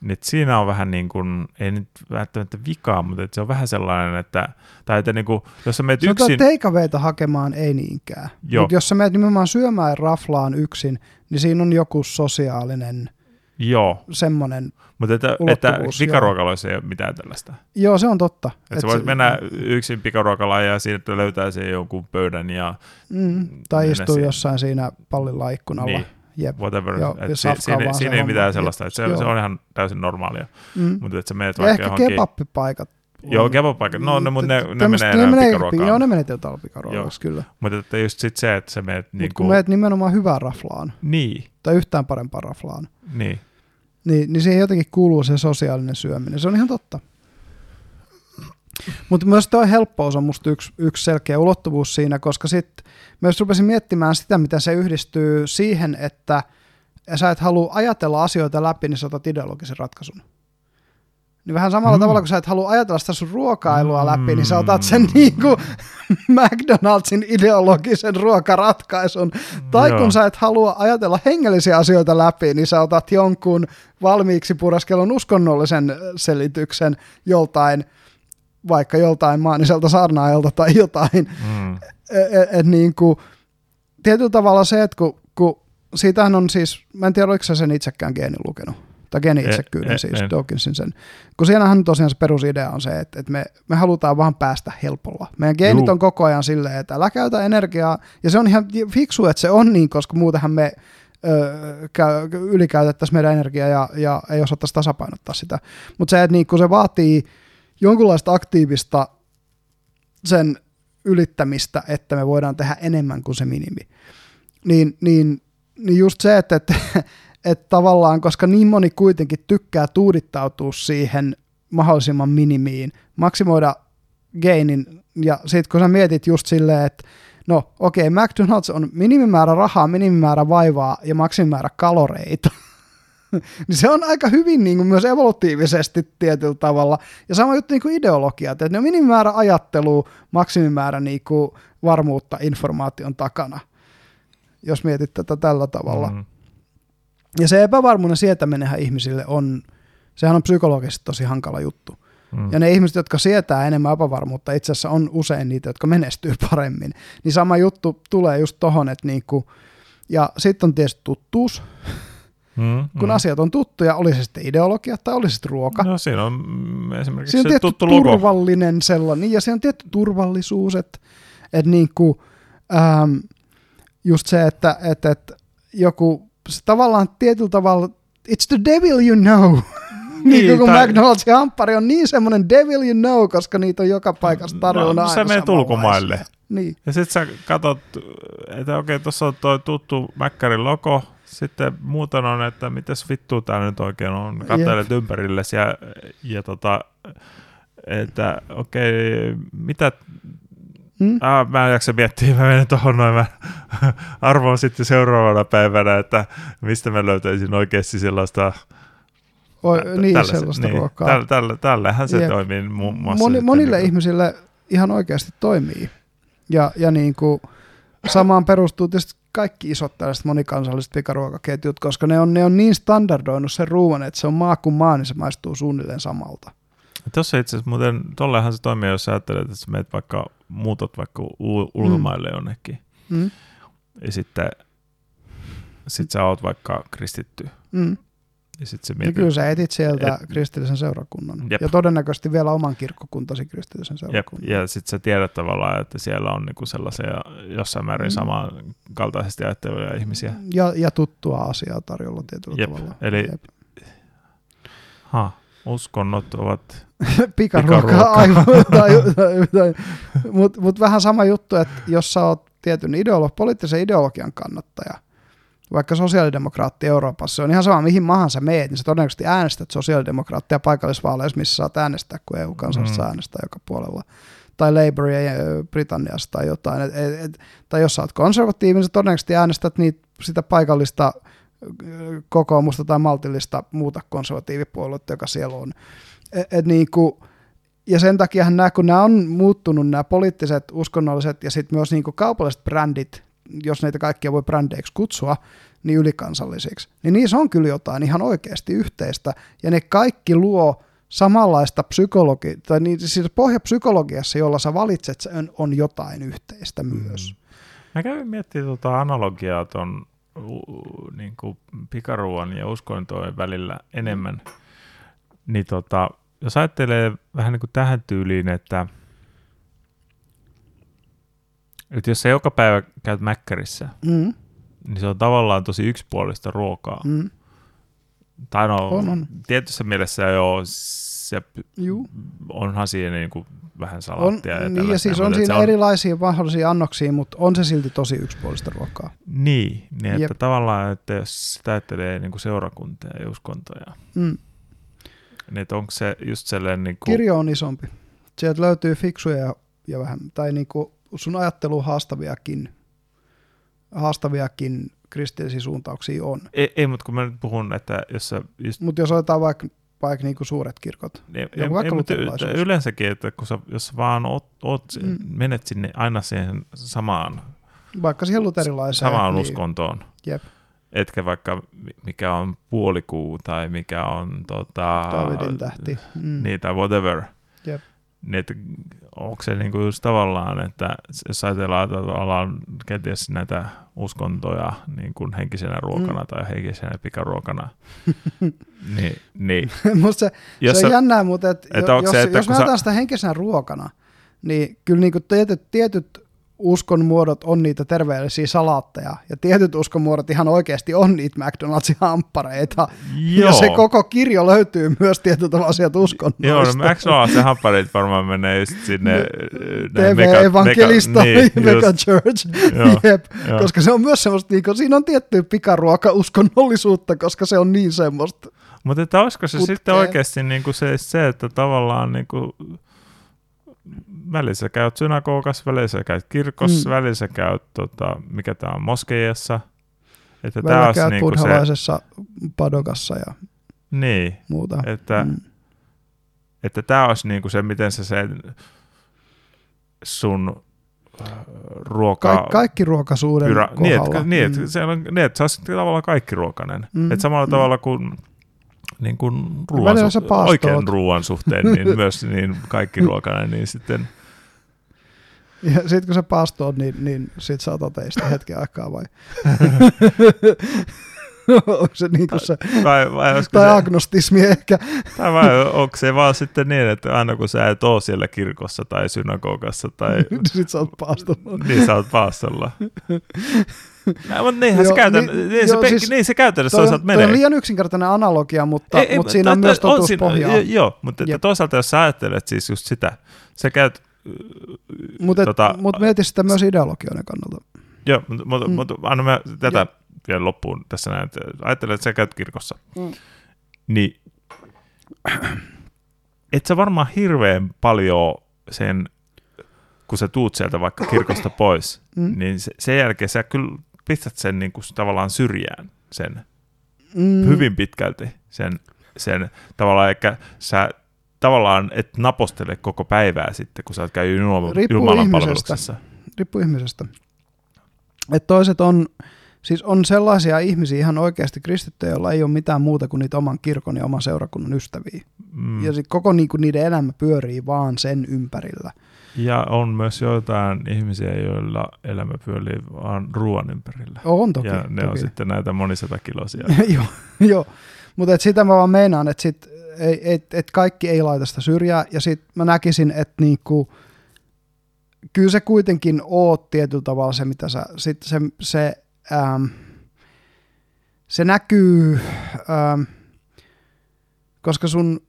Niin siinä on vähän niin kuin, ei nyt välttämättä vikaa, mutta että se on vähän sellainen, että, tai että niin kuin, jos sä meet yksin... teikaveita hakemaan ei niinkään, mutta jos sä meet nimenomaan syömään raflaan yksin, niin siinä on joku sosiaalinen Joo. semmoinen Mutta että, että pikaruokaloissa ei ole mitään tällaista. Joo, se on totta. Että et sä voit se, mennä yksin pikaruokalaan ja siitä löytää se jonkun pöydän ja... Mm, tai istuu jossain siinä pallilla ikkunalla. Niin Jep. whatever. Joo, et si, siinä, siinä ei mitään sellaista, että se, se on ihan täysin normaalia. Mm. Mutta että sä meet ja vaikka ehkä kebappipaikat. Joo, kebappipaikat. No, ne, mutta ne, ne menee enää pikaruokaan. Joo, ne menee jotain pikaruokaksi, kyllä. Mutta että just sit se, että sä meet... Niin kun meet nimenomaan hyvään raflaan. Niin. Tai yhtään parempaan raflaan. Niin. Niin, niin siihen jotenkin kuuluu se sosiaalinen syöminen. Se on ihan totta. Mutta myös tuo helppous on musta yksi, yksi selkeä ulottuvuus siinä, koska sitten myös rupesin miettimään sitä, mitä se yhdistyy siihen, että sä et halua ajatella asioita läpi, niin sä otat ideologisen ratkaisun. Niin vähän samalla mm. tavalla, kun sä et halua ajatella sitä sun ruokailua mm. läpi, niin sä otat sen niin kuin (laughs) McDonaldsin ideologisen ruokaratkaisun. Tai Joo. kun sä et halua ajatella hengellisiä asioita läpi, niin sä otat jonkun valmiiksi puraskelun uskonnollisen selityksen joltain – vaikka joltain maaniselta saarnaajalta tai jotain. Mm. Et, et, et niin kuin, tietyllä tavalla se, että kun, kun siitähän on siis, mä en tiedä oliko sä sen itsekään geeni lukenut, tai geeni-itsekkyyden En- siis, en. Dawkinsin sen. Kun siellähän tosiaan se perusidea on se, että, että me, me halutaan vaan päästä helpolla. Meidän geenit Juu. on koko ajan silleen, että älä käytä energiaa, ja se on ihan fiksu, että se on niin, koska muutenhan me käy, ylikäytettäisiin meidän energiaa ja, ja ei osattaisi tasapainottaa sitä. Mutta se, että niin kun se vaatii jonkunlaista aktiivista sen ylittämistä, että me voidaan tehdä enemmän kuin se minimi. Niin, niin, niin just se, että, että, että tavallaan, koska niin moni kuitenkin tykkää tuudittautua siihen mahdollisimman minimiin, maksimoida gainin, ja sitten kun sä mietit just silleen, että no okei, okay, McDonald's on minimimäärä rahaa, minimimäärä vaivaa ja maksimimäärä kaloreita, (laughs) niin se on aika hyvin niin kuin myös evolutiivisesti tietyllä tavalla. Ja sama juttu niin kuin ideologiat, että ne on minimimäärä ajattelua, maksimimäärä niin kuin varmuutta informaation takana, jos mietit tätä tällä tavalla. Mm. Ja se epävarmuuden sietäminenhän ihmisille on, sehän on psykologisesti tosi hankala juttu. Mm. Ja ne ihmiset, jotka sietää enemmän epävarmuutta, itse asiassa on usein niitä, jotka menestyy (laughs) paremmin. Niin sama juttu tulee just tohon, että niinku, ja sitten on tietysti tuttuus, (laughs) Mm, kun mm. asiat on tuttuja, oli se sitten ideologia tai oli se sitten ruoka. No siinä on esimerkiksi Siinä on se tietty tuttu logo. turvallinen sellainen, niin, ja siinä on tietty turvallisuus, että et niinku, ähm, just se, että et, et joku se tavallaan tietyllä tavalla, it's the devil you know. (laughs) niin, niin kun tai- McDonald's ja Hampari on niin semmoinen devil you know, koska niitä on joka paikassa tarjolla No, aina sä menet samanlaisia. ulkomaille. Niin. Ja sit sä katot, että okei, tuossa on toi tuttu Mäkkärin logo, sitten muuten on, että mitäs vittua tää nyt oikein on, katselet ympärillesi ja, ja tota, että okei, mitä, Hmm? ah, mä en jaksa miettiä, mä menen tuohon noin, mä arvoon sitten seuraavana päivänä, että mistä mä löytäisin oikeasti sellaista Oi, tä- niin, tällaisen- sellaista niin, ruokaa. Tällä, tällä, tällähän se Jep. toimii muun muassa. Moni, monille niin ihmisille ihan oikeasti toimii. Ja, ja niin kuin, samaan perustuu tietysti kaikki isot tällaiset monikansalliset pikaruokaketjut, koska ne on, ne on niin standardoinut sen ruoan, että se on maa kuin maa, niin se maistuu suunnilleen samalta. Tuossa itse asiassa muuten, tollehan se toimii, jos sä ajattelet, että sä meet vaikka, muutot vaikka u- ulkomaille jonnekin, Mm. ja sitten sit sä oot vaikka kristitty, Mm. Ja sitten se Ja kyllä sä etit sieltä Et- kristillisen seurakunnan. Jep. Ja todennäköisesti vielä oman kirkkokuntasi kristillisen Jep, seurakunnan. ja sitten sä tiedät tavallaan, että siellä on niinku sellaisia jossain määrin Mm. samankaltaisesti ajattelevia ihmisiä. Ja, ja tuttua asiaa tarjolla tietyllä Jep, tavalla. eli- Jep. Ha, uskonnot ovat, (laughs) pikaruokaa aivan, (laughs) mutta mut vähän sama juttu, että jos sä oot tietyn ideolo- poliittisen ideologian kannattaja, vaikka sosiaalidemokraatti Euroopassa, se on ihan sama mihin maahan sä meet, niin sä todennäköisesti äänestät sosiaalidemokraattia paikallisvaaleissa, missä saat äänestää, kun EU-kansalaiset Mm. äänestää joka puolella. Tai Labouria ö, Britanniassa tai jotain. Et, et, et, tai jos sä oot konservatiivinen, sä todennäköisesti äänestät niitä, sitä paikallista kokoomusta tai maltillista muuta konservatiivipuoluetta, joka siellä on. Et, et niinku, ja sen takia nämä, kun nämä on muuttunut, nämä poliittiset, uskonnolliset ja sitten myös niinku kaupalliset brändit, jos niitä kaikkia voi brändeiksi kutsua, niin ylikansallisiksi, niin niissä on kyllä jotain ihan oikeasti yhteistä, ja ne kaikki luo samanlaista psykologi, tai niin, siis pohjapsykologiassa, jolla sä valitset, se on, on jotain yhteistä myös. Mä kävin miettimään tota analogiaa ton u- niin kuin pikaruoan ja uskontojen välillä enemmän. Niin tota, jos ajattelee vähän niin kuin tähän tyyliin, että, että jos sä joka päivä käyt mäkkärissä, Mm, niin se on tavallaan tosi yksipuolista ruokaa. mm, Tai no, On, on. tietyssä mielessä joo, se juu. onhan siinä niin kuin vähän On, salaattia. ja niin, ja siis on et siinä se erilaisia mahdollisia annoksia, mutta on se silti tosi yksipuolista ruokaa. Niin, niin että tavallaan, että jos sitä ajattelee niin kuin seurakuntia ja uskontoja, Mm. niin että onko se just sellainen, niin kuin, Kirjo on isompi. Sieltä löytyy fiksuja ja, ja vähän, tai niinku sun ajattelu haastaviakin, haastaviakin kristillisiä suuntauksia on. ei, ei mutta kun mä nyt puhun, että jos sä just, Mutta jos otetaan vaikka, vaikka niinku suuret kirkot, ei, Joku ei, vaikka ei, mutta yleensäkin, että kun sä, jos sä vaan oot, oot, Mm. menet sinne aina siihen samaan, vaikka siihen luterilaiseen. samaan niin, uskontoon, Jep. etkä vaikka mi- mikä on puolikuu tai mikä on tota, Daavidin tähti. Mm. niin, tai whatever, Jep. Niin että onko se niinku just tavallaan, että jos ajatellaan tavallaan kenties näitä uskontoja niin kuin henkisenä ruokana mm. tai henkisenä pikaruokana, (laughs) niin, niin (laughs) Musta se, jos se on jännää, mutta et, että jos, se, että jos me sä... sitä henkisenä ruokana, niin kyllä niin kuin tietyt, tietyt uskon muodot on niitä terveellisiä salaatteja, ja tietyt uskon muodot ihan oikeasti on niitä McDonald'sin hamppareita, Joo. ja se koko kirjo löytyy myös tavalla sieltä uskonnoista. Joo, no McDonald'sin hamppareet varmaan menee just sinne TV-evankelista, niin, Mega Church, (laughs) Jep, koska se on myös semmoista, niin kuin, siinä on tiettyä pikaruoka-uskonnollisuutta, koska se on niin semmoista. Mutta että olisiko se putkea. sitten oikeasti niin kuin se, se, että tavallaan niin kuin, välissä käyt synagogassa, välissä käyt kirkossa, mm. välissä käyt, tota, mikä tämä on, moskeijassa. Että Välillä käyt niinku buddhalaisessa se, padokassa ja niin, muuta. Että, mm. että tämä olisi niinku se, miten se, se sun äh, ruoka... Ka- kaikki ruokasuuden pyra- niin, kohdalla. Niin, että, mm. niin, että, se on, niin, että se tavallaan kaikki ruokainen. Mm. Että samalla mm. tavalla kuin niin kuin ruoan su- oikean ruoan suhteen, niin (laughs) myös niin kaikki ruokainen, niin sitten... Ja sitten kun sä paastoot, niin, niin sit sä teistä hetken aikaa vai? (laughs) onko se niin kuin se, vai, vai tai se, agnostismi ehkä. Tai vai onko se vaan sitten niin, että aina kun sä et ole siellä kirkossa tai synagogassa tai... (laughs) Sitten sä oot paastolla. niin sä oot paastolla. (laughs) No, mutta niinhän se, käytän, niin, niin, se, siis, niin se käytännössä toi, toisaalta menee. Toi on liian yksinkertainen analogia, mutta, ei, mutta siinä on myös totuuspohjaa. Joo, mutta että toisaalta jos sä ajattelet siis just sitä, sä käyt... Mutta tota, mut mieti sitä myös ideologioiden kannalta. Joo, mutta mut, mm. mut, anna mä tätä ja. vielä loppuun tässä näin, että ajattelet, että sä käyt kirkossa, mm. niin et sä varmaan hirveän paljon sen, kun sä tuut sieltä vaikka kirkosta pois, mm. niin se, sen jälkeen sä kyllä pistät sen niin kuin tavallaan syrjään sen mm. hyvin pitkälti sen, sen tavallaan, ehkä sä tavallaan et napostele koko päivää sitten, kun sä oot käynyt Jumalan palveluksessa. Riippuu ihmisestä. Et toiset on, siis on sellaisia ihmisiä ihan oikeasti kristittyjä, joilla ei ole mitään muuta kuin niitä oman kirkon ja oman seurakunnan ystäviä. Mm. Ja sitten koko niinku niiden elämä pyörii vaan sen ympärillä. Ja on myös joitain ihmisiä, joilla elämä pyörii vaan ruoan ympärillä. On toki. Ja ne toki. on sitten näitä monisatakilosia. (laughs) joo, joo. mutta sitä mä vaan meinaan, että sit, et, et kaikki ei laita sitä syrjää. Ja sitten mä näkisin, että niinku, kyllä se kuitenkin oot tietyllä tavalla se, mitä sä, sit se, se, ähm, se näkyy, ähm, koska sun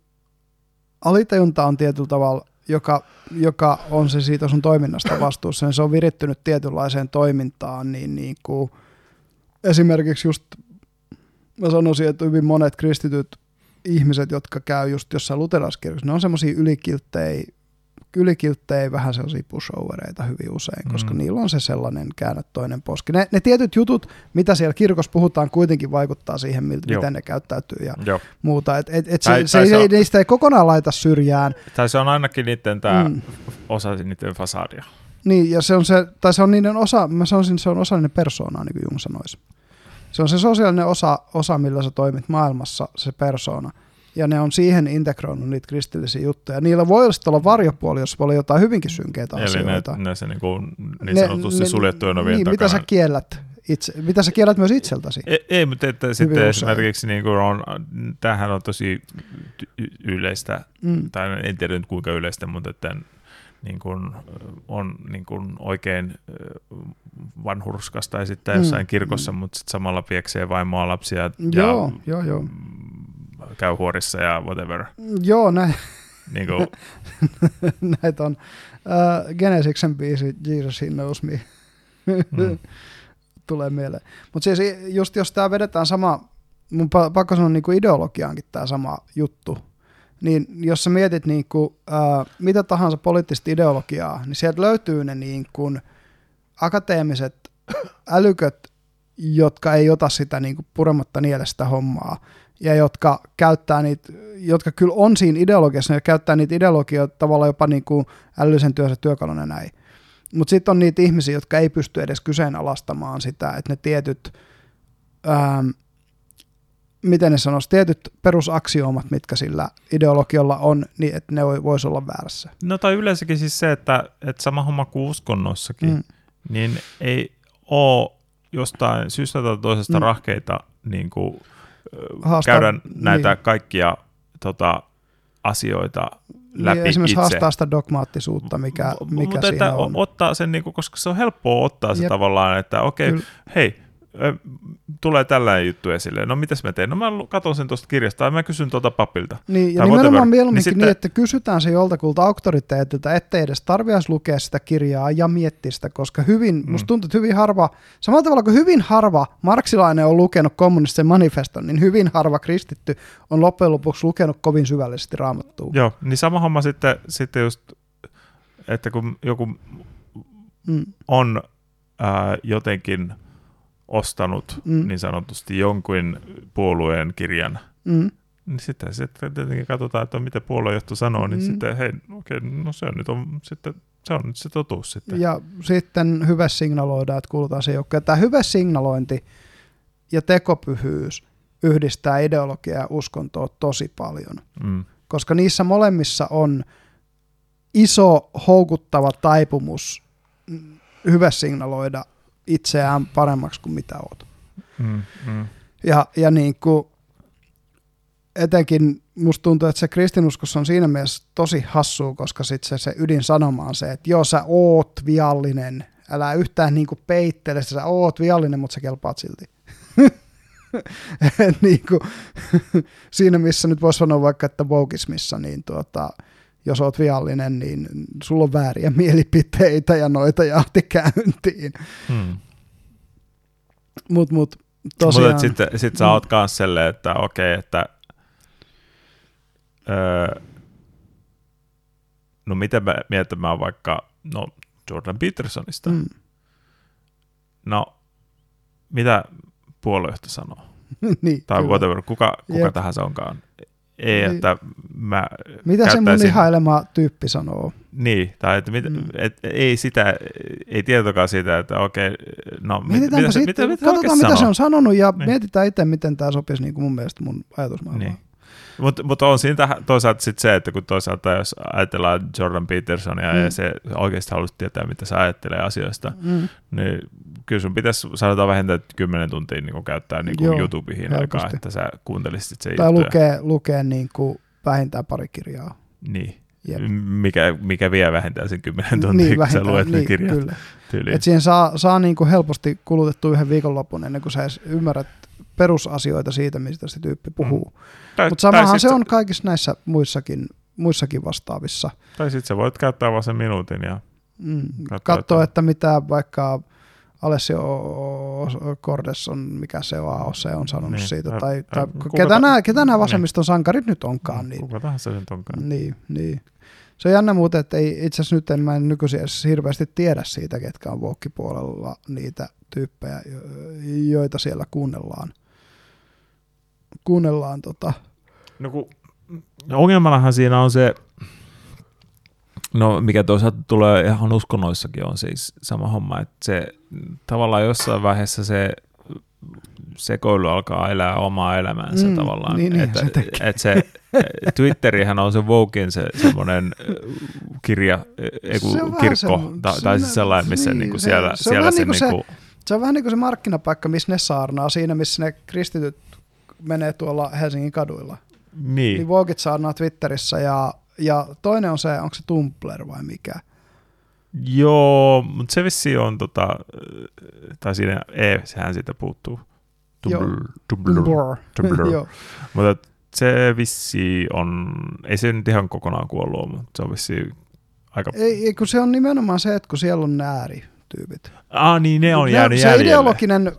alitajunta on tietyllä tavalla joka, joka on se siitä sun toiminnasta vastuussa, niin se on virittynyt tietynlaiseen toimintaan, niin, niin kuin esimerkiksi just mä sanoisin, että hyvin monet kristityt ihmiset, jotka käy just jossain luterilaiskirjoissa, ne on semmoisia ylikilttejä, ylikilttejä, vähän sellaisia pushovereita hyvin usein, koska mm. niillä on se sellainen käännä toinen poski. Ne, ne tietyt jutut, mitä siellä kirkossa puhutaan, kuitenkin vaikuttaa siihen, miltä, miten ne käyttäytyy ja Joo. muuta. Et, et, et se, tai, se, tai se, ei, niistä ei kokonaan laita syrjään. Tai se on ainakin niiden tämä mm. osa niiden fasadia. Niin, ja se on se, tai se on niiden osa, mä sanoisin, se on osa niiden persoonaa, niin kuin Jung sanoisi. Se on se sosiaalinen osa, osa, millä sä toimit maailmassa, se persoona ja ne on siihen integroinut niitä kristillisiä juttuja. Niillä voi olla varjopuoli, jos voi olla jotain hyvinkin synkeitä Eli asioita. Eli ne, ne, se niin, kuin, niin sanotusti ne, suljettujen ovien niin, takana. Mitä sä kiellät? Itse, mitä sä kiellät myös itseltäsi? Ei, ei mutta että sitten esimerkiksi niin kuin on, tämähän on tosi yleistä, mm. tai en tiedä nyt kuinka yleistä, mutta että niin kuin, on niin kuin oikein vanhurskasta esittää jossain mm. kirkossa, mutta sitten samalla pieksee vaimoa lapsia joo, ja joo, joo käy huorissa ja whatever. Joo, näin. Niin kuin. (laughs) Näitä on. Uh, Genesiksen biisi Jesus He Knows Me mm. (laughs) tulee mieleen. Mutta siis just jos tämä vedetään sama, mun pakko sanoa niin kuin ideologiaankin tämä sama juttu, niin jos sä mietit niin kuin, uh, mitä tahansa poliittista ideologiaa, niin sieltä löytyy ne niin kuin akateemiset (coughs) älyköt, jotka ei ota sitä niin kuin purematta nielestä hommaa ja jotka käyttää niitä, jotka kyllä on siinä ideologiassa, ne käyttää niitä ideologioita tavallaan jopa niin kuin älyllisen työnsä työkaluna näin. Mutta sitten on niitä ihmisiä, jotka ei pysty edes kyseenalaistamaan sitä, että ne tietyt, ähm, miten ne sanoisi, tietyt perusaksioomat, mitkä sillä ideologialla on, niin että ne voisi olla väärässä. No tai yleensäkin siis se, että, että sama homma kuin uskonnossakin, mm. niin ei ole jostain syystä tai toisesta mm. rahkeita niin kuin, Haastaa, käydä näitä niin. kaikkia tota, asioita niin, läpi niin, esimerkiksi itse. haastaa sitä dogmaattisuutta, mikä, mikä Mutta siinä että on. ottaa sen, niin kuin, koska se on helppoa ottaa se Jep. tavallaan, että okei, okay, hei, tulee tällainen juttu esille. No mitäs mä teen? No mä katson sen tuosta kirjasta tai mä kysyn tuolta papilta. Niin, ja nimenomaan whatever. mieluummin niin, sitten... niin, että kysytään se joltakulta auktoriteetilta, ettei edes tarvitsisi lukea sitä kirjaa ja miettiä sitä, koska hyvin, mm. musta tuntuu, että hyvin harva, samalla tavalla kuin hyvin harva marksilainen on lukenut kommunistisen manifeston, niin hyvin harva kristitty on loppujen lopuksi lukenut kovin syvällisesti raamattua. Joo, niin sama homma sitten, sitten just, että kun joku mm. on ää, jotenkin – ostanut mm. niin sanotusti jonkun puolueen kirjan, mm. niin sitten, sitten tietenkin katsotaan, että mitä puoluejohto sanoo, niin mm. sitten hei, okei, no se on nyt on, sitten, se on nyt se totuus sitten. Ja sitten hyvä signaloida, että kuulutaan se joukkoon. Tämä hyvä signalointi ja tekopyhyys yhdistää ideologiaa ja uskontoa tosi paljon, mm. koska niissä molemmissa on iso houkuttava taipumus hyvä signaloida itseään paremmaksi kuin mitä oot. Mm, mm. Ja, ja niin kuin, etenkin musta tuntuu, että se kristinuskos on siinä mielessä tosi hassua, koska sit se, se ydinsanoma on se, että joo, sä oot viallinen, älä yhtään niin kuin peittele, sä oot viallinen, mutta sä kelpaat silti. (laughs) niin kuin, (laughs) siinä missä nyt voisi sanoa vaikka, että vokismissa, niin tuota, jos oot viallinen, niin sulla on vääriä (laughs) mielipiteitä ja noita jahti käyntiin. Hmm. Mut, mut, tosiaan... Mutta sitten sit sä oot kans selleen, että okei, okay, että öö, no miten mä miettimään vaikka no Jordan Petersonista. Hmm. No, mitä puoluejohto sanoo? (laughs) niin, tai kyllä. whatever, kuka, kuka tahansa onkaan. Ei, niin. että mä Mitä se mun ihailema tyyppi sanoo? Niin, tai että mit, mm. et, ei sitä, ei tietokaan siitä, että okei, no mit, mitä, se, mitä, mitä, katsotaan mitä se on sanonut ja niin. mietitään itse, miten tämä sopisi niin kuin mun mielestä mun ajatusmaailmaan. Niin. Mutta mut on siinä toisaalta sit se, että kun toisaalta jos ajatellaan Jordan Petersonia mm. ja se oikeasti haluaisi tietää, mitä se ajattelee asioista, mm. niin kyllä sun pitäisi sanotaan vähintään 10 tuntia niin käyttää niin kuin YouTubeihin aikaa, että sä kuuntelisit se Tai lukee, lukee niin kuin vähintään pari kirjaa. Niin. Mikä, mikä vie vähintään sen 10 tuntia, niin, kun sä luet niin, kirjat. Kyllä. Et siihen saa, saa niin kuin helposti kulutettua yhden viikonlopun ennen kuin sä edes ymmärrät perusasioita siitä, mistä se tyyppi puhuu. Mm. Mutta samahan se on kaikissa näissä muissakin, muissakin vastaavissa. Tai sitten sä voit käyttää vaan sen minuutin ja mm, katsoa, että... että mitä vaikka Alessio Cordes on, mikä se on, se on sanonut niin. siitä, tai, tai ketä, ta- nämä, ketä nämä niin. vasemmiston niin. sankarit nyt onkaan. Niin, kuka tahansa se nyt onkaan. Niin, niin. Se on jännä muuten, että itse asiassa nyt en mä en nykyisin edes hirveästi tiedä siitä, ketkä on vuokkipuolella niitä tyyppejä, joita siellä kuunnellaan kuunnellaan tota. No kun, ongelmanahan siinä on se, no mikä toisaalta tulee ihan uskonnoissakin on siis sama homma, että se tavallaan jossain vaiheessa se sekoilu alkaa elää omaa elämäänsä mm, tavallaan. Niin, niin, että, se, että se Twitterihän on se Voguein se semmoinen kirja, eiku, se kirkko, se, tai, tai siis sellainen, missä niin, niinku siellä, se, siellä se, se, niinku, se, se on vähän niin kuin se markkinapaikka, missä ne saarnaa, siinä missä ne kristityt menee tuolla Helsingin kaduilla. Niin. Niin Vogit saarnaa Twitterissä ja, ja toinen on se, onko se Tumblr vai mikä? Joo, mutta se vissi on tota, tai siinä E, sehän siitä puuttuu. Tumblr. Tumblr. Tumblr. (laughs) Mutta se vissi on, ei se nyt ihan kokonaan kuollut, mutta se on vissi aika... Ei, kun se on nimenomaan se, että kun siellä on ääri, tyypit. Ah niin, ne on ne, jäänyt Se jäljelle. ideologinen äh,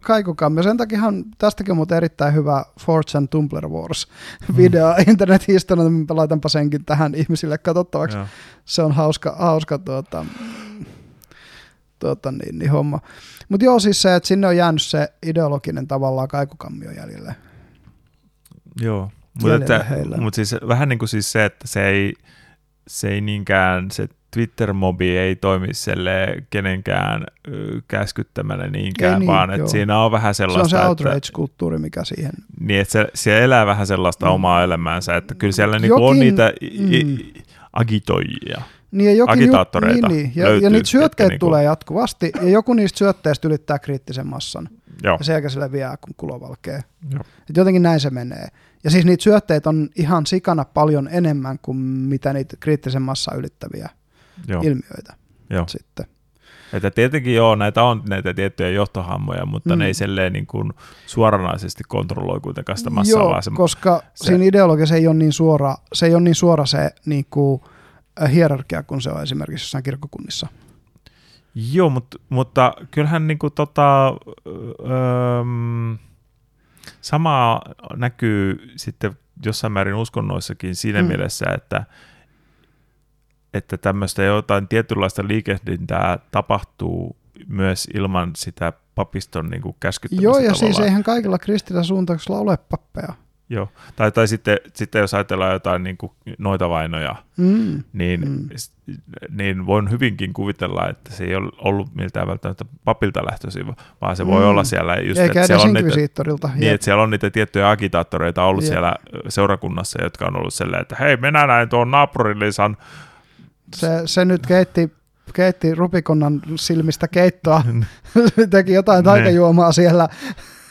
kaikukammi, sen takiahan tästäkin on muuten erittäin hyvä Fortune Tumblr Wars mm. video (laughs) mm. internethistorialta, mä laitanpa senkin tähän ihmisille katsottavaksi. Joo. Se on hauska, hauska tuota, tuota, niin, niin homma. Mutta joo, siis se, että sinne on jäänyt se ideologinen tavallaan kaikukammio jäljelle. Joo, mutta mut siis vähän niin kuin siis se, että se ei, se ei niinkään se Twitter-mobi ei toimi selle kenenkään käskyttämänä niinkään, niin, vaan että siinä on vähän sellaista... Se on se outrage-kulttuuri, mikä siihen... Niin, että se, se elää vähän sellaista mm. omaa elämäänsä, että kyllä siellä Jokin, niinku on niitä mm. agitoijia. Niin ja jokin agitaattoreita niin, niin. Ja, ja niitä syötteitä niinku... tulee jatkuvasti, ja joku niistä syötteistä ylittää kriittisen massan. Joo. Ja sen jälkeen se leviää, kun kulo valkee. Et jotenkin näin se menee. Ja siis niitä syötteitä on ihan sikana paljon enemmän kuin mitä niitä kriittisen massa ylittäviä Joo. ilmiöitä Joo. sitten. Että tietenkin joo, näitä on näitä tiettyjä johtohammoja, mutta mm. ne ei selleen niin kuin suoranaisesti kontrolloi kuitenkaan sitä massaa. Joo, vaan se, koska se, siinä ideologiassa ei ole niin suora se, ei ole niin suora se niin kuin, hierarkia kuin se on esimerkiksi jossain kirkkokunnissa. Joo, mutta, mutta kyllähän niin kuin, tota, öö, samaa näkyy sitten jossain määrin uskonnoissakin siinä mm. mielessä, että että tämmöistä jotain tietynlaista liikehdintää tapahtuu myös ilman sitä papiston niin kuin käskyttämistä Joo, ja siis tavallaan. siis eihän kaikilla kristillä suuntauksilla ole pappeja. Joo, tai, tai sitten, sitten jos ajatellaan jotain niin kuin noita vainoja, mm. Niin, mm. niin voin hyvinkin kuvitella, että se ei ole ollut miltään välttämättä papilta lähtöisin, vaan se voi mm. olla siellä just, Eikä että siellä on, niitä, niin, että siellä on niitä tiettyjä agitaattoreita ollut Jep. siellä seurakunnassa, jotka on ollut sellainen, että hei, minä näin tuon naapurilisan se, se nyt keitti, keitti Rupikonnan silmistä keittoa, (laughs) teki jotain taikajuomaa siellä, (laughs)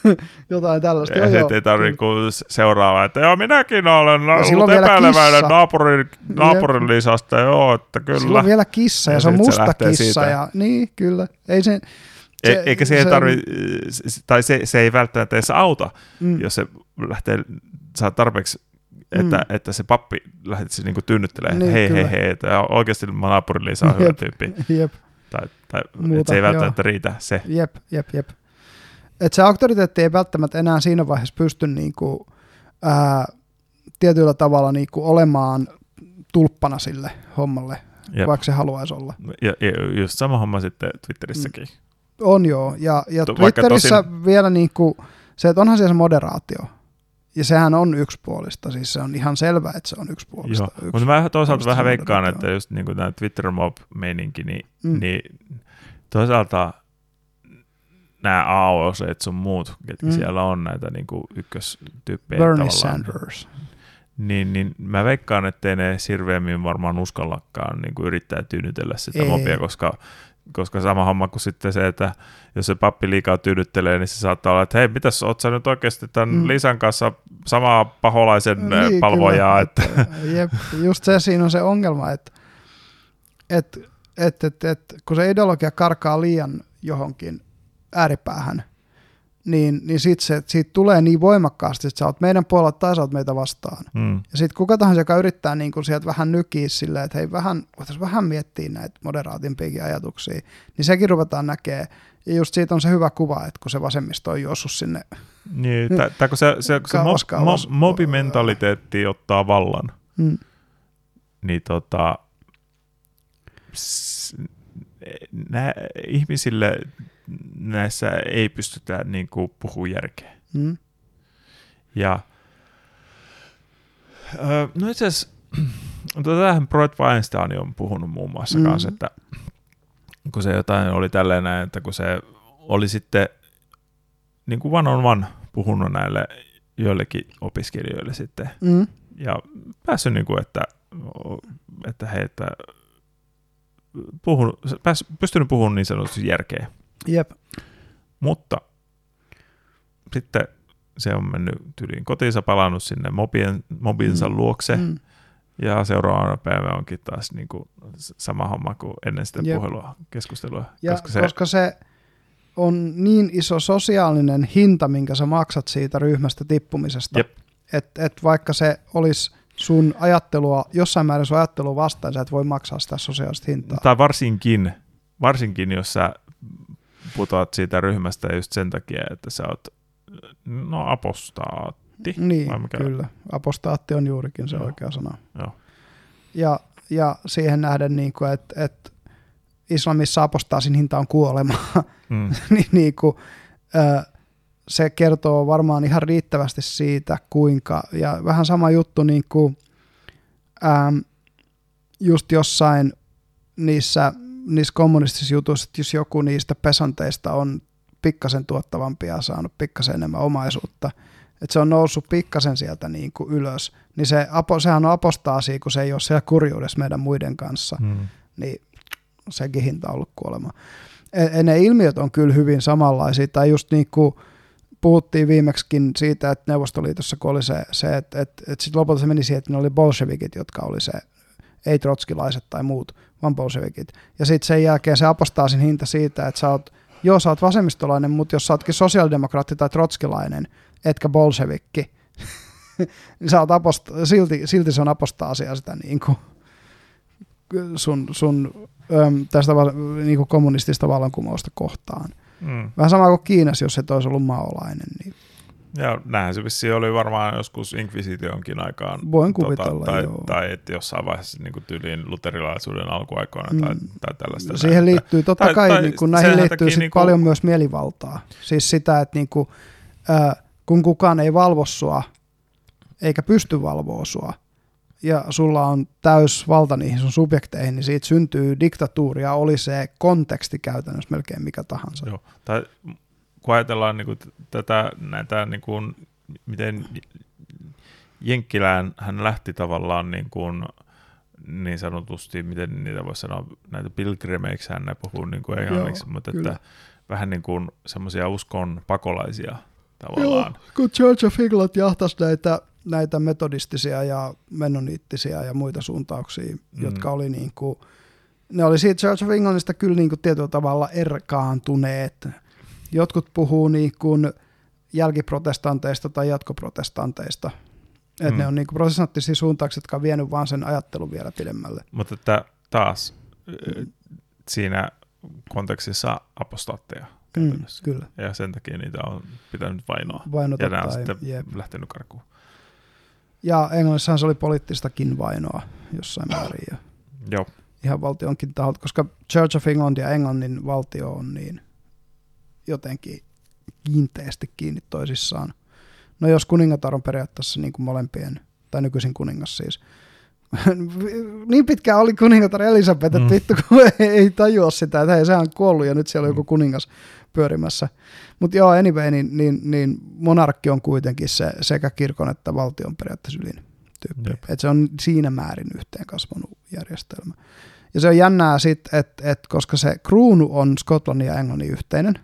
(laughs) jotain tällaista. Ja sitten ei tarvitse seuraavaa, että joo, minäkin olen ollut epäileväinen naapurin, naapurin lisästä, joo, että kyllä. Sillä on vielä kissa ja, ja se on musta se kissa, siitä. ja niin, kyllä. Ei se, se, e- Eikä se, se tarvi, tai se, se ei välttämättä edes auta, mm. jos se lähtee, saa tarpeeksi että, mm. että se pappi lähtisi niinku tyynnyttelee, niin, hei, hei, hei, että oikeasti naapurin Liisa on hyvä tyyppi. Jep. Tai, tai Muuta, se ei välttämättä joo. riitä se. Jep, jep, jep. Että se auktoriteetti ei välttämättä enää siinä vaiheessa pysty niinku, ää, tietyllä tavalla niinku olemaan tulppana sille hommalle, Jep. vaikka se haluaisi olla. Ja, ja just sama homma sitten Twitterissäkin. Mm. On joo, ja, ja Twitterissä tosin... vielä niinku, se, että onhan siellä se moderaatio, ja sehän on yksipuolista, siis se on ihan selvä, että se on yksipuolista. Joo, yksi, mutta mä toisaalta vähän veikkaan, että just niin kuin tämä Twitter Mob-meininki, niin, mm. niin toisaalta nämä AOC sun muut, ketkä mm. siellä on näitä niin kuin ykköstyyppejä Bernie Sanders. Niin, niin mä veikkaan, ettei ne hirveämmin varmaan uskallakaan niin kuin yrittää tyynytellä sitä Ei. mobia, koska koska sama homma kuin sitten se, että jos se pappi liikaa tyydyttelee, niin se saattaa olla, että hei, mitäs, oot sä nyt oikeasti tämän mm. Lisan kanssa samaa paholaisen niin, palvojaa? Että... (laughs) Jep, just se siinä on se ongelma, että et, et, et, et, kun se ideologia karkaa liian johonkin ääripäähän, niin, niin sit se, siitä tulee niin voimakkaasti, että sä oot meidän puolella tai sä oot meitä vastaan. Mm. Ja sitten kuka tahansa, joka yrittää niin kun sieltä vähän nykiä silleen, että hei, vähän, vähän miettiä näitä moderaatimpiakin ajatuksia, niin sekin ruvetaan näkee. Ja just siitä on se hyvä kuva, että kun se vasemmisto on juossut sinne niin, tai kun se, se, se mo, mo, mobimentaliteetti ottaa vallan, mm. niin tota, nä, ihmisille näissä ei pystytä niin kuin puhumaan järkeä. Mm. Ja no itse asiassa, (clears throat) tähän Broad Weinstein on puhunut muun muassa mm. kanssa, että kun se jotain oli tälleen näin, että kun se oli sitten niin kuin one on one puhunut näille joillekin opiskelijoille sitten mm. ja päässyt niin kuin, että, että hei, että puhun, pääs, pystynyt puhumaan niin sanotusti järkeä. Jep. Mutta sitten se on mennyt tyliin kotiinsa, palannut sinne mobien, mobinsa mm. luokse, mm. ja seuraavana päivänä onkin taas niin kuin sama homma kuin ennen sitä Jep. puhelua, keskustelua. Ja koska se, koska se on niin iso sosiaalinen hinta, minkä sä maksat siitä ryhmästä tippumisesta, että et vaikka se olisi sun ajattelua, jossain määrin sun ajattelua vastaan, sä et voi maksaa sitä sosiaalista hintaa. Tai varsinkin, varsinkin jos sä putoat siitä ryhmästä just sen takia, että sä oot no apostaatti. Niin, mikä? kyllä. Apostaatti on juurikin se Joo. oikea sana. Joo. Ja, ja siihen nähden, niin kuin, että, että islamissa apostaasin hinta on kuolema, (laughs) mm. niin, niin kuin, se kertoo varmaan ihan riittävästi siitä, kuinka, ja vähän sama juttu niin kuin, äm, just jossain niissä, niissä kommunistisissa jutuissa, että jos joku niistä pesanteista on pikkasen tuottavampia ja saanut pikkasen enemmän omaisuutta, että se on noussut pikkasen sieltä niin kuin ylös, niin se, sehän on apostaasi, kun se ei ole siellä kurjuudessa meidän muiden kanssa, hmm. niin sekin hinta on ollut kuolema. Ja ne ilmiöt on kyllä hyvin samanlaisia, tai just niin kuin puhuttiin viimeksikin siitä, että Neuvostoliitossa kun oli se, se että, että, että sitten lopulta se meni siihen, että ne oli bolshevikit, jotka oli se, ei trotskilaiset tai muut, vaan bolshevikit. Ja sitten sen jälkeen se apostaasin hinta siitä, että sä oot, joo sä oot vasemmistolainen, mutta jos sä ootkin sosiaalidemokraatti tai trotskilainen, etkä bolshevikki, niin (laughs) sä oot aposta- silti, silti se on apostaasia sitä niin kuin sun, sun äm, tästä niin kuin kommunistista vallankumousta kohtaan. Mm. Vähän sama kuin Kiinassa, jos et olisi ollut maolainen. Niin. Ja näinhän se vissiin oli varmaan joskus Inquisitionkin aikaan. Voin tota, kuvitella, tota, tai, joo. Tai että jossain vaiheessa niin kuin tyyliin luterilaisuuden alkuaikoina mm. tai, tai tällaista. Siihen näin. liittyy, totta tai, kai tai, niin kuin, näihin liittyy sit niin kuin... paljon myös mielivaltaa. Siis sitä, että niin kuin, äh, kun kukaan ei valvo sua, eikä pysty valvoa sua, ja sulla on täys valta niihin sun subjekteihin, niin siitä syntyy diktatuuria, oli se konteksti käytännössä melkein mikä tahansa. Joo, tai kun ajatellaan niin kuin tätä, näitä, niin kuin, miten Jenkkilään hän lähti tavallaan niin, kuin, niin sanotusti, miten niitä voisi sanoa, näitä pilgrimeiksi hän ne puhuu niin kuin englanniksi, Joo, mutta että vähän niin kuin semmoisia uskon pakolaisia tavallaan. Joo, kun Church of England jahtasi näitä näitä metodistisia ja menoniittisia ja muita suuntauksia, mm. jotka oli niin kuin, ne oli siitä Church of Englandista kyllä niin kuin tietyllä tavalla erkaantuneet. Jotkut puhuu niin kuin jälkiprotestanteista tai jatkoprotestanteista. Että mm. ne on niin kuin protestanttisia suuntauksia, jotka on vienyt vaan sen ajattelun vielä pidemmälle. Mutta että taas siinä kontekstissa apostaatteja. Mm, kyllä. Ja sen takia niitä on pitänyt vainoa. Vainota ja nämä on sitten jep. lähtenyt karkuun. Ja Englannissahan se oli poliittistakin vainoa jossain määrin. Ja Joo. Ihan valtionkin taholta, koska Church of England ja Englannin valtio on niin jotenkin kiinteästi kiinni toisissaan. No jos kuningatar on periaatteessa niin kuin molempien, tai nykyisin kuningas siis, (laughs) niin pitkään oli kuningatar Elisabeth, että mm. vittu kun ei, ei tajua sitä, että hei, sehän on kuollut ja nyt siellä on joku kuningas pyörimässä. Mutta joo, anyway, niin, niin, niin monarkki on kuitenkin se sekä kirkon että valtion periaatteessa ylin tyyppi. Et se on siinä määrin yhteen kasvanut järjestelmä. Ja se on jännää sitten, että et koska se kruunu on Skotlannin ja Englannin yhteinen,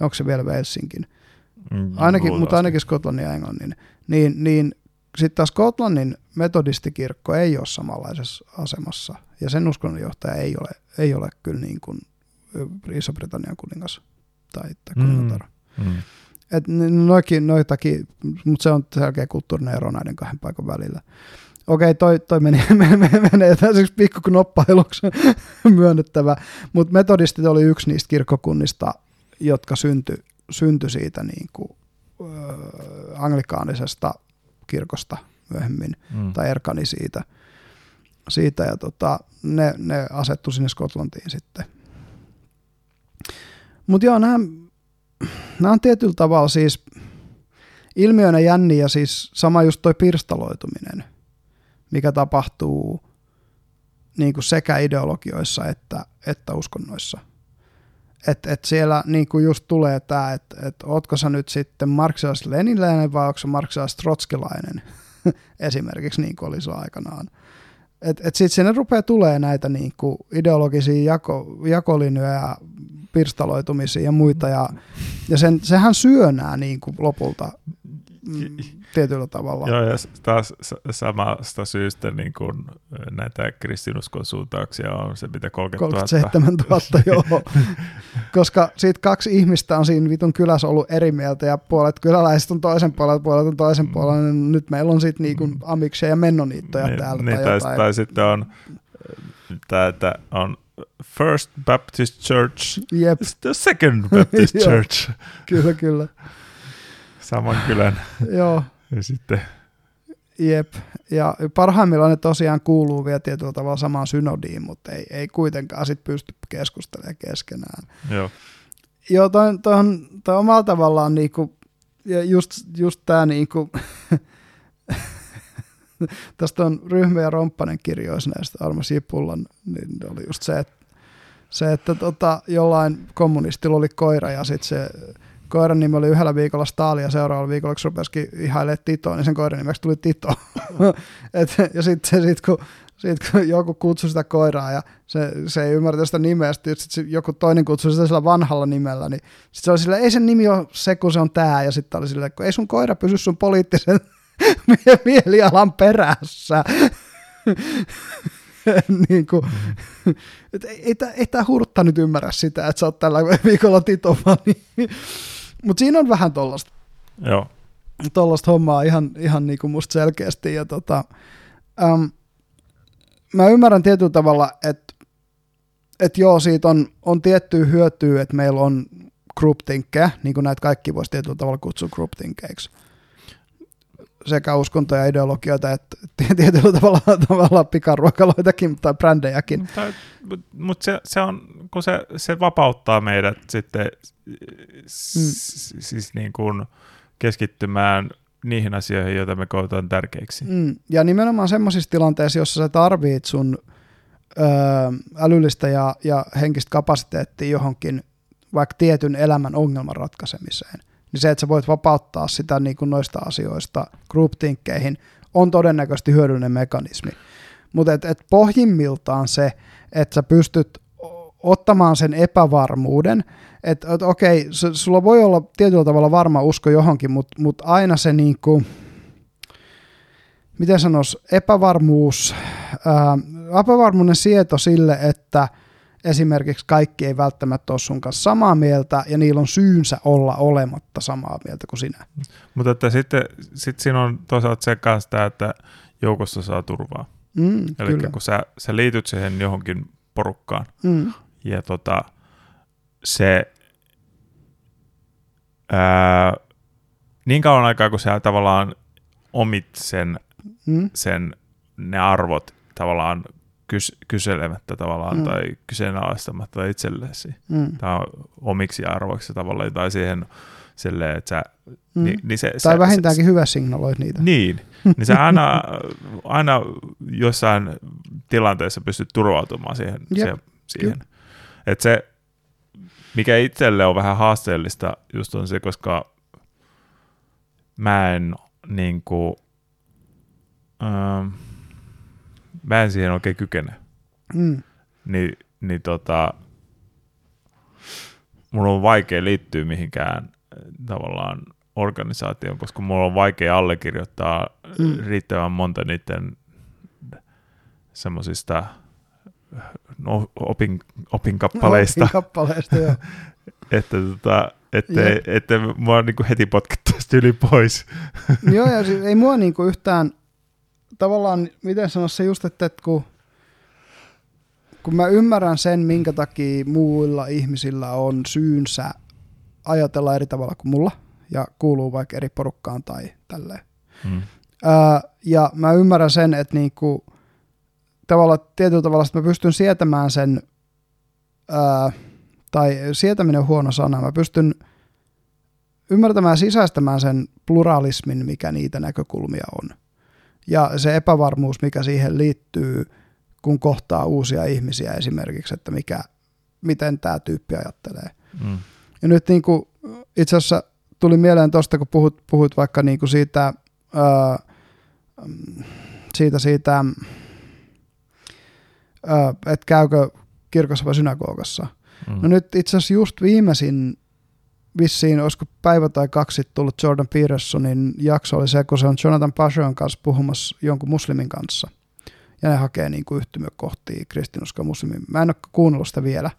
onko se vielä Walesinkin, mm, ainakin, mutta ainakin Skotlannin ja Englannin, niin, niin sitten taas Skotlannin metodistikirkko ei ole samanlaisessa asemassa, ja sen uskonnonjohtaja ei ole, ei ole kyllä niin kuin Iso-Britannian kuningas tai, tai kuningatar. Mm. Mm. Et noikin, noitakin, mutta se on selkeä kulttuurinen ero näiden kahden paikan välillä. Okei, toi, toi meni, (laughs) menee tämmöiseksi pikkuknoppailuksi (laughs) myönnettävä, mutta metodistit oli yksi niistä kirkkokunnista, jotka syntyi synty siitä niin kuin, äh, anglikaanisesta kirkosta myöhemmin, mm. tai erkani siitä, siitä ja tota, ne, ne asettu sinne Skotlantiin sitten mutta joo, nämä, nämä on tietyllä tavalla siis ilmiönä jänni ja siis sama just toi pirstaloituminen, mikä tapahtuu niin kuin sekä ideologioissa että, että uskonnoissa. Että et siellä niin kuin just tulee tämä, että et ootko sä nyt sitten marksalais-leniläinen vai onko sä marksalais-trotskilainen (laughs) esimerkiksi niin kuin oli se aikanaan. Että et sitten sinne rupeaa tulee näitä niin kuin ideologisia jako, jakolinjoja pirstaloitumisia ja muita, ja, ja sen, sehän syö nämä niin kuin lopulta. Mm, tietyllä tavalla. Joo, ja taas samasta syystä niin kuin näitä kristinuskon suuntauksia on se, mitä 30 000. 37 000, joo. (laughs) Koska siitä kaksi ihmistä on siinä vitun kylässä ollut eri mieltä, ja puolet kyläläiset on toisen puolella, puolet on toisen mm. puolella, niin nyt meillä on sitten niin kuin amikseja ja mennoniittoja niin, täällä. Niin, tai, tai, tai sitten on, että on First Baptist Church, yep. the Second Baptist (laughs) Church. kyllä, kyllä. Saman kylän. Joo. Ja sitten... Jep, ja parhaimmillaan ne tosiaan kuuluu vielä tietyllä tavalla samaan synodiin, mutta ei, ei kuitenkaan sit pysty keskustelemaan keskenään. Joo. Joo, toi, toi, on, toi omalla tavallaan niinku, ja just, just tämä niinku, (laughs) tästä on Ryhmä ja Romppanen kirjoissa näistä Armas Jipullan, niin oli just se, että, se, että tota, jollain kommunistilla oli koira ja sitten se koiran nimi oli yhdellä viikolla Staali ja seuraavalla viikolla, kun rupesikin ihailemaan Titoa, niin sen koiran nimeksi tuli Tito. (laughs) Et, ja sitten sit, kun, sit, kun joku kutsui sitä koiraa ja se, se ei ymmärrä sitä nimeä, sitten sit joku toinen kutsui sitä sillä vanhalla nimellä, niin sitten se oli sillä, ei sen nimi ole se, kun se on tää, ja sitten oli sillä, kun ei sun koira pysy sun poliittisen (laughs) mielialan perässä. (laughs) niin kuin, et ei, ei, ei tämä hurtta nyt ymmärrä sitä, että sä oot tällä viikolla Tito-fani. Mutta siinä on vähän tollasta. Joo. Tollasta hommaa ihan, ihan niin kuin musta selkeästi. Ja tota, äm, mä ymmärrän tietyllä tavalla, että et joo, siitä on, on tiettyä hyötyä, että meillä on groupthinkkejä, niin kuin näitä kaikki voisi tietyllä tavalla kutsua groupthinkkeiksi sekä uskontoja ja ideologioita, että (laughs) tietyllä tavalla, tavalla pikaruokaloitakin tai brändejäkin. Mutta, mutta se, se, on, kun se, se vapauttaa meidät sitten mm. siis niin kuin keskittymään niihin asioihin, joita me koetaan tärkeiksi. Mm. Ja nimenomaan semmoisissa tilanteissa, jossa sä tarvit sun ö, älyllistä ja, ja henkistä kapasiteettia johonkin vaikka tietyn elämän ongelman ratkaisemiseen, niin se, että sä voit vapauttaa sitä niin kuin noista asioista groupthinkkeihin, on todennäköisesti hyödyllinen mekanismi. Mutta et, et pohjimmiltaan se, että sä pystyt ottamaan sen epävarmuuden, että et, okei, sulla voi olla tietyllä tavalla varma usko johonkin, mutta mut aina se niin kuin, miten sanois, epävarmuus, ää, epävarmuuden sieto sille, että – esimerkiksi kaikki ei välttämättä ole sun kanssa samaa mieltä, ja niillä on syynsä olla olematta samaa mieltä kuin sinä. Mutta että sitten sit siinä on toisaalta se kanssa että joukossa saa turvaa. Mm, Eli kyllä. kun sä, sä liityt siihen johonkin porukkaan, mm. ja tota, se ää, niin kauan aikaa, kun sä tavallaan omit sen, mm. sen ne arvot tavallaan kys- kyselemättä tavallaan mm. tai kyseenalaistamatta itsellesi mm. tai omiksi arvoiksi tavallaan tai siihen silleen, että sä, mm. ni, niin se, tai sä, vähintäänkin se, hyvä signaloit niitä. Niin, (laughs) niin sä aina, aina jossain tilanteessa pystyt turvautumaan siihen. Jep. siihen, siihen. Että se, mikä itselle on vähän haasteellista just on se, koska mä en niin kuin, ähm, mä en siihen oikein kykene. Mm. Ni, niin tota, mun on vaikea liittyä mihinkään eh, tavallaan organisaatioon, koska mulla on vaikea allekirjoittaa mm. riittävän monta niiden semmoisista no, opin, opinkappaleista. opinkappaleista joo. (laughs) että tota, ettei, ettei mua niinku heti potkittaisi yli pois. joo, ja siis ei mua niinku yhtään tavallaan, miten sanoa se just, että, että kun, kun mä ymmärrän sen, minkä takia muilla ihmisillä on syynsä ajatella eri tavalla kuin mulla, ja kuuluu vaikka eri porukkaan tai tälleen. Hmm. Ää, ja mä ymmärrän sen, että niinku, tavalla, tietyllä tavalla että mä pystyn sietämään sen, ää, tai sietäminen on huono sana, mä pystyn ymmärtämään sisäistämään sen pluralismin, mikä niitä näkökulmia on ja se epävarmuus, mikä siihen liittyy, kun kohtaa uusia ihmisiä esimerkiksi, että mikä, miten tämä tyyppi ajattelee. Mm. Ja nyt niin kuin, itse asiassa tuli mieleen tuosta, kun puhut, puhut vaikka niin kuin siitä, ää, siitä, siitä ää, että käykö kirkossa vai synagogassa. Mm. No nyt itse asiassa just viimeisin vissiin, olisiko päivä tai kaksi tullut Jordan Petersonin jakso oli se, kun se on Jonathan Passion kanssa puhumassa jonkun muslimin kanssa. Ja ne hakee niin kuin yhtymäkohtia kristinuskoa muslimin. Mä en ole kuunnellut sitä vielä.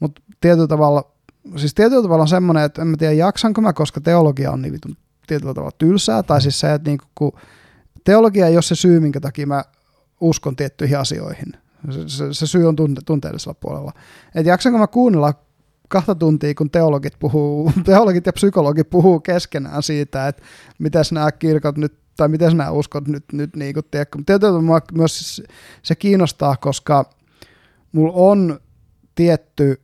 Mutta tietyllä tavalla, siis tietyllä tavalla on semmoinen, että en mä tiedä jaksanko mä, koska teologia on niin vitun tietyllä tavalla tylsää. Tai siis se, että niin kuin, kun teologia ei ole se syy, minkä takia mä uskon tiettyihin asioihin. Se, se, se syy on tunte, tunteellisella puolella. Että jaksanko mä kuunnella kahta tuntia, kun teologit, puhuu, (laughs) teologit ja psykologit puhuu keskenään siitä, että miten nämä kirkot nyt, tai miten nämä uskot nyt, nyt niin kuin, tiedätkö. Mutta myös se kiinnostaa, koska mulla on tietty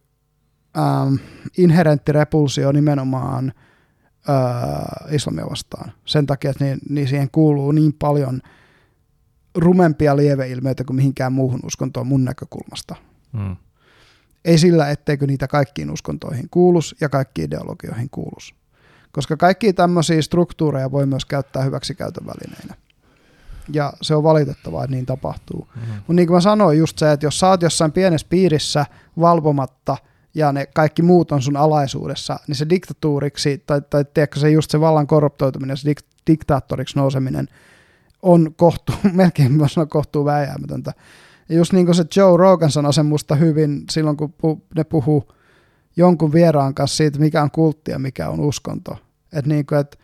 ähm, inherentti repulsio nimenomaan äh, islamia vastaan. Sen takia, että niin, niin siihen kuuluu niin paljon rumempia lieveilmiöitä kuin mihinkään muuhun uskontoon mun näkökulmasta. Mm. Ei sillä, etteikö niitä kaikkiin uskontoihin kuulus ja kaikkiin ideologioihin kuulus. Koska kaikki tämmöisiä struktuureja voi myös käyttää hyväksikäytön välineinä. Ja se on valitettavaa, että niin tapahtuu. Mm-hmm. Mutta niin kuin mä sanoin, just se, että jos sä oot jossain pienessä piirissä valvomatta ja ne kaikki muut on sun alaisuudessa, niin se diktatuuriksi, tai, tai tiedätkö se just se vallan korruptoituminen, se dik- diktaattoriksi nouseminen on kohtu, (laughs) melkein mä sanon kohtuu vääjäämätöntä. Ja just niin kuin se Joe Rogan sanoi sen musta hyvin silloin, kun ne puhuu jonkun vieraan kanssa siitä, mikä on kultti ja mikä on uskonto. Että niin kuin, et,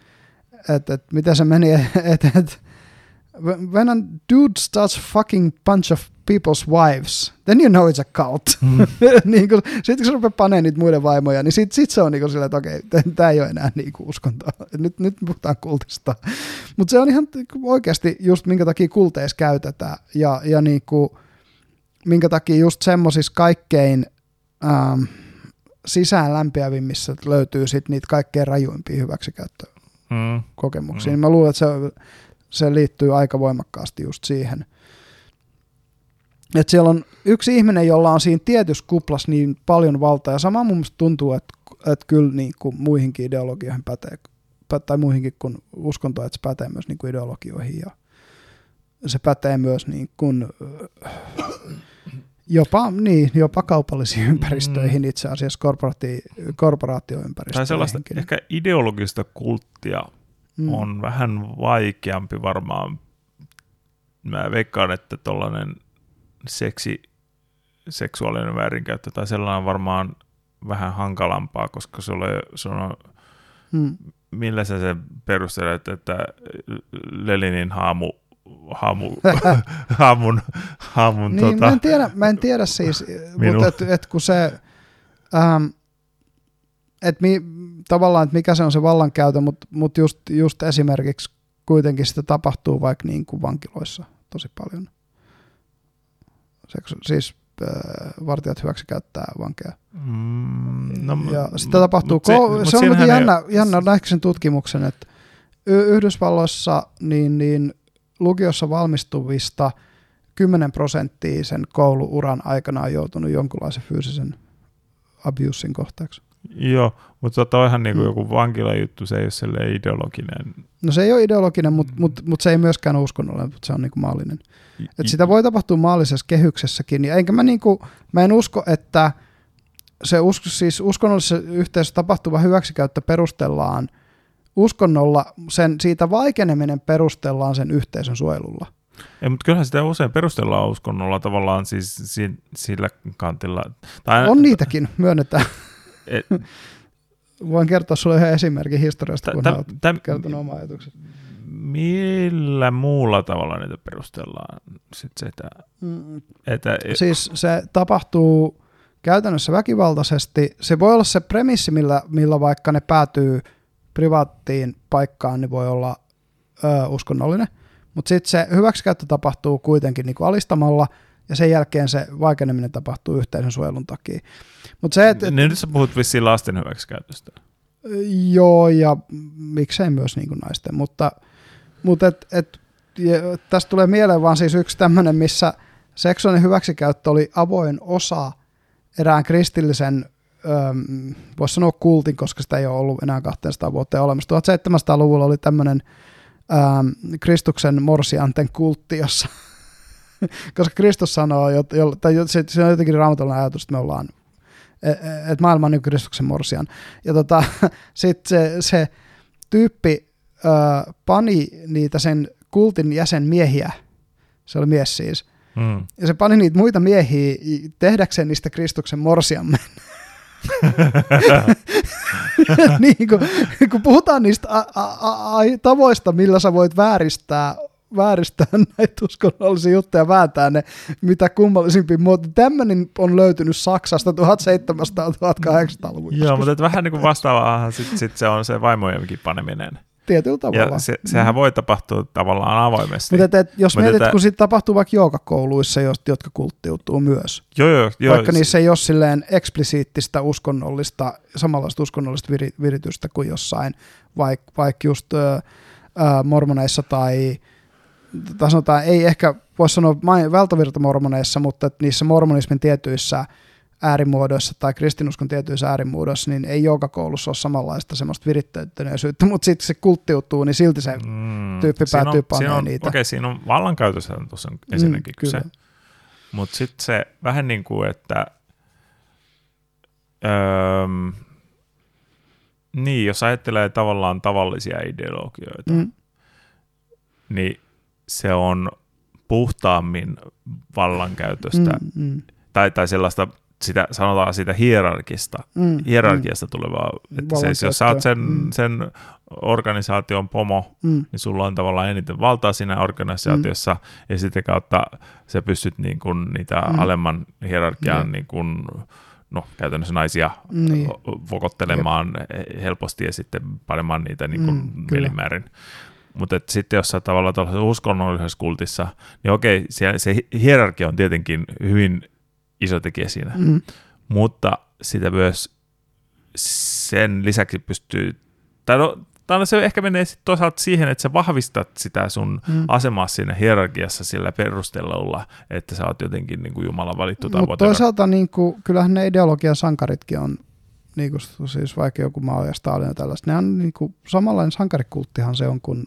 et, et, miten se meni, että (laughs) et, when a dude starts fucking bunch of people's wives, then you know it's a cult. Mm. (laughs) niin kun, sitten kun se rupeaa panemaan niitä muiden vaimoja, niin sitten sit se on niin silleen, että okei, tämä ei ole enää niin uskontoa. Nyt, nyt puhutaan kultista. Mutta se on ihan oikeasti just minkä takia kulteissa käytetään. Ja, ja niin kuin, minkä takia just semmoisissa kaikkein ähm, sisään lämpiävimmissä löytyy sitten niitä kaikkein rajuimpia hyväksikäyttökokemuksia. Mm. Mm. Mä luulen, että se, se liittyy aika voimakkaasti just siihen. Että siellä on yksi ihminen, jolla on siinä tietyssä kuplassa niin paljon valtaa, ja sama mun mielestä tuntuu, että, että kyllä niin kuin muihinkin ideologioihin pätee, tai muihinkin kuin uskontoon, että se pätee myös niin kuin ideologioihin, ja se pätee myös niin kuin, Jopa, niin, jopa kaupallisiin ympäristöihin mm. itse asiassa, korporaati, korporaatioympäristöihin. Tai sellaista ehkä ideologista kulttia mm. on vähän vaikeampi varmaan. Mä veikkaan, että tuollainen seksi, seksuaalinen väärinkäyttö tai sellainen varmaan vähän hankalampaa, koska se, ole, se on, mm. millä sä sen perustelet, että Lelinin haamu haamu, haamun, (laughs) haamun niin, tota, mä, en tiedä, mä en tiedä siis, mutta et, et kun se, ähm, et mi, tavallaan, että mikä se on se vallankäytö, mutta mut just, just esimerkiksi kuitenkin sitä tapahtuu vaikka niin kuin vankiloissa tosi paljon. Seksu, siis äh, vartijat hyväksi käyttää vankeja. Mm, no, ja sitä tapahtuu, se, ko- se on muuten jännä, ei... jännä näinkö sen tutkimuksen, että Yhdysvalloissa niin, niin lukiossa valmistuvista 10 prosenttia sen kouluuran aikana on joutunut jonkunlaisen fyysisen abusin kohtaaksi. Joo, mutta tota on ihan niin kuin mm. joku vankilajuttu, se ei ole ideologinen. No se ei ole ideologinen, mutta mut, mut se ei myöskään ole uskonnollinen, mutta se on niin kuin maallinen. Et sitä voi tapahtua maallisessa kehyksessäkin, ja enkä mä, niin kuin, mä en usko, että se usko, siis uskonnollisessa yhteisössä tapahtuva hyväksikäyttö perustellaan – uskonnolla, sen, siitä vaikeneminen perustellaan sen yhteisön suojelulla. Ei, mutta kyllähän sitä usein perustellaan uskonnolla tavallaan siis si, sillä kantilla. Tai, on niitäkin, myönnetään. Et, Voin kertoa sinulle yhden esimerkin historiasta, kun olet kertonut oma ajatuksen. Millä muulla tavalla niitä perustellaan? Sit sitä, mm. että, siis se tapahtuu käytännössä väkivaltaisesti. Se voi olla se premissi, millä, millä vaikka ne päätyy – privaattiin paikkaan, niin voi olla ö, uskonnollinen. Mutta sitten se hyväksikäyttö tapahtuu kuitenkin niin kuin alistamalla, ja sen jälkeen se vaikeneminen tapahtuu yhteisön suojelun takia. Mut se, et, et, niin nyt sä puhut vissiin lasten hyväksikäytöstä. Joo, ja miksei myös niin kuin naisten, mutta, mutta et, et, tästä tulee mieleen vaan siis yksi tämmöinen, missä seksuaalinen hyväksikäyttö oli avoin osa erään kristillisen voisi sanoa kultin, koska sitä ei ole ollut enää 200 vuotta olemassa. 1700-luvulla oli tämmöinen ähm, Kristuksen morsianten kultti, jossa, (laughs) koska Kristus sanoo, tai se, se on jotenkin raamatullinen ajatus, että me ollaan, e, e, että maailma on niin Kristuksen morsian. Ja tota, (laughs) sitten se, se tyyppi äh, pani niitä sen kultin jäsenmiehiä, se oli mies siis, mm. ja se pani niitä muita miehiä tehdäkseen niistä Kristuksen morsiamme. (laughs) (laughs) niin, kun, kun puhutaan niistä a, a, a, tavoista, millä sä voit vääristää vääristää (laughs) näitä uskonnollisia juttuja, vääntää ne mitä kummallisimpia muotoja. Tämmöinen on löytynyt Saksasta 1700-1800-luvulla. Joo, mutta vähän niin kuin vastaavaa sit, sit se on se vaimojenkin paneminen tietyllä tavalla. Ja se, sehän mm. voi tapahtua tavallaan avoimesti. Mutta et, jos Mutta mietit, että... kun siitä tapahtuu vaikka joogakouluissa, jotka kulttiutuu myös. Joo, joo, joo. Vaikka niissä ei ole silleen eksplisiittistä uskonnollista, samanlaista uskonnollista vir, viritystä kuin jossain, vaikka vaik just äh, mormoneissa tai, tai sanotaan, ei ehkä voisi sanoa valtavirtamormoneissa, mutta niissä mormonismin tietyissä äärimuodoissa tai kristinuskon tietyissä äärimuodoissa, niin ei joka koulussa ole samanlaista semmoista virittäytyneisyyttä, mutta sitten se kulttiutuu, niin silti se mm, tyyppi päätyy panemaan niitä. Okei, okay, siinä on vallankäytössä tuossa ensinnäkin mm, kyse. Mutta sitten se vähän niin kuin, että öö, niin, jos ajattelee tavallaan tavallisia ideologioita, mm. niin se on puhtaammin vallankäytöstä mm, mm. Tai, tai sellaista sitä, sanotaan sitä hierarkista, mm, hierarkiasta mm. tulevaa. Että se, jos sä oot sen, mm. sen organisaation pomo, mm. niin sulla on tavallaan eniten valtaa siinä organisaatiossa, mm. ja sitten kautta sä pystyt niin kun niitä mm. alemman hierarkian mm. niin kun, no, käytännössä naisia niin. vokottelemaan Jep. helposti ja sitten panemaan niitä niin kun mm, milimäärin. Mutta sitten jos sä tavallaan tuollaisessa uskonnollisessa kultissa, niin okei, se, se hierarkia on tietenkin hyvin iso tekijä siinä. Mm. Mutta sitä myös sen lisäksi pystyy, tai no, tai se ehkä menee sit toisaalta siihen, että sä vahvistat sitä sun mm. asemaa siinä hierarkiassa sillä perusteella, että sä oot jotenkin niin kuin Jumalan valittu tai Mutta toisaalta niin kuin, kyllähän ne ideologian sankaritkin on, niin kuin, siis vaikka joku Mao ja Stalin ja tällaista, ne on niin kuin, samanlainen sankarikulttihan se on kuin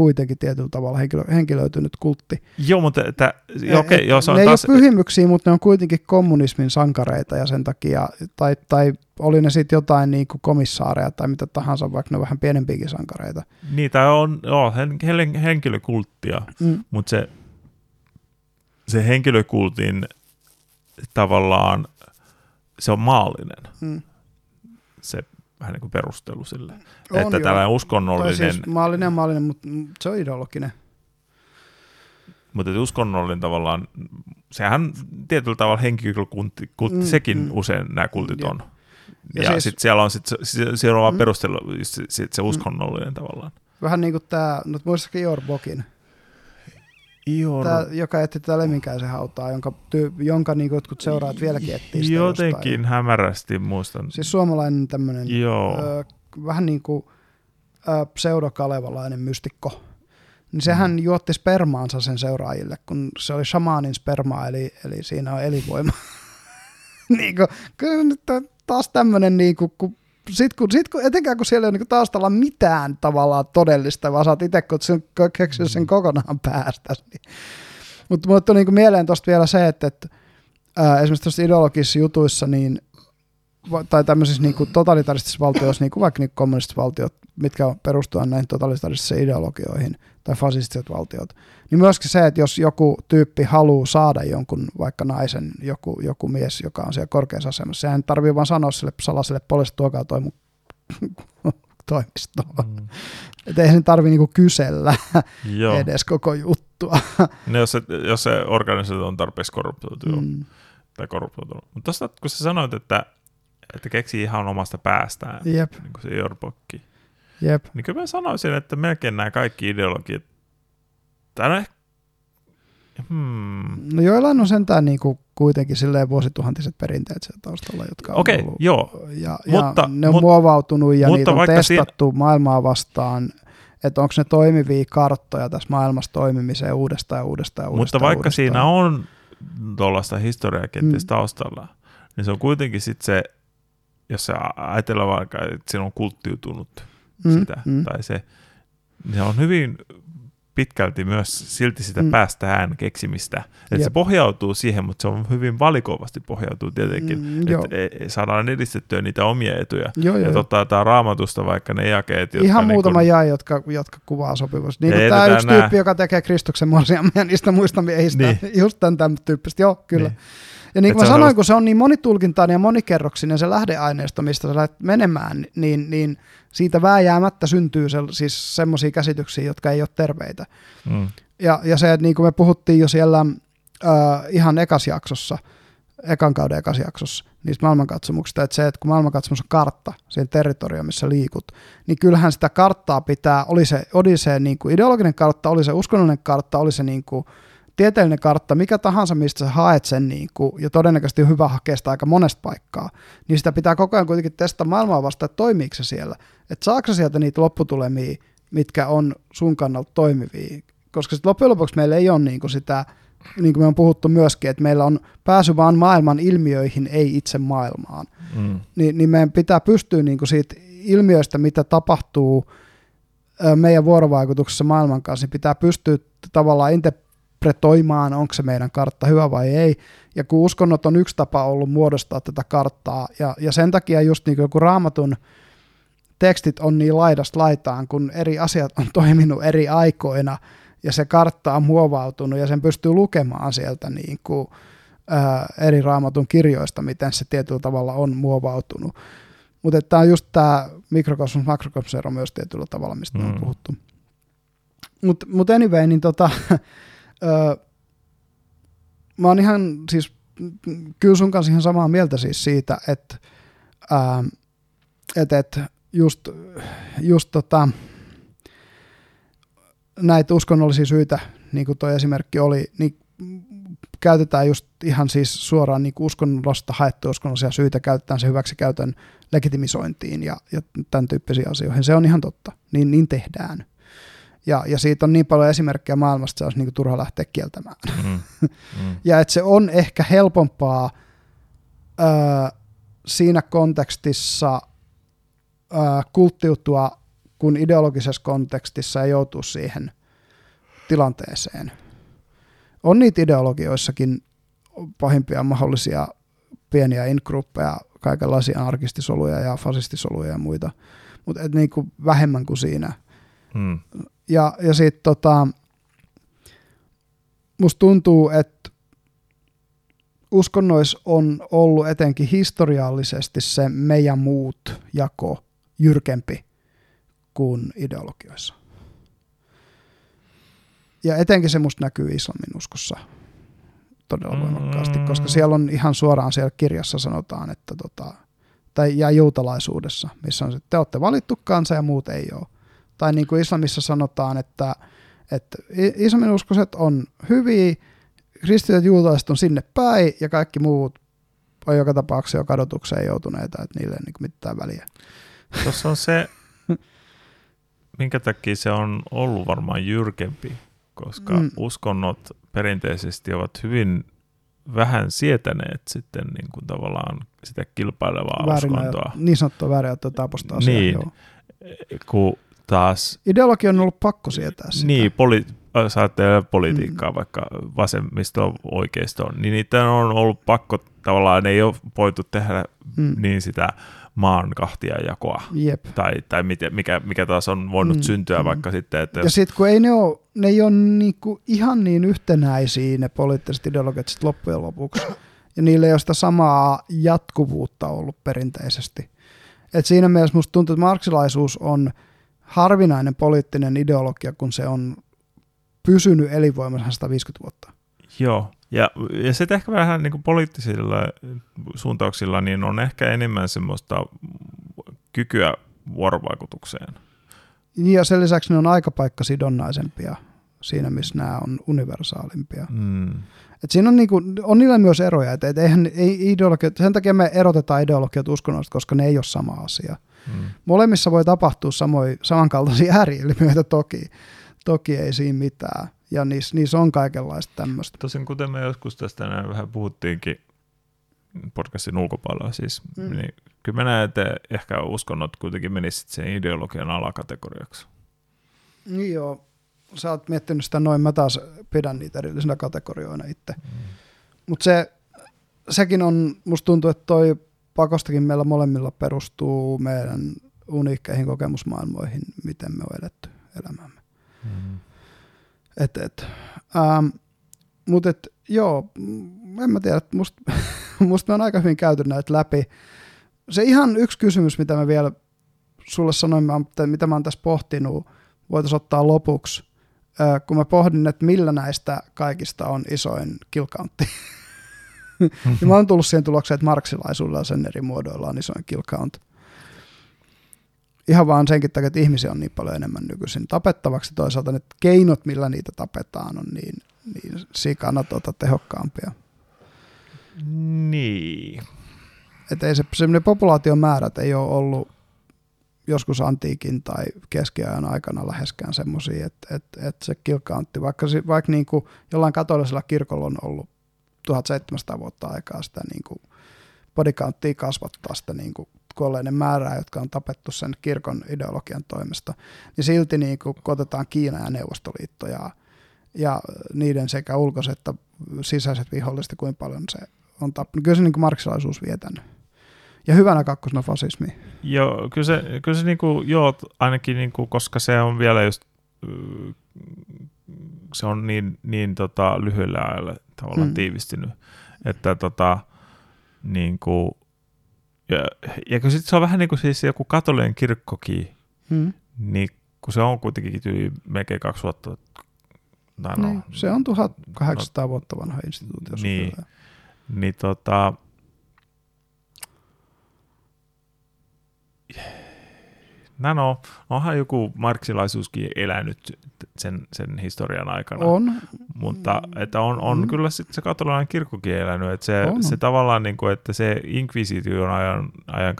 kuitenkin tietyllä tavalla henkilö, henkilöitynyt kultti. Joo, mutta että, okei, okay, joo, se on ne taas... ei ole pyhimyksiä, mutta ne on kuitenkin kommunismin sankareita ja sen takia, tai, tai oli ne sitten jotain niin kuin komissaareja tai mitä tahansa, vaikka ne on vähän pienempiäkin sankareita. Niitä on joo, hen, henkilökulttia, mm. mutta se, se henkilökultin tavallaan, se on maallinen. Mm. Se vähän niin kuin perustelu sille. On että joo. tällainen uskonnollinen... Tai siis maallinen maallinen, mutta se on ideologinen. Mutta uskonnollinen tavallaan, sehän tietyllä tavalla henkilökultti, kultti, mm, sekin mm. usein nämä kultit on. Ja, ja siis, sitten siellä on sit, siellä on mm. perustelu, sit, sit se uskonnollinen mm. tavallaan. Vähän niin kuin tämä, no muistatko Ior Bokin? Ior... Tämä, joka etti tätä Lemminkäisen hautaa, jonka, tyy, jonka niin jotkut seuraat vieläkin etsii sitä Jotenkin jostain. hämärästi muistan. Siis suomalainen tämmöinen, Joo. Ö, vähän niin kuin ö, pseudokalevalainen mystikko. Niin sehän mm. juotti spermaansa sen seuraajille, kun se oli shamaanin sperma, eli, eli siinä on elinvoima. (laughs) niin kuin, kyllä nyt taas tämmöinen, niin kuin, kun sit kun, sit kun, etenkään kun siellä ei ole niin taustalla mitään tavallaan todellista, vaan sä oot itse keksiä sen mm. kokonaan (laughs) päästä. Niin. Mutta mulle tuli niin mieleen tuosta vielä se, että, että ää, esimerkiksi tuossa ideologisissa jutuissa, niin, tai tämmöisissä niin kuin totalitaristisissa valtioissa, niin kuin vaikka niin kommunistisissa valtiot, mitkä perustuvat näihin totalitaristisiin ideologioihin, tai fasistiset valtiot, niin myöskin se, että jos joku tyyppi haluaa saada jonkun vaikka naisen, joku, joku mies, joka on siellä korkeassa asemassa, sehän tarvii vaan sanoa sille salaiselle poliisille, tuokaa toi mun (laughs) toimistoon. Mm. Että ei sen tarvitse niinku kysellä Joo. edes koko juttua. No, jos, se, jos se organisaatio on tarpeeksi korruptoitunut. Mm. Tai korruptoitunut. Mutta tuosta, kun sä sanoit, että, että keksii ihan omasta päästään, Jep. niin kuin se Jorbokki, Jep. Niin kyllä mä sanoisin, että melkein nämä kaikki ideologiat, tai no Hmm. No joillain on sentään niinku kuitenkin silleen vuosituhantiset perinteet siellä taustalla, jotka on okay, ollut, joo. Ja, mutta, ja ne on mut, muovautunut ja niitä on testattu siinä... maailmaa vastaan, että onko ne toimivia karttoja tässä maailmassa toimimiseen uudestaan ja uudestaan ja uudestaan. Mutta vaikka uudestaan. siinä on tuollaista historiaa kenties mm. taustalla, niin se on kuitenkin sitten se, jos se ajatellaan vaikka, että siinä on kulttiutunut mm, sitä, mm. tai se, se on hyvin pitkälti myös silti sitä mm. päästään keksimistä. Että se pohjautuu siihen, mutta se on hyvin valikoivasti pohjautuu tietenkin, mm, että e, saadaan edistettyä niitä omia etuja. Joo, ja totta, tämä raamatusta vaikka ne jakeet, jotka... Ihan niin muutama kun... jäi, jotka, jotka kuvaa sopivasti. Niin kuin tämä yksi nää... tyyppi, joka tekee Kristuksen morsiamia niistä muista miehistä. Niin. Just tämän, tämän tyyppistä, joo, kyllä. Niin. Ja niin kuin mä sanoin, sellaista... kun se on niin monitulkintainen ja monikerroksinen se lähdeaineisto, mistä sä lähdet menemään, niin, niin siitä vääjäämättä syntyy se, siis semmoisia käsityksiä, jotka ei ole terveitä. Mm. Ja, ja se, että niin kuin me puhuttiin jo siellä äh, ihan ekas jaksossa, ekan kauden ekas jaksossa, niistä maailmankatsomuksista, että se, että kun maailmankatsomus on kartta, siinä territorio, missä liikut, niin kyllähän sitä karttaa pitää, oli se, oli se niin kuin ideologinen kartta, oli se uskonnollinen kartta, oli se niin kuin tieteellinen kartta, mikä tahansa, mistä sä haet sen, niin kuin, ja todennäköisesti on hyvä hakea sitä aika monesta paikkaa, niin sitä pitää koko ajan kuitenkin testata maailmaa vastaan, että toimiiko se siellä. Että saako sieltä niitä lopputulemia, mitkä on sun kannalta toimivia, koska sit loppujen lopuksi meillä ei ole niin kuin sitä, niin kuin me on puhuttu myöskin, että meillä on pääsy vaan maailman ilmiöihin, ei itse maailmaan. Mm. Ni, niin meidän pitää pystyä niin kuin siitä ilmiöistä, mitä tapahtuu meidän vuorovaikutuksessa maailman kanssa, niin pitää pystyä tavallaan interpretoimaan, onko se meidän kartta hyvä vai ei. Ja kun uskonnot on yksi tapa ollut muodostaa tätä karttaa, ja, ja sen takia just niin kuin raamatun tekstit on niin laidasta laitaan, kun eri asiat on (laughs) toiminut eri aikoina, ja se kartta on muovautunut, ja sen pystyy lukemaan sieltä niin kuin, ää, eri raamatun kirjoista, miten se tietyllä tavalla on muovautunut. Mutta tämä on just tämä mikrokosmos makrokosmos ero myös tietyllä tavalla, mistä mm. on puhuttu. Mutta mut anyway, niin tota, (laughs) öö, mä oon ihan siis kyllä sun kanssa ihan samaa mieltä siis siitä, että et, et just, just tota, näitä uskonnollisia syitä, niin kuin tuo esimerkki oli, niin käytetään just ihan siis suoraan niin uskonnosta haettuja uskonnollisia syitä, käytetään se hyväksikäytön legitimisointiin ja, ja tämän tyyppisiin asioihin. Se on ihan totta, niin, niin tehdään. Ja, ja siitä on niin paljon esimerkkejä maailmasta, että se olisi niin turha lähteä kieltämään. Mm. Mm. (laughs) ja että se on ehkä helpompaa ö, siinä kontekstissa ö, kulttiutua, kun ideologisessa kontekstissa ei joutuu siihen tilanteeseen. On niitä ideologioissakin pahimpia mahdollisia pieniä ingruppeja, kaikenlaisia arkistisoluja ja fasistisoluja ja muita, mutta niinku vähemmän kuin siinä. Mm. Ja, ja sitten tota, musta tuntuu, että uskonnois on ollut etenkin historiallisesti se meidän muut jako jyrkempi kuin ideologioissa. Ja etenkin se musta näkyy islamin uskossa todella voimakkaasti, mm. koska siellä on ihan suoraan siellä kirjassa sanotaan, että tota, tai ja juutalaisuudessa, missä on, että te olette valittu kansa ja muut ei ole. Tai niin kuin islamissa sanotaan, että, että islamin uskoiset on hyviä, kristityt juutalaiset on sinne päin ja kaikki muut on joka tapauksessa jo kadotukseen joutuneita, että niille ei niin mitään väliä. Tuossa on se, minkä takia se on ollut varmaan jyrkempi, koska mm. uskonnot perinteisesti ovat hyvin vähän sietäneet sitten niin kuin tavallaan sitä kilpailevaa väärin uskontoa. Niin sanottua väärin tapasta asiaa, niin, joo. kun taas... Ideologia on ollut pakko sietää sitä. Niin, poli, ajattelee politiikkaa, mm. vaikka vasemmisto oikeisto, niin niitä on ollut pakko tavallaan, ne ei ole voitu tehdä mm. niin sitä maan kahtia jakoa. Jep. Tai, tai mikä, mikä, mikä taas on voinut mm, syntyä mm. vaikka sitten. Että jos... Ja sitten kun ei ne ole, ne ei ole niinku ihan niin yhtenäisiä ne poliittiset ideologiat sit loppujen lopuksi. ja niillä ei ole sitä samaa jatkuvuutta ollut perinteisesti. Et siinä mielessä musta tuntuu, että marksilaisuus on harvinainen poliittinen ideologia, kun se on pysynyt elinvoimassa 150 vuotta. Joo, ja, ja sitten ehkä vähän niin kuin poliittisilla suuntauksilla niin on ehkä enemmän semmoista kykyä vuorovaikutukseen. Ja sen lisäksi ne on aikapaikkasidonnaisempia siinä, missä nämä on universaalimpia. Mm. Et siinä on, niinku, on niillä myös eroja, että et eihän, ei ideologiat, sen takia me erotetaan ideologiat uskonnosta, koska ne ei ole sama asia. Mm. Molemmissa voi tapahtua samoin, samankaltaisia ääriilmiöitä toki, toki ei siinä mitään ja niissä, niissä on kaikenlaista tämmöistä. Tosin kuten me joskus tästä näin vähän puhuttiinkin podcastin ulkopuolella siis, mm. niin kyllä mä näen, että ehkä uskonnot kuitenkin menisit sen ideologian alakategoriaksi. Niin joo, sä oot miettinyt sitä noin, mä taas pidän niitä erillisinä kategorioina itse. Mm. Mutta se, sekin on, musta tuntuu, että toi pakostakin meillä molemmilla perustuu meidän uniikkeihin kokemusmaailmoihin, miten me on eletty elämämme. Mm. Et, et, ähm, Mutta et, joo, en mä tiedä, musta (laughs) must me on aika hyvin käyty näitä läpi. Se ihan yksi kysymys, mitä mä vielä sulle sanoin, mitä mä oon tässä pohtinut, voitaisiin ottaa lopuksi, äh, kun mä pohdin, että millä näistä kaikista on isoin killcountti. (laughs) ja (laughs) mä oon tullut siihen tulokseen, että marksilaisuudella sen eri muodoilla on isoin kill count ihan vaan senkin takia, että ihmisiä on niin paljon enemmän nykyisin tapettavaksi. Toisaalta ne keinot, millä niitä tapetaan, on niin, niin sikana tuota tehokkaampia. Niin. Että ei se, se populaation määrät ei ole ollut joskus antiikin tai keskiajan aikana läheskään semmoisia, että, että, että se kilkaantti, vaikka, vaikka niin kuin jollain katolisella kirkolla on ollut 1700 vuotta aikaa sitä niin kuin bodycounttia kasvattaa sitä niin kuin kuolleiden määrää, jotka on tapettu sen kirkon ideologian toimesta, niin silti niin kuin, kun otetaan Kiina ja Neuvostoliitto ja, ja niiden sekä ulkoiset että sisäiset viholliset, kuinka paljon se on tappanut. Kyllä se niin kuin marksilaisuus vietänyt. Ja hyvänä kakkosena fasismi. Joo, kyllä se, kyllä se niinku, joo, ainakin niinku, koska se on vielä just, se on niin, niin tota, lyhyellä ajalla tavallaan mm. tiivistynyt, että tota, niinku, ja, ja kun sit se on vähän niin kuin siis joku katolinen kirkkokin, mm. niin kun se on kuitenkin tyyli melkein 2000 tai no, niin, se on 1800 no, vuotta vanha instituutio. Niin, niin tota, No, no, onhan joku marksilaisuuskin elänyt sen, sen historian aikana. On. Mutta että on, on mm. kyllä sit se katolilainen kirkkokin elänyt. Että se, on. se tavallaan, niin kuin, että se inkvisition ajan, ajan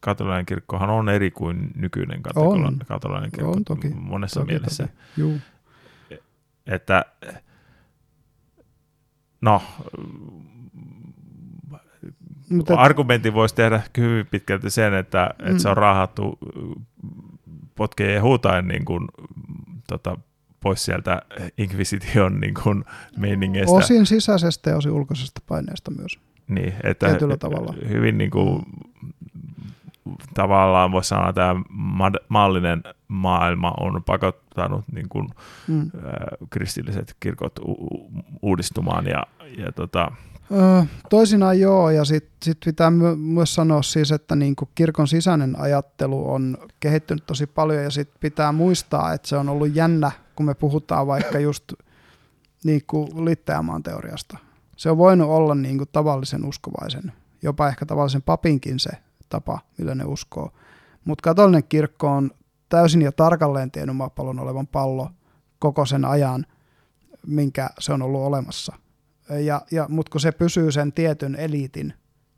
katolilainen kirkkohan on eri kuin nykyinen katolilainen, katolilainen kirkko on, toki. monessa toki, mielessä. Toki. Juu. Että no, mutta argumentti voisi tehdä hyvin pitkälti sen, että, mm. että se on raahattu potkeen ja huutaen niin kuin, tota, pois sieltä Inquisition niin kuin, meiningeistä. Osin sisäisestä ja osin ulkoisesta paineesta myös. Niin, että Tietyllä tavalla. hyvin niin kuin, tavallaan voisi sanoa, että tämä maallinen maailma on pakottanut niin kuin, mm. kristilliset kirkot u- uudistumaan ja, ja tota, Toisinaan joo, ja sitten sit pitää my- myös sanoa siis, että niinku kirkon sisäinen ajattelu on kehittynyt tosi paljon, ja sitten pitää muistaa, että se on ollut jännä, kun me puhutaan vaikka just niinku liittäjämaan teoriasta. Se on voinut olla niinku tavallisen uskovaisen, jopa ehkä tavallisen papinkin se tapa, millä ne uskoo. Mutta katolinen kirkko on täysin ja tarkalleen tiennyt maapallon olevan pallo koko sen ajan, minkä se on ollut olemassa – ja, ja, mutta kun se pysyy sen tietyn eliitin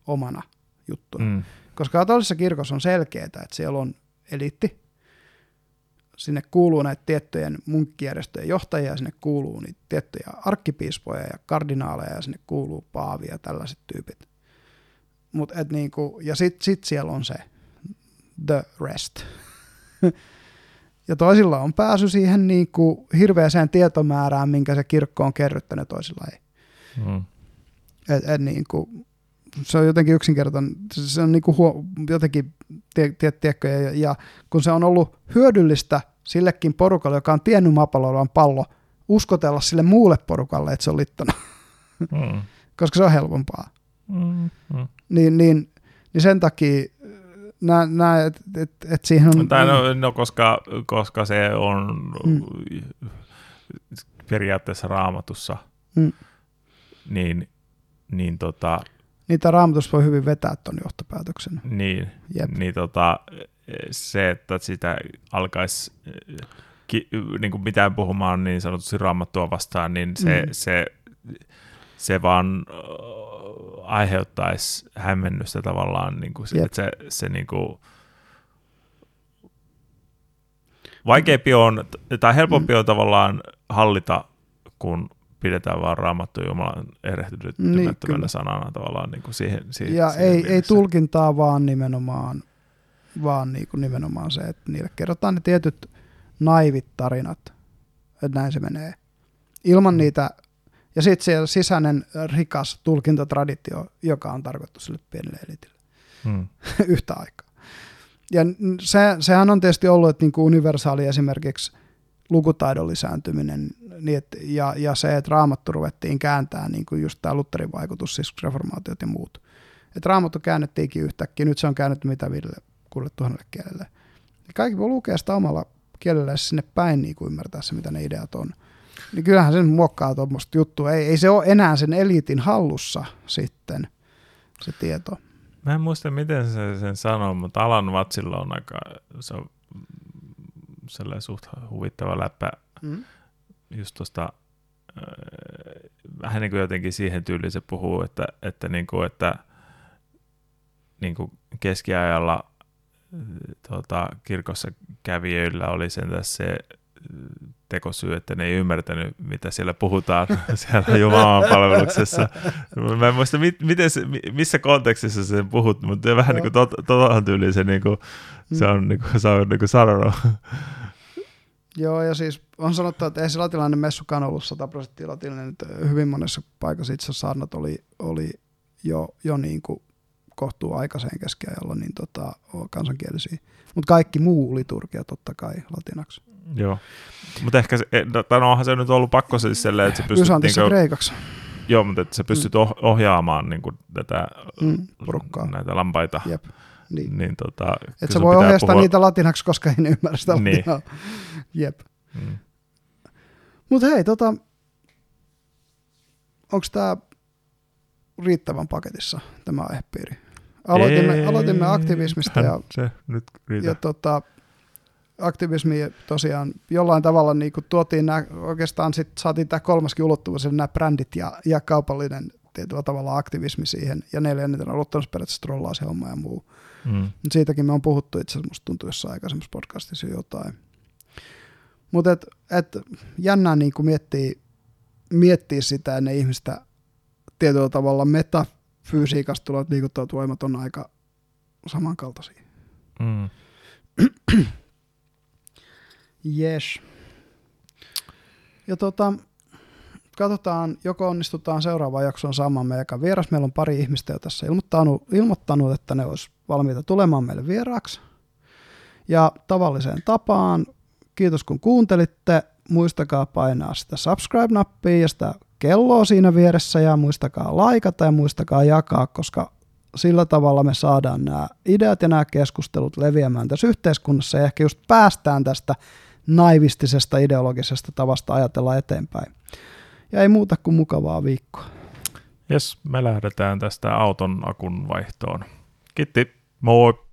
omana juttuna. Mm. Koska katolisessa kirkossa on selkeää, että siellä on eliitti, sinne kuuluu näitä tiettyjen munkkijärjestöjen johtajia, sinne kuuluu niitä tiettyjä arkkipiispoja ja kardinaaleja, ja sinne kuuluu paavia ja tällaiset tyypit. Mut et niinku, ja sitten sit siellä on se the rest. (laughs) ja toisilla on pääsy siihen niinku hirveäseen tietomäärään, minkä se kirkko on kerryttänyt, toisilla ei. Mm. Et, et niin kuin, se on jotenkin yksinkertainen, se on niin kuin huo, jotenkin, tie, tie, tiedätkö, ja, ja kun se on ollut hyödyllistä sillekin porukalle, joka on tiennyt maapallolla pallo, uskotella sille muulle porukalle, että se on littona, mm. (laughs) koska se on helpompaa. Mm. Mm. Niin, niin, niin sen takia näen, että et, et siihen on... Tai no, no koska, koska se on mm. periaatteessa raamatussa mm niin, niin tota, Niitä raamatus voi hyvin vetää tuon johtopäätöksen. Niin, Jep. niin tota, se, että sitä alkaisi ki, niin kuin mitään puhumaan niin sanotusti raamattua vastaan, niin se, mm. se, se vaan aiheuttaisi hämmennystä tavallaan, niin kuin, että se, se niin kuin, vaikeampi on, tai helpompi mm. on tavallaan hallita, kun pidetään vaan raamattu Jumalan erehtymättömänä niin, sanana tavallaan niin kuin siihen, siihen Ja siihen ei, ei tulkintaa vaan nimenomaan, vaan niin kuin nimenomaan se, että niille kerrotaan ne tietyt naivit tarinat, että näin se menee. Ilman mm. niitä, ja sitten siellä sisäinen rikas tulkintatraditio, joka on tarkoitettu sille pienelle elitille hmm. (laughs) yhtä aikaa. Ja se, sehän on tietysti ollut, että niin kuin universaali esimerkiksi lukutaidon lisääntyminen niin et, ja, ja se, että raamattu ruvettiin kääntää, niin kuin just tämä Lutherin vaikutus, siis reformaatiot ja muut. Että raamattu käännettiinkin yhtäkkiä, nyt se on käännetty mitä viidelle kuulle tuhannelle kielelle. Ja kaikki voi lukea sitä omalla kielellä sinne päin niin kuin ymmärtää se, mitä ne ideat on. Niin kyllähän sen muokkaa tuommoista juttua. Ei, ei se ole enää sen eliitin hallussa sitten se tieto. Mä en muista, miten se sen sanoo, mutta Alan Vatsilla on aika, se on sellainen suht huvittava läppä mm. just tuosta äh, vähän niin kuin jotenkin siihen tyyliin se puhuu, että, että, niin kuin, että niin kuin keskiajalla tuota, kirkossa kävijöillä oli sen se tekosyy, että ne ei ymmärtänyt, mitä siellä puhutaan (laughs) siellä Jumalan palveluksessa. Mä en muista, miten se, missä kontekstissa sen puhut, mutta vähän niin kuin tuohon tyyliin se, niin kuin, se on, niin kuin, se on niin kuin sanonut. (laughs) Joo, ja siis on sanottu, että ei se latinalainen messukaan ollut 100 prosenttia latinalainen, että hyvin monessa paikassa itse asiassa saarnat oli, oli jo, jo niin kuin kohtuu aikaiseen keskiajalla niin tota, kansankielisiä. Mutta kaikki muu liturgia totta kai latinaksi. Joo, mutta ehkä se, e, no, onhan se nyt ollut pakko siis silleen, että se pystyt... Kyllä niinku, kreikaksi. Joo, mutta että sä pystyt mm. ohjaamaan niin kuin tätä mm, porukkaa. näitä lampaita. Jep. Niin. niin tota, että sä voi ohjastaa puhua... niitä latinaksi, koska ei ne ymmärrä sitä niin. Jep. Mm. Mutta hei, tota, onko tämä riittävän paketissa, tämä aihepiiri? Aloitimme, aloitimme aktivismista ja, se nyt ja tota, aktivismi tosiaan jollain tavalla niin kuin tuotiin nämä, oikeastaan sit saatiin tämä kolmaskin ulottuvuus, nämä brändit ja, ja kaupallinen tietyllä tavalla aktivismi siihen, ja neljännet on ollut periaatteessa trollaashomma ja muu. Mm. siitäkin me on puhuttu itse asiassa, musta tuntuu jossain aikaisemmassa podcastissa jotain. Mutta et, et jännää niin kuin miettii, miettiä sitä, ne ihmistä tietyllä tavalla metafysiikasta tulevat liikuttavat voimat on aika samankaltaisia. Mm. Yes. Ja tota, katsotaan, joko onnistutaan seuraavaan jaksoon saamaan meidän vieras. Meillä on pari ihmistä jo tässä ilmoittanut, ilmoittanut että ne olisi valmiita tulemaan meille vieraaksi. Ja tavalliseen tapaan, kiitos kun kuuntelitte. Muistakaa painaa sitä subscribe-nappia ja sitä kelloa siinä vieressä ja muistakaa laikata ja muistakaa jakaa, koska sillä tavalla me saadaan nämä ideat ja nämä keskustelut leviämään tässä yhteiskunnassa ja ehkä just päästään tästä naivistisesta ideologisesta tavasta ajatella eteenpäin. Ja ei muuta kuin mukavaa viikkoa. Jes, me lähdetään tästä auton akun vaihtoon. Kiitti, moi!